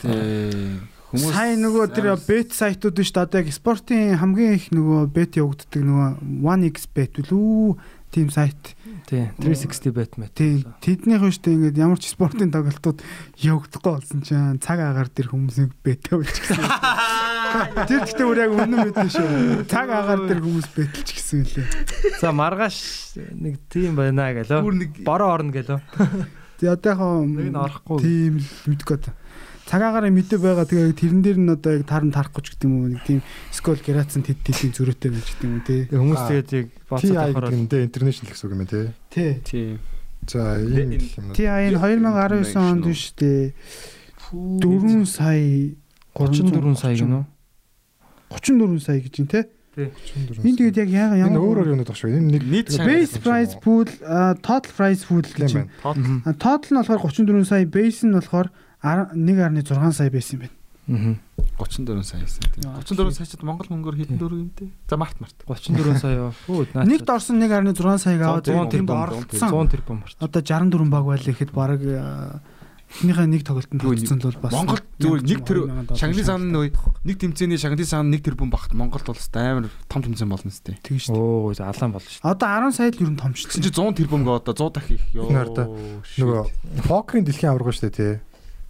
Тэг. Хүмүүс Сайн нөгөө тэр бет сайтууд нь шүү дээ. Одоо яг спортын хамгийн их нөгөө бет явагддаг нөгөө 1x bet үлээ тийм сайт. Тий. 360 bet мэт. Тийм тэднийх нь дээ ингээд ямар ч спортын тоглолтууд явагдахгүй болсон чинь цаг агаар тэр хүмүүсийг бетэ үлчихсэн. *laughs* Тэр гэхдээ өөр яг үнэн мэдэн шүү. Цаг агаар тэр хүмүүс бетэлч гэсэн үлээ. За маргааш нэг тийм байна гэлөө. бүр нэг Бороо орно гэлөө. Тэгээ одоо яг Нэг нь орохгүй. Тийм л мэдгүй та. Цагаагаар мэдээ байгаа тэгээ тэрэн дээр нь одоо яг таран тарахгүй ч гэдэг юм уу нэг тийм скол грацсан тэд тэдний зөрөөтэй байж гэдэг юм тий. Хүмүүс тэгээд яг гэдэг давхараад нь тэ интернэшнл гэсэн үг юм. Тий. тийм. За юм. Тий энэ 2019 онд биш үү? 4 сая 34 сая гинөө. 34 сая гэж юм те. Энд тэгээд яг яага энэ ямар өөрөөр юм дах шүү. Энэ нэг Нийт base price pool total price pool гэж юм юм. байна. Total нь болохоор 34 сая, base нь болохоор 1.6 сая байсан юм байна. Аа. 34 сая байсан тийм. Яа, 34 сая ч Монгол мөнгөөр хэдэн дөрөв юм те. За март март. 34 сая. Хөө наач. Нэгд орсон 1.6 саяг аваад 100 тэнд тэрбум, оролцсон. 100 тэрбум марч. Одоо 64 баг байл ихэд баг эхнийхээ нэг тоглолтод тогтсон л бол бас Монгол зүгээр нэг тэр 2000 доллар шагналын сан нөө нэг тэмцээний шагналын сан нэг тэрбум багт Монголд бол амар том тэмцээн болно сте. Тэгэж шүү дээ. Оо алаан болно шүү. Одоо 10 сая л ер нь том Тэгсэн шүү. чи 100 тэрбумгээ одоо 100 дахь их ёо. Нөгөө покерын дэлхийн аварга шүү дээ тий.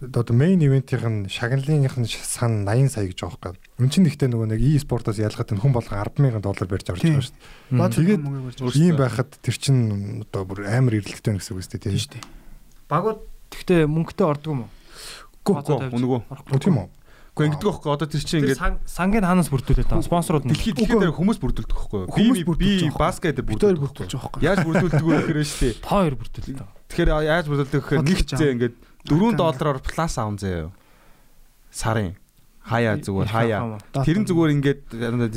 Одоо main event-ийн нь шагналынх нь сан 80 сая гэж байгаа байхгүй. Үн чинь ихтэй нөгөө нэг e-спортоос ялгаад энэ хүн болгон 100000 доллар барьж авч байгаа шүү дээ. Тэгээд Ийм байхад тэр чинь одоо бүр амар эрэлттэй байна гэсэн үг үстэй тий. шүү дээ. Багууд тэгтээ мөнгөтэй ордог юм уу? Гү үнэгүй. Тийм үү? Гэхдээ ингэдэг байхгүй одоо тэр чинь ингээд сан- сангийн хаанаас бүрдүүлээд таа спонсорууд нь. дэлхийд дэлхийд хүмүүс бүрдүүлдэг байхгүй юу? Хүмүүс Би бүрдүүлж би байгаа. баскет бүрдүүлдэг бүрдүүлж байхгүй юу? байгаа байхгүй. Яаж бүрдүүлдэг вэ гэхээр шүү дээ. Хоёр бүрдүүлээд таа. Тэгэхээр яаж бүрдүүлдэг гэхээр нэг авах. ингээд 4 доллараар плюс аван заяа. Сарын хаяа зүгээр хаяа. Тэрэн зүгээр ингээд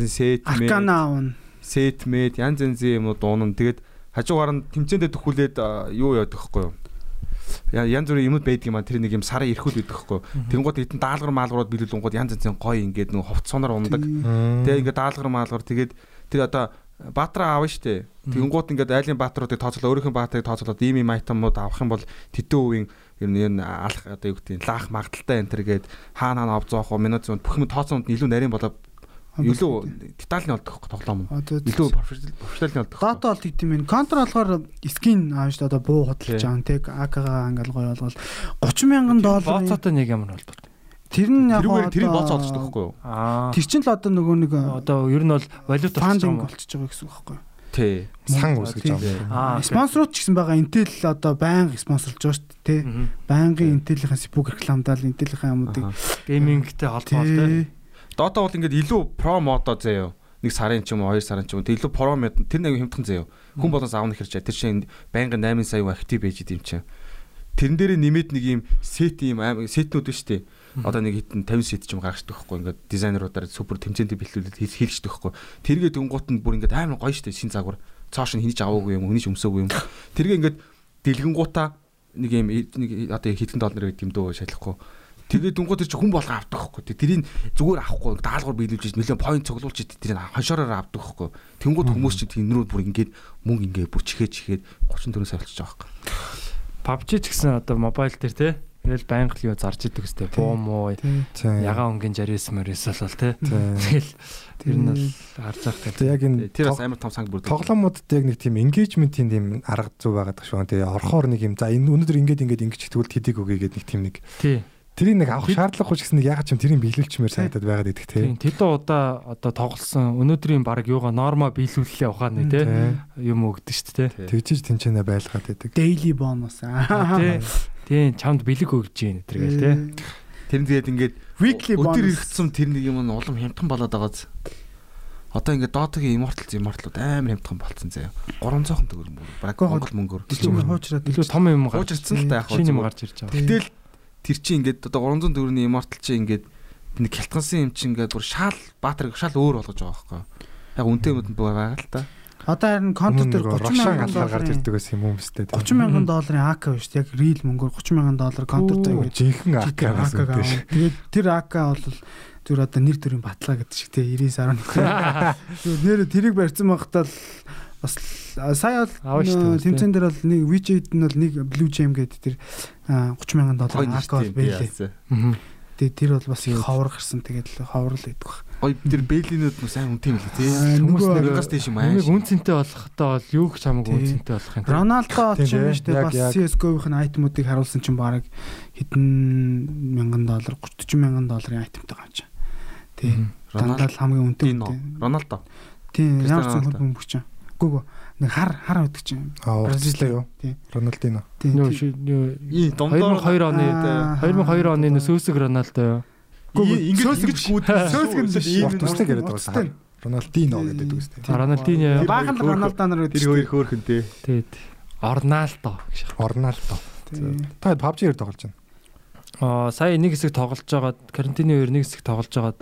сет мэ Аркана аавна. сет мэд янз янзын юмнууд дуунан тэгээд хажуугаар нь тэмцээндээ төхүүлээд юу яадаг байхгүй юу? Я- Янз бүрийн юмуд байдаг юм а тэр нэг юм сарын ирэхүүд байдаг юу? Тэнгууд эдэн даалгар маалгарууд биелүүлэнгууд янз янзын гоё ингээд нэг ховцооноор ундаг. Тэгээ ингээд даалгар маалгар тэгээд тэр одоо Баатар аав штэ. Тэнгууд ингээд айлын баатаруудыг тооцоолоо өөрийнх нь баатарыг тооцоолоод ийм ийм айтамууд авах юм бол тэтэн үеийн ер нь энэ алах одоо юу гэдэг нь лаах магадaltaй энэ төргээд хаана хаана авзоох уу минут зүүн бүх юм тооцоонд илүү нарийн болоо илүү детальны болдог тоглоом нь. Илүү профессионал профессионал болдог. Дата бол тийм юм. Контр болохоор скин дээ. Одоо буу хөдөлж байгаа. Тэг АК-га ингээл гоё болгол 30 мянган доллар. Боцоотой нэг ямар холбоотой. Тэр нь яг одоо- тэрийг боцоо олцдог байхгүй юу? Тэр чинь л одоо нөгөө нэг Одоо ер нь бол валют болчих фандинг юм болчихж байгаа гэсэн үг байхгүй юу? Тий. сан тий. байгаа юм. Аа. Спонсорууд ч гэсэн байгаа. Intel одоо байнга спонсорлж байгаа шүү дээ. Мгм. Байнгын Intel-ийн спук рекламдаал Intel-ийн юмуудыг Геймингтэй холбоотой. тий. Дота бол ингээд илүү про модо заяа. Нэг сарын ч юм уу, хоёр сарын ч юм уу. Тэг илүү про мод тэр нэг хэмтхэн заяа. Хүн болоос аавна хэрчээ. Тэр чинь байнгын 8 сая актив байж идэм чинь. Тэрэн дээр нэмээд нэг юм сет юм сетнүүд нь штэ. Одоо нэг хитэн 50 сет ч юм гаргачдаг байхгүй ингээд дизайнеруудаар супер тэмцээнд бэлтүүлээд хийж хийлждэг байхгүй. Тэргээ дүнгуут нь бүр ингээд амар гоё штэ шин загвар. Цоош нь хинж аваагүй юм, хинж өмсөөгүй юм. Тэргээ ингээд дэлгэнгуудаа нэг юм нэг одоо хитэн доллар гэдэг юм дөө шалахгүй. Тэгээ дүнгууд тэр чи хүн болго авдаг байхгүй. Тэрийг зүгээр авахгүй даалгавар биелүүлж нөлөө point цуглуулж тэрийг хоншоороор авдаг байхгүй. Тэнгууд хүмүүс чи тэнрүүд бүр ингээд мөнгө ингээд бүр чихээ чихээд 34 сая болчихж байгаа байхгүй. PUBG ч гэсэн одоо мобайл дээр те Тэгэл байнга л юу зарж идэг өстэй. Буу муу ягаан өнгийн жарис мөрөөс бол тий. Тэгэл тэр нь бол харж байгаа Тэгээ тэгэл. яг энэ Тэр бас амар том санг бүрдээ. тоглоомуудад яг нэг тийм engagement-ийн тийм арга зүй байгаад байгаа шүү. Тэгээ орхоор нэг юм за энэ өнөөдөр ингээд ингээд ингэж тэгвэл тэдийг өгье гэдэг нэг тийм нэг Тий. тэрийг нэг авах шаардлагагүй ч гэсэн нэг ягаад ч юм тэрийг биелүүлчмээр санагдаад байгаад идэх Тийм тий. тэд удаа одоо тоглосон өнөөдрийн баг юугаа норма биелүүлэлээ ухааны тий юм өгдөө шүү дээ тий. Тэгжиж тэнчэнэ байлгаад идэг. Daily bonus *laughs* аа. Тий. Тийм чамд бэлэг өгж гин тэр гэл тий. Тэр нь тэгээд ингээд Weekly өдөр иргэцсэн тэр нэг юм нь улам хямдхан болоод байгааз. Одоо ингээд Dota-гийн Immortal Immortal-ууд амар хямдхан болцсон заяа. 300хан төгрөг мөр. Бараг Монгол мөнгөөр. Тэр чинь хуучраад Илүү том юм гарч Хуучирсан л та яг шинэ юм хөө. гарч ирж байгаа. Гэтэл тэр чинь ингээд одоо 300 төгрөгийн Immortal чинь ингээд нэг хялтгансан юм чинь ингээд бүр шал баатрыг шал өөр болгож байгаа байхгүй. Яг үнэтэй юмуд нь байгаа л та. Одоо харин контент дээр 30 Рашан мянган галаар гарч ирдэг гэсэн юм юм өстэй. 30 мянган долларын АК биш яг real мөнгөөр 30 мянган доллар контент Оо, гэж жинхэнэ аккаас АК-г үүдэж. аваа. Тэгээд тэр АК бол зүр одоо нэр төрийн батлаа гэдэг шиг те 99.1. Зүр нэр тэрийг барьсан байхдаа л бас сая бол тэмцэн дээр бол нэг widget нь бол нэг blue gem гэдэг тэр а, 30 мянган доллар АК бол байлээ. Тэгээд тэр бол бас их ховор гарсан тэгээд л ховор л идэх баг. Гоё тэр Бэлинүүд нь сайн үнэтэй юм лээ тий. Хүмүүс нөгөө- нэг Газ тийш юм аа. Нэг үнцэнтэй болохтой бол юу ч хамаагүй Тий. үнцэнтэй болох юм. тий. Роналдо юм тий. биш үү Яг, бас. CS:GO-ийн айтемуудыг харуулсан чинь баг хэдэн мянган доллар 30 40 мянган долларын юм чинь. Тий. Л хамгийн үнэтэй. Роналдо. Кристиано ямар ч Роналдо. хүн бүх чинь. Гүү гүү нэг хар хар өгдөг чинь. Аа, Бразил урдчлаа юу? Тий. Рональдино. Тийм. Нөө нөө Ий домдоор 2002 оны Аа. 2002 оны нөө сөөсөг Роналдо юу? Гүг ингэж Сөөсөг ингэж гүйд Сөөсөг нь биш. Урт устай яриад байгаа. Рональдино гэдэг үстэй. А, Рональдиньо. Баахан л Роналдо нар Тэр өгдөг. хоёр хөөхөнтэй. Тэгээд Орналдо гэж. Орналдо. Та PUBG-ээр тоглож байна. Аа сая нэг хэсэг тоглож байгаад карантины үеэр нэг хэсэг тоглож байгаад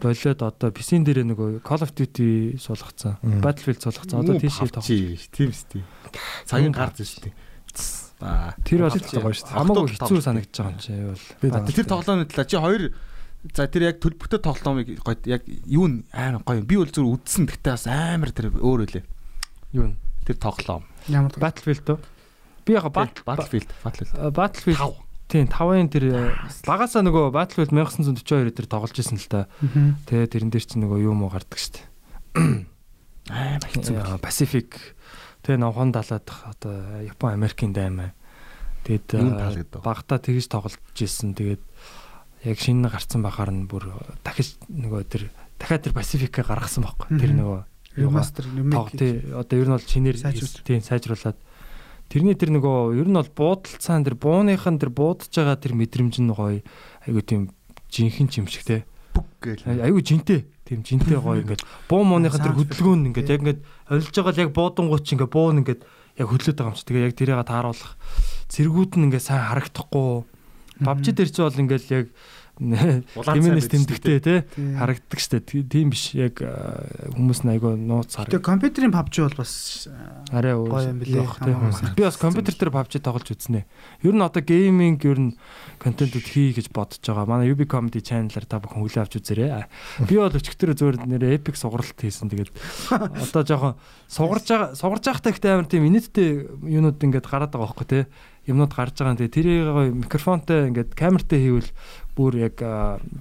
болоод одоо PC-н дээр нөгөө Call of Duty суулгацсан. Battlefield суулгацсан. Одоо тийшээ тоглож. Тийм шүү дээ. Цагийн гарч шүү дээ. Аа. Тэр бол Тоглож шүү дээ. хамаагүй хэцүү санагдаж байгаа юм чи. Тэр тоглооны талаа чи хоёр за тэр яг төлбөртэй тоглоомыг гоё яг юу н амар гоё юм. Би бол зүр үдсэн гэхдээ бас амар тэр өөр үлээ. Юу вэ? Тэр тоглоом. Ямар Battlefield үү? Би яг Bat- Battlefield, Battlefield. Battlefield Тав. Тийм 5-ын тэр э, багасаа нөгөө Battlefield 1942 дээр тоглож исэн л та. Тэгээ тэрэн дээр чинь нөгөө юу муу гардаг штэ. *clears throat* Амар хэцүү. Pacific тэгээ новхон далаад одоо Япон Америкийн даймаа. Тэгээд э, багтаа тэгж тоглож исэн. Тэгээд яг шинэ гарцсан бахаар нь бүр дахиж нөгөө тэр дахиад тэр Pacific-а гаргасан байхгүй. Тэр нөгөө Remaster тог remake. тий одоо ер нь бол Сайжруулсан. тийм сайжруулад тэрний тэр нөгөө ер нь бол буудалцаан тэр бууныхан тэр буудаж байгаа тэр мэдрэмж нь гоё айгу тийм жинхэнэ юм шиг те Бүг гээл. айгу жинтэй тийм жинтэй гоё *laughs* ингээд буу мууныхан тэр хөдөлгөөн нь ингээд тий. яг ингээд олж байгаа л яг буудангууд чи ингээд буун ингээд яг хөдлөд байгаа юм чи тэгээ яг тэрийг тааруулах зэргүүд нь ингээд сайн харагдахгүй PUBG дээр чи бол ингээд яг цай тэмдэгтэй те харагддаг штэ тийм биш яг хүмүүс нь айгу нууц хараг Тэгээ компьютерийн PUBG бол бас арай Гоё юм билээ. Би бас компьютер дээр PUBG тоглож үзнэ. Ер нь одоо гейминг ер нь контентууд хий гэж бодож байгаа. Манай UB Comedy channel-аар та бүхэн хүлээн авч үзээрэй. Би бол өчигдөр зөвөр нэр epic сугаралт хийсэн. Тэгээд *laughs* одоо жоохон сугарж байгаа сугарж байхдаа ихтэй амар тийм инээдтэй юунууд ингээд гараад байгаа байхгүй тий. Юмнууд гарч байгаа. Тэгээ тэрийг гоё микрофонтой ингээд камертай хийвэл бүр яг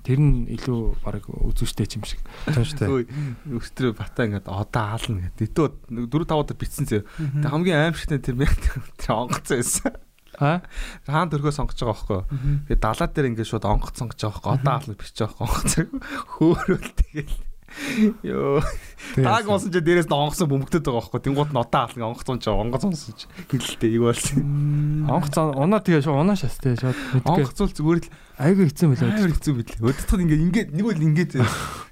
тэр нь илүү баг үзүүштэй юм шиг. Дээ. Өстрөө бата ингээд одоо аална гэдэг. Дэтөө 4 5 удаа битсэн зөө. Тэг хамгийн аимшигтай тэр мэг *laughs* тэр онгоцсон байсан. Аа? Хаан төрхөө сонгож байгаа байхгүй? Тэгээ далаа дээр ингээд шууд онгоц сонгож байгаа байхгүй? Одоо аална бичиж байгаа байхгүй. *laughs* Хөөрөл тэгэл. Йоо. Тааг унсан ч дээрээс нь онгоцсон бөмбөгдөд байгаа байхгүй? Тэнгууд нь одоо аална онгоц унж байгаа. Онгоц унсан ч хэлэлтэй юу болсон. Онгоц унаа тэгээ шууд унаа шас тэгээ шууд мэдгээ. Онгоцвол зүгээр л Айгу хэцүү мөлөө. амар хэцүү билээ. Өдөртөд ингээд ингээд нэг үл ингээд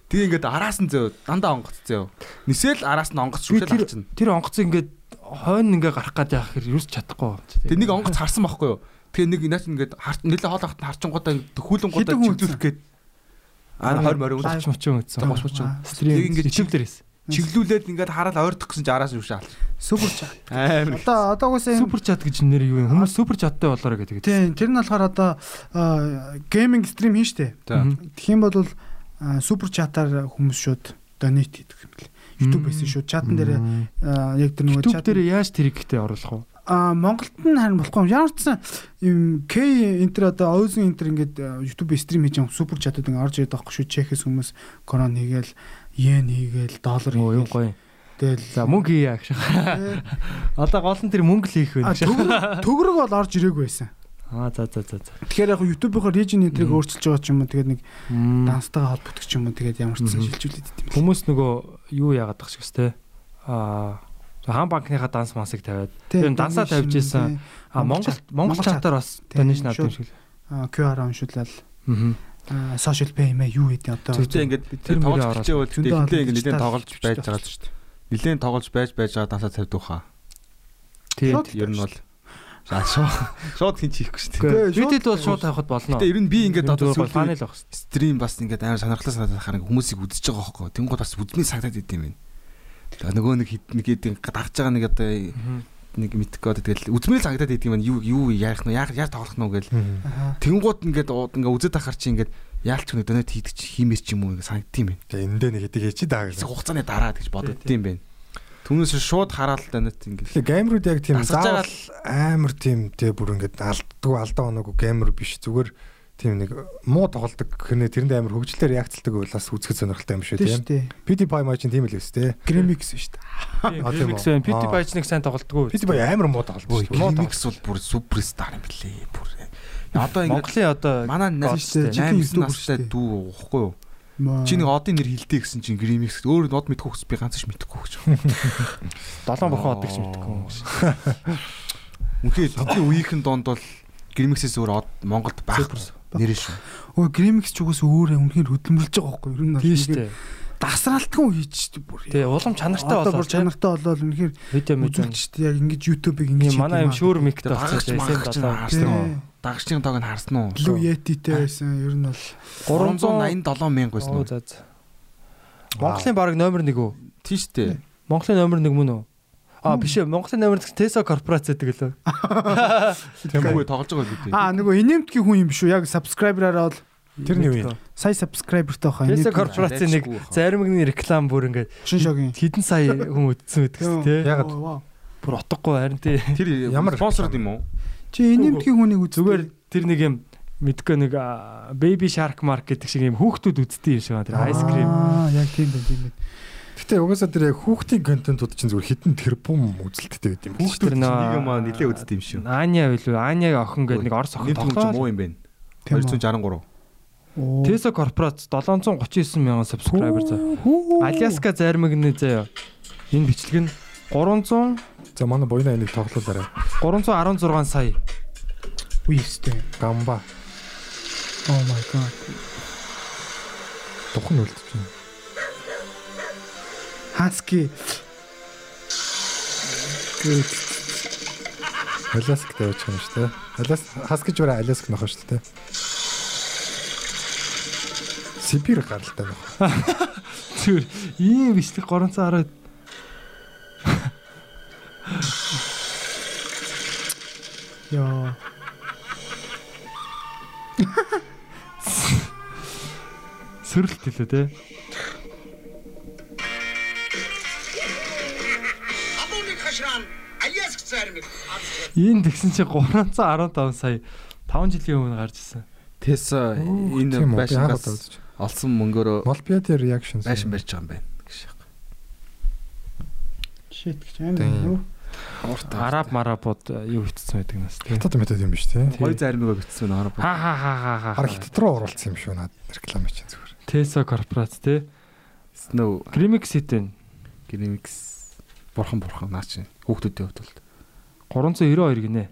тэгээ ингээд араас нь зөө дандаа онгоц зөө. Нисэл араас нь онгоц тэр авчихна. тэр онгоц ингээд хойно ингээ гарах гэж яах хэрэг юус чадахгүй. Тэгээ нэг онгоц харсан байхгүй юу? Тэгээ нэг наач ингээд харч нэлээ хоол ахт харчингуудаа төхүүлэнгуудаа Хэдэн хүн чиглүүлэх гээд 20 морь Гоч мочон гэсэн. гоч мочон. Стрим Тэг ингээд YouTube дээрээс. чиглүүлээд ингээд хараад ойртох гэсэн чи араас шүшээ алж. супер чат. Амар. Одоо одоогоос юм Супер чат гэж нэр юу юм? Хүмүүс супер чаттай болоорой гэдэг. Тийм, тэр нь болохоор одоо гейминг стрим хийн штэ. Тэгэх юм бол супер чатаар хүмүүс шууд донет хийдэг юм бэл. YouTube байсан шууд чатан дээр яг тэр нөгөө чат дээр яаж тэр ихтэй оруулах вэ? А Монголд нь харин болохгүй ямар ч сан юм К энтер одоо Озон энтер ингээд YouTube стрим хийж байгаа супер чатууд ингээд орж ирээд байгаа шүү. Чехээс хүмүүс корон хийгээл, йен хийгээл, доллар юм хийгээл. гоё. Тэгэл За мөнгө хийе гэж. Одоо гол нь тэр мөнгө л хийх байх. төгрөг бол орж ирээгүй байсан. Аа за за за. Тэгэхээр яг YouTube-ийнхоо region энтрийг өөрчилж байгаа ч юм уу тэгээд нэг данстайгаа холбогдох ч юм уу тэгээд ямар ч Мгм. шилжүүлээд идэв юм. Хүмүүс нөгөө юу яагаад тах шигс те. Аа хаан банкныхаа данс мансыг тавиад Тэр дансаа тавьж исэн. а Монгол Монгол чатаар бас donation авдаг юм шиг. А QR уншуулаад Аа. social payment юу гэдэг одоо Тэгтээ ингээд тэр тоглож ороод. чижээвэл Зөндөө ингээд дижитал тоглож байж байгаа л шүү дээ. Нэлээд тоглож байж байж байгаа дансаа тавьдаг хаа. Тийм. Ер нь бол За шууд шууд хин чихгүй шүү дээ. Видеод бол шууд тавихад болно. Гэтэ ер нь би ингээд одоо л шүү. стрим бас ингээд амар сонирхолтой санагдаад харин хүмүүсийг үзэж байгаа хөөхгүй. Тэнгууд бас үзмээ сагдаад идэм юм. Тэгээ нөгөө нэг хэд нэг гэдэг дагж байгаа нэг одоо нэг мэдхгүй одоо тэгэл үзмээ сагдаад идэм юм юу юу яах нь яах яаж тоглох нь гэл Аха. тэнгууд ингээд ууд- ингээд үзээд ахаар чи ингээд яалч нэг донот хийдэг чи хиймээр ч юм уу ингээд санагдтiin байна. Тэгээ энэ дээр нэг хэдийг хийчих даа гэж. хугацааны дараа гэж боддtiin байна. Түүнээс шууд хараад донот ингээд Тэгээ геймерүүд яг тийм заавал амар тийм тэгээ бүр ингээд алддгүй алдаа оноогүй геймер биш зүгээр тийм нэг муу тоглолдог хэрнээ тэрэнд амар хөгжлөөр реакцлдаг байлаас үзэхэд сонирхолтой юм шүү Тийм. PewDiePie маа чинь тийм л өс тээ. Grimix шүү дээ. А, тийм үү? Тийм. PT Аа. байж нэг сайн тоглолтгүй. PewDiePie амар муу тоглолдог Ой, шүү дээ. Муу Remix бол бүр суперстар юм блээ. Бүр. Одоо ингээд Монголын одоо манай God шүү дээ. 8 Жинхэнэ 9 YouTuber настай дүү уухгүй юу? Чи нэг одын нэр хилдэг гэсэн чинь Remix өөр нод мэдгүй хөс би ганц ч мэдгүй гэж. *laughs* долоон бохоо одог ч мэдгүй. Үнхээр тэдний үеийнхэн донд бол Remix-ээс өөр од Монголд байхгүй нэр шүү. Өө Grimix ч угаас өөрөө үнэхээр хөдөлмөрлж байгаа байхгүй юу? Ер нь бол Тийм шүү дээ. дасралтгүй хийчих бүр. Тэгээ улам чанартай Одоо болоо. бүр чанартай болоод үнэхээр үзүүлчихтэй яг ингэж YouTube-ыг ингэж манай юм шүүр микт Тэгээ болсон. багч магч SM харсан уу? Тийм. Дагчдын тоог нь харсан уу? Blue Yeti-тэй байсан. Ер нь бол 387 мянга байсан. Монголын баг номер 1 үү? Тийм шүү дээ. Монголын номер 1 мөн үү? Аа биш ээ. Монголын номер 1 Tesla корпорац гэдэг лөө. *laughs* Тэгмгүй тоглож байгаа бид. аа нөгөө инэмтгийн хүн юм шүү. Яг subscriber-аараа бол Тэр нь юу юм? сая subscriber-тай хаа. Tesla корпорацийн нэг заримгны реклам бүр ингээд шин шогийн. хэдэн сая хүн үзсэн байдаг шүү дээ. Ягаад? Бүр утгагүй харин тий. Тэр *laughs* Ямар спонсорд юм уу? Чи инэмтгийн хүнийг үз. Зүгээр тэр нэг юм мэдгүй нэг а, baby shark mark гэдэг шиг юм хүүхдүүд үздэг юм шиг байна. Тэр ice cream. Аа, яг тийм байх тийм байх. Гэтэ угаасаа тэр яг хүүхдийн контентууд чинь зүгээр хитэн тэрбум үзэлттэй байд юм. нөө нэг юм аа нилээ үздэг юм шүү. Аня билүү? Анягийн охин гэдэг нэг орс охин тоглоо. муу юм үү? 263. Оо. Tesla корпорац 739 мянган subscriber заа. Аляска заримгны заяа. Энэ бичлэг нь 300 За манай буйна энийг тоглуулаарай. 316 сая. Үе өстэй. Гамба Oh my god. духан үлдэж байна. Husky. Good. Аляск тавьж байгаа юм шүү дээ. Аляс хас гэж барай Аляск нөхөн шүү дээ. Сибир гаралтай нөх. *laughs* Зүгээр ийм бичлэг 310 Яа. сөрөлт хэлээ те. Ийм тэгсэн чи 315 сая 5 жилийн өмнө гарч ирсэн. Тэс энэ Тийм үү? Яг байшингаас олсон мөнгөөрөө Молпиати reactions. байшин барьж байгаа юм байна. гэж. Shit гэж амар Тийм. юу? Араб марабууд юу хитцсэн байдаг нас те. Хятад метод юм биш тий. Хоёр зармигаа битсэн арав. Ха ха ха ха ха. Хараг хятад руу оруулсан юм шүү наад реклам чинь зүгээр. Tesla корпорац те. Snow Grimix хитэн Grimix бурхан бурхан наа чи хүүхдүүдийн хувьд бол 392 гинэ.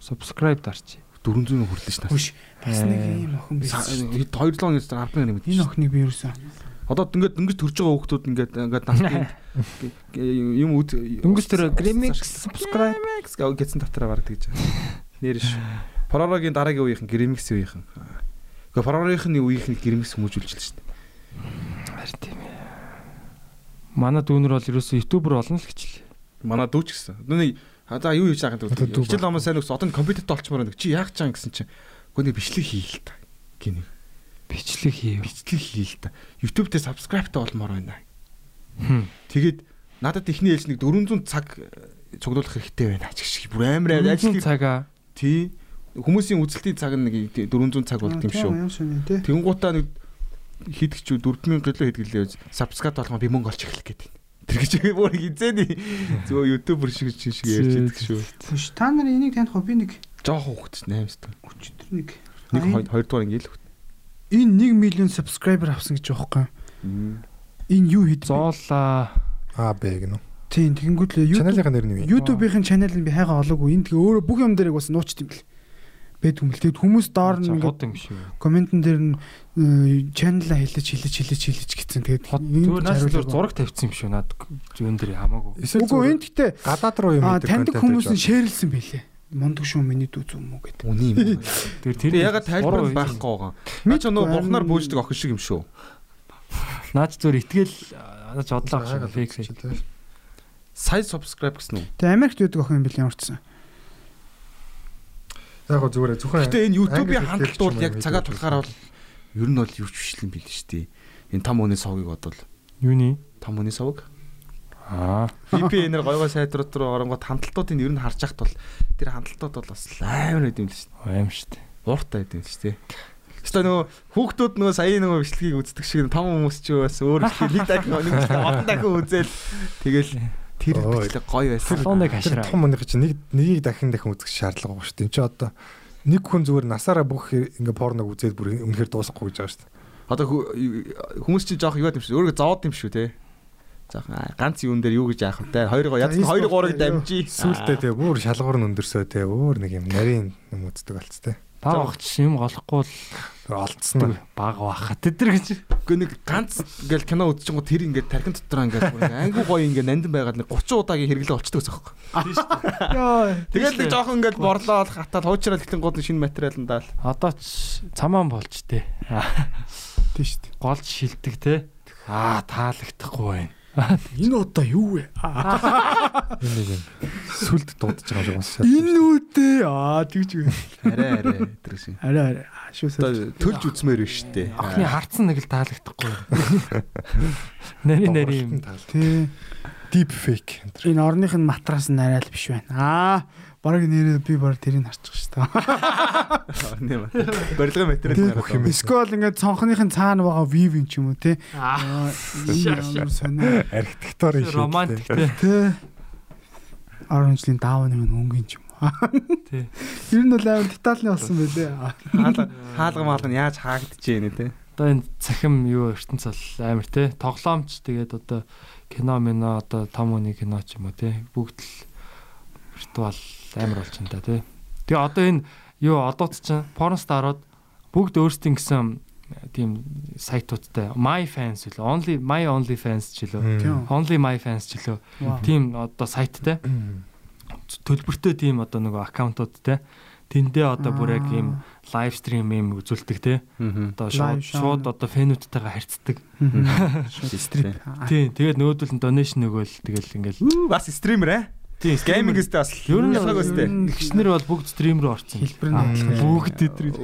Subscribe дарчи. 400 хүрэлж шнаа. Хүш. Бас нэг юм охин байсан. 2 7 оны дараа 10 нэг Энэ охиныг би юусэн. Одоо ингээд дөнгөж төрж байгаа хүүхдүүд ингээд ингээд насны *laughs* юм үд Дөнгөж тэр Grimix subscribe гэсэн дотроо баг тэгж байгаа. Нэрш. Пророгийн дараагийн үеийнхэн Grimix үеийнхэн. Гэхдээ Пророгийнхны үеийнхэн Grimix хүмүүжүүлж л дээ. харин тийм ээ. Манай дүүнэр бол ерөөсөө ютубер болно л гэж. Манай дүүч гэсэн. Нүний за юу хийж байгаа гэдэг. Хичээл намаа сайн өгс одоо компьютерт олчмоор нэг чи яах чаан гэсэн чинь. Гэхдээ бичлэг хийе л та. Гинэ. Бичлэг хийв. Бичлэг хийе л та. YouTube дээр subscribe та болмоор байна. Хм. Тэгээд надад ихний ээлж нэг 400 цаг цуглуулах хэрэгтэй байна. Ач шиг бүр амар ажил цагаа тий. Хүмүүсийн үзэлтийн цаг нэг 400 цаг болд юм шүү. Тэнгуутаа нэг хийдэгч 4000 гэлөө хийдгэлээ сабскрайб болгоо би мөнгө олж эхлэх гэдэг. Тэр гэж бүр хизээний зөв ютубер шиг шиг ярьж идэх шүү. Түш та нар энийг таних би нэг Жоох хөөхт 8 дэх. өчтөр нэг Нэг Ай, 2 дугаар ингээл хөөхт. энэ 1 миллион subscriber авсан гэж байгаа юм. Энэ юу хэд зоола Аа бэ гэнэ. Тийм тэгэнгүүт л YouTube Чаналынхаа нэр нь юу вэ? YouTube-ийн чаналыг би хайгаа олоогүй. Энэ тэгээ өөрөө бүх юм дээрээ бас нуучт юм бэл. Бэд хүмүүс тэгэд хүмүүс доор нь комментэн дээр нь чаналаа хэлэж хэлэж хэлэж хэлэж гитсэн. Тэгээд зүгээр зураг тавьчихсан юм шүү. Наад зүүн дээр хамаагүй. Үгүй энэ гэтээ гадаад руу юм хийдэг таньдаг хүмүүс нь шеэрлсэн байлээ. Мондөг шүү миний дүү зү юм уу гэдэг. Үний юм. Тэр Тэр ягаад тайлбар байхгүй байгаа. Наа ч нөө бурхнаар бөөждөг охин шиг юм шүү. Наач зүгээр итгэл наач одлоо байгаа. шүү. Фейк фейк. Сая subscribe гэсэн үү? Тэгээ Америкт байдаг охин юм бэл ямарчсан. Яг зүгээр зөвхөн Гэтэ энэ YouTube-ийн хандлт бол яг цагаа тулахаар бол ер нь бол юу ч биш юм бил шүү дээ. Энэ там өний совгийг бодвол Юуны? там өний совг Аа. VPN-ээр гойгоо сайдрууд руу оронгууд хандлтуудыг ер нь харж яхад бол тэр хандлтууд бол бас амар байд юм л шүү дээ. Аим шүү дээ. Ууртай байд юм шүү дээ. Хэвээ нөгөө хүүхдүүд нөгөө сая нөгөө бичлэгийг үздэг шиг том хүмүүс ч бас өөр их *laughs* нэг дахин нэг олон дахин үзэл тэгэл тэр гоё байсан. Салоныг хашраа. том мөнгө чинь нэг нэгийг дахин дахин үзэх шаардлага байгаа шүү дээ. Энд чи одоо нэг хүн зүгээр насаараа бүх ингээ порног үзээд бүр үнэхээр дуусахгүй гэж байгаа шүү дээ. Одоо хүмүүс чинь жоох юу юм шүү. Өөрийгөө зовоод юм шүү те. Аа, ганц юун дээр юу гэж яах вэ? 2 3 ядсан 2 3-ыг дамжий. Сүултээ тэгээ бүр шалгуур нь өндөрсөө тэгээ өөр нэг юм нарийн юм үздэг болц тээ. Та багч юм голохгүй л Олдсон баг баха. Тэд нар гэж. Гэхдээ нэг ганц ингээл кино үзчихэн гоо тэр ингээд тархин дотор ингээд айгуу гоё ингээ нандин байгаад нэг 30 удаагийн хэрэглээ олчдөг гэсэн. Йоо. Тэгэл нэг жоохон ингээд борлоод хатаад хуучраад ихтэн гол шинэ материал нь даал. Одоо ч цамаан болж тээ. Тийм шүү дээ. Голж шилдэг те. Аа таалагдахгүй байна. Энэ одоо юу вэ? Энэ нэг юм сүлд дуудаж байгаа юм шиг бас. Энэ үдээ аа тэгж үү. Арай арай тэр шиг. Арай арай. Шүү сэ. төлж үзмээр биш үү? Охны харцсан нэг л таалагдахгүй. Нари нари юм. Тий. Deep fake. энэ орных нь матраас нь арай л биш байна. Аа, бараг нэрээ би бараг тэрийг харчих шүү дээ. Тийм ба. Барилгын материал бүх юм. Эсвэл ингээд цонхныхын цаана байгаа вив юм ч юм уу те. Аа, *laughs* сонио. Архитектурын шийдэл. Романтик те. Оранжлийн даавны өнгөн ч юм. Тий. Ер нь бол амар детальны болсон байлээ. хаалга хаалга маалга нь яаж хаагдчихэ нэ те. Одоо энэ цахим юу ертөнц бол амар те. Тоглоомч тэгээд одоо кино мино одоо том үний кино ч юм уу те. Бүгд л виртуал амар болчихно та те. Тэгээ одоо энэ юу одооц чинь порнстарууд бүгд өөрсдийн гэсэн тийм сайтуудтай my fans үлээ only my only fans ч үлээ only my fans ч үлээ. Тийм одоо сайттай. Төлбөртэй тийм одоо нөгөө аккаунтуудтай. Тэндээ одоо бүр яг ийм лайв стрим юм үзүүлдэг те одоо шууд шууд одоо фэнүүдтэйгээ харьцдаг. Стрип. тийм тэгээд нөгөөдөл нь донешн нөгөөл тэгэл ингээл Бас стример аа. Тийм Гейминг өстэй бас Ер нь ялгааг өстэй. гişнэр бол бүгд стрим рүү орсон Хэлбэр нь адилхан. бүгд өдрөө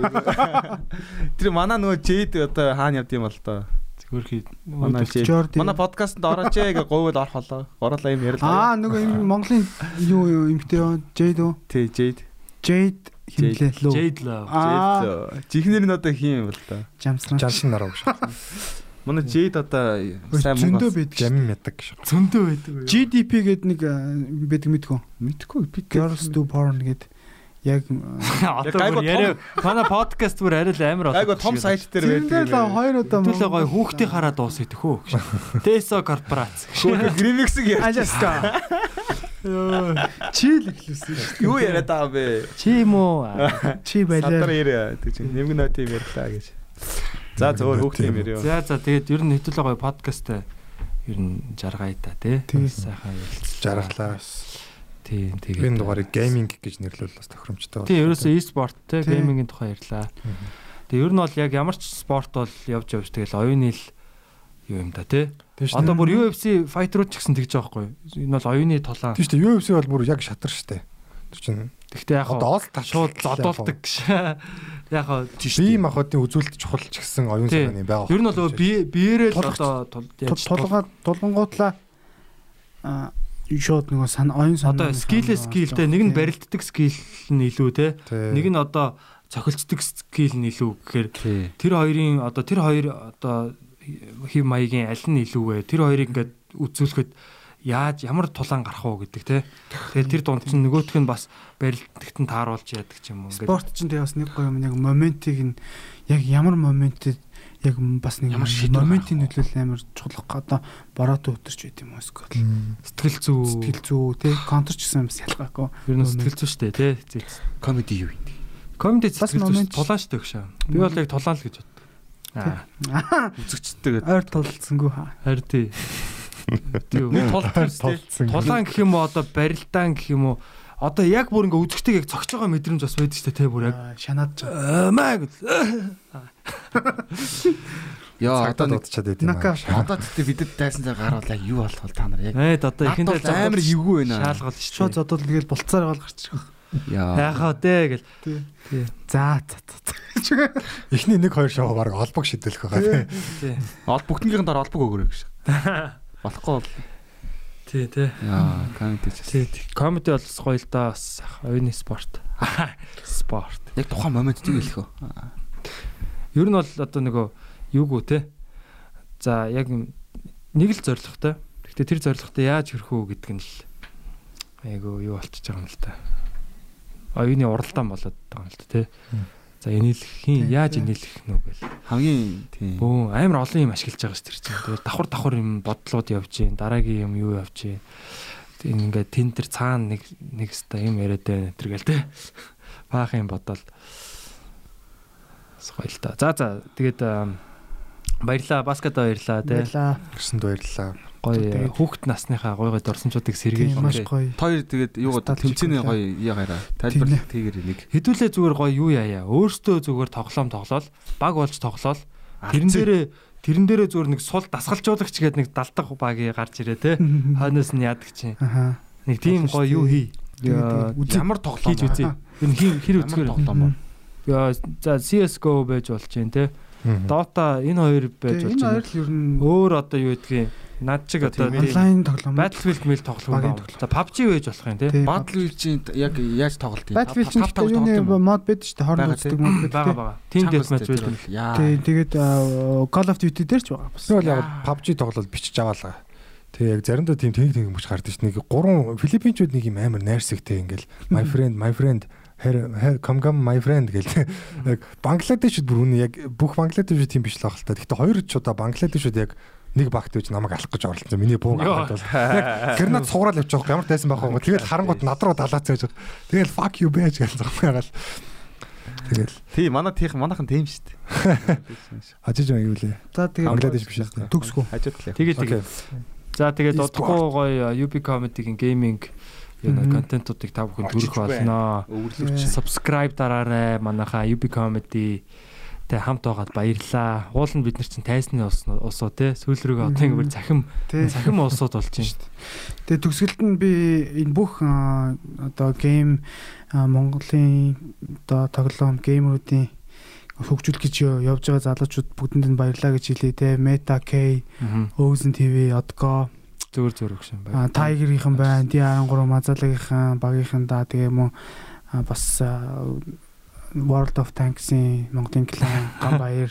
*laughs* Тэр манай нөгөө Jade одоо хаана явд юм бол тоо. хөрхий Манай. Манай подкастт орооч ээ гэж говьд орох болоо. Ороолаа юм ярьлаа. Аа, нөгөө юм Монголын юу юу эмгтэй юу? Jade уу? Тий Jade. Jade химлээ лөө. Jade Аа, Jade. Жихнэр нь одоо хин юм бол тоо. Жамсран. Жаншин нараа гэж. *laughs* Манай Jade одоо сайн зөндөө мөнгө байдаг. Жам ядаг гэж. зөндөө байдаг уу? GDP гэдэг нэг байдаг мэдгүй. мэдхгүй би Girls do porn гэдэг яг *laughs* Одоо яриа манай подкаст бүр арай л амар Айгу том сайт дээр байдаг. хоёр удаа Төлөө гой хүүхдээ хараад дуусах төхөө. *laughs* Тэсо корпорац. Гримиксиг ярьж Аляска. Чил эхлүүлсэн шүү дээ. юу яриад байгаа бэ? *laughs* Чи юм уу? Чи Садар байлаа. ирээ гэдэг чинь нэмэг нот юм ярьлаа гэж. За зөвөр хөөх юм яриа. За за тэгээд ер нь хэвтүүлээ гоё подкаст ер нь жаргая та тий. Сайхан ярилцлаа. Жаргалаа. Тий тэгээд Энэ дугаарыг гейминг гэж нэрлэвэл бас тохиромжтой. Тий ерөөсөө e-sport те Тий. геймингийн тухай ярьлаа. Тэгээ ер нь бол яг ямар ч спорт бол явж явж тэгэл оюуны л юу юм да тий. Одоо бүр UFC fighter-ууд ч гэсэн тэгж байгаа байхгүй. Энэ бол оюуны толон. Тийш үү UFC бол бүр яг шатар штэ. Тэр чинь Гэхдээ яг одоо ол шууд зодуулдаг. Яг *laughs* бие махбодын үзүүлэлт чухал ч гэсэн оюун санааны байгаа. Ер нь бол би биеэрээ л одоо Тулгаа тулгангуутлаа а шууд нөгөө сан оюун санаа Одоо скиллээ скиллтэй нэг нь барилддаг скилл нь илүү те. Нэг нь одоо цохилчдаг скилл нь илүү гэхээр тэр хоёрын одоо тэр хоёр одоо хев маягийн аль нь илүү вэ? Тэр хоёрыг ингээд үзүүлэхэд яаж ямар тулаан гарах уу гэдэг те. Тэгэхээр тэр дунд чинь нөгөөх нь бас барилдагт нь тааруулж яадаг ч юм уу спорт чинь тэгээ бас нэг гоё юм яг моментиг нь яг ямар моментэд яг бас нэг Ямар моментийн нөлөөлөл амар чухал одоо бороотой өтөрч байт юм уу эсвэл Сэтгэл зүй. сэтгэл зүй тий контр ч гэсэн бас ялгаагүй Ер нь сэтгэл зүй штэ те. Зэц. Комеди юу юм? Комеди сэтгэл зүй тулаан штэ гэх шаа. Би бол яг тулаан л гэж боддог. Аа, Үзэгчтэй ойр тулцсангүй хаа харин тий. Тийм би тул *laughs* Толцсон. тулаан гэх юм уу одоо барилдаан гэх юм уу одоо яг бүр ингээ үзэгтэйг яг цогч байгаа мэдрэмж бас байдаг штэ те бүр яг Аа, шанаад жаа амаа гэж. *laughs* Яа одоо дуудчихад байт юм аа. одоо тэгтээ бидэд тайсан цаг гарвал яг юу болох вэ та нар яг Найд одоо ихэндээ амар эвгүй байна. Шаалгал шууд штэ. зодол тэгэл болцоор гол гарч байгаа Яа. Яхаа дээ гэл. за за за *laughs* Эхний нэг хоёр шоу баг олбог шидэлэх байгаа тий. Тий. Ол бүгднийхэн дор олбог өгөрөө гэж. Болохгүй бол Тий, тий. яа комеди ч. Тий. Комеди бол гоё л да бас оюуны спорт. *laughs* Спорт. Яг тухайн момент тийг хэлэх үү? Ер нь бол одоо нөгөө юугүй те. За яг нэг л зоригтой. Гэхдээ тэр зоригтой яаж хүрэх үү гэдэг нь л айгу юу болчихж байгаа юм л та. Оюуны уралдаан болоод байгаа юм л та те. За энэлэх хин яаж энэлэх нүг гэл. Хамгийн тийм. Бөө амар олон юм ашиглаж байгаа ш тэр чинь. Тэгээд давхар давхар юм бодлууд явж гин, дараагийн юм юу явж гин. Тэгээд ингээд тэн тэр цаана нэг нэг ста юм яриад байна тэр гэл те. Баах юм бодоод Сгой л та. За за тэгээд баярлаа баскет баярлаа те. баялаа Гэрсэнд баярлалаа. Гоё хүүхэд насныхаа дурсамжуудыг тийм маш сэргийлээ. гоё Хоёр тэгээд юу Статик тэмцээний гоё яагаараа тайлбарлах тийгэр нэг. Хэдүүлээ зүгээр гоё юу яая. Өөртөө зүгээр тоглоом тоглоол, баг болж тоглоол. Тэрэн дээрээ тэрэн дээрээ зүгээр нэг сул дасгалжуулагч гэдэг нэг далдаг багийг гарч ирээ те. *laughs* Хойноос нь яадаг чинь. аха Нэг тийм гоё юу хий. Ямар тоглоом хийж үзье. Тэр нь хин хэр үзгээр. Тоглоом. Яа, за CS:GO байж болж байна те. Dota энэ хоёр байж болж энэ байна. хоёр л ер нь Өөр одоо юу гэдгийг над чиг одоо онлайн тоглоом Battlefield мэл тоглох Багийн юм. За PUBG байж болох юм те. Тийм. Battlefield-ийн яг яаж тоглолт юм? Battlefield чинь юуны мод байдаг шүү дээ хооронд Бага үздэг мод байдаг Бага тийм. Deathmatch дээр байдаг. Тий, тэгээд Call of Duty дээр ч байгаа. Тэгвэл яг PUBG тоглол бичиж аваалаа. Тэгээ яг заримдаа тийм тэнэг тэнэг мөч гардаг ш. Нэг гурван филиппинчууд нэг юм амар найрсагтэй ингээл my friend my friend her her come come my friend гэл. Яг Бангладешуд бүр үнэ яг бүх Бангладешуд тийм биш л та. Гэхдээ хоёр чудаа Бангладешуд яг нэг багт үж намайг алах гэж оролцсон. Миний бууг аваад бол яг гэрнат сугаал явчих واخ ямар тайсан байх вэ? Тэгээд харангууд над руу далаацсан гэж. Тэгэл fuck you байж гэж зогсоогаал. Тэгэл Тий, манай тийх манайхан тийм шүү дээ. *laughs* ажиж байгаа юу лээ. За тэгээд Бангладеш биш үү? төгсгөө. Хажууд л. Тэгээ тэгээ. За тэгээд E-sport. удахгүй гоё UB comedy-гийн гейминг юу Мгм. контентуудыг та бүхэнд Орчиж хүргэх байна. болно. Өвөрлөгч. Subscribe дараарай манайхаа UB comedy тэ хамт байгаад баярлаа. Уул нь бид нар чинь тайсны ус усуу те сүүл рүүгээ одоо Мгм. ингэ захим захим усууд болж байна. Тэгээд төгсгөлд нь би энэ бүх одоо гейм Монголын одоо тоглоом геймеруудын хөгжүүлэх гэж явж байгаа залуучууд бүгдэнд нь баярлаа гэж хэлээ те. Meta K, Ozen TV, Odgo, Зүгээр зүгээр аа, байна. Tiger-ийнхэн байна, D13 Мазалагийнхан, багийнхан да тэгээ мөн бас World of Tanks-ийн Монголын клан Гамбаяр.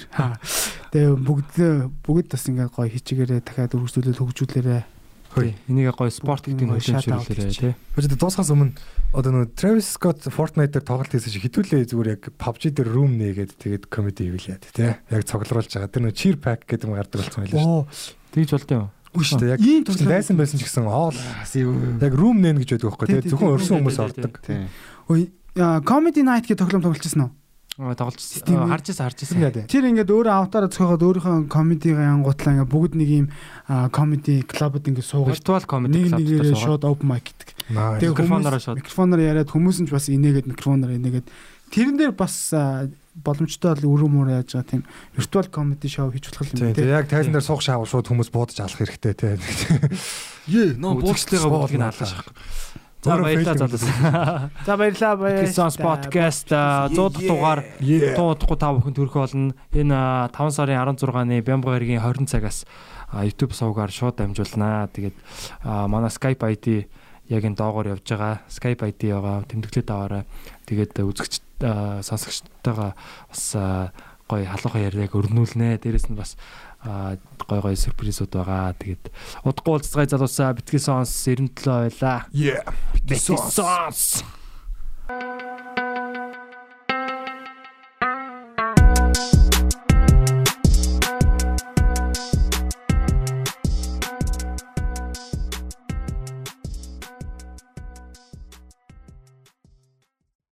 Тэгээ бүгд бүгд бас ингээд гоё хичээгээрээ дахиад үргэлжлүүлээд хөгжүүлээрээ Тий. Энийг гоё спорт гэдэг нь хийж. тий. Гэхдээ дуусахаас өмнө одоо нөгөө Travis Scott Fortnite дээр тоглолт хийсэн шиг хитүүлээ зүгээр яг PUBG дээр room нээгээд тэгээд comedy хийлээд тий. Яг цоглуулж байгаа. Тэр нөгөө cheer pack гэдэг юм гардаг болсон байлаа шүү. Тэгж болтой юм. Үгүй шүү дээ. Яг Ийм тоглоом- дайсан байсан ч гэсэн хоол яг room нээн гэж байдаг байхгүй Тий, Зөвхөн өрсөн хүмүүс ордог. Тий. Аа, Comedy Night гэх тоглоом тоглолцсон уу? Тийм үү? харж ирсэн харж Тийм ирсэн. яа. Тэр ингээд өөрөө аватараа зохиогоод өөрийнхөө комедигаа янгуутлаа ингээд бүгд нэг юм комеди клубд ингээд суугаад Виртуал club нэгээрээ дээр шууд open mic гэдэг. Тэгээ микрофоноор шууд. микрофоноор яриад хүмүүс нь ч бас инээгээд микрофоноор инээгээд тэрэн дээр бас боломжтой бол өрөө мөр яаж байгаа тийм виртуал комеди шоу хийж болох юм Тийм. тийм. Яг тайзан дээр суух шаавал шууд хүмүүс буудаж алах хэрэгтэй тий. Ээ, нөө Үзэгчтэйгээ бүгдийг нь алгаш. За баярлалаа Facebook залуу. *laughs* За баярлалаа баяр. Kissons podcast 100 дахь дугаар туудахгүй та бүхэн төрөх болно. Энэ 5 сарын 16-ны Бямбга хэргийн 20 цагаас YouTube сувгаар шууд дамжуулнаа. Тэгээд манай Skype ID яг энэ доогоор явж байгаа. Skype ID байгаа. Тэмдэглээд аваарай. Тэгээд үзэгч сонсогчтойгоо бас гоё халуухан яриаг өрнүүлнэ. Дээрэс нь бас гой гой сюрпризууд байгаа. Тэгээд удахгүй уулзцай залуусаа битгэсэн онс 97 байлаа. Yeah. Битгэсэн онс.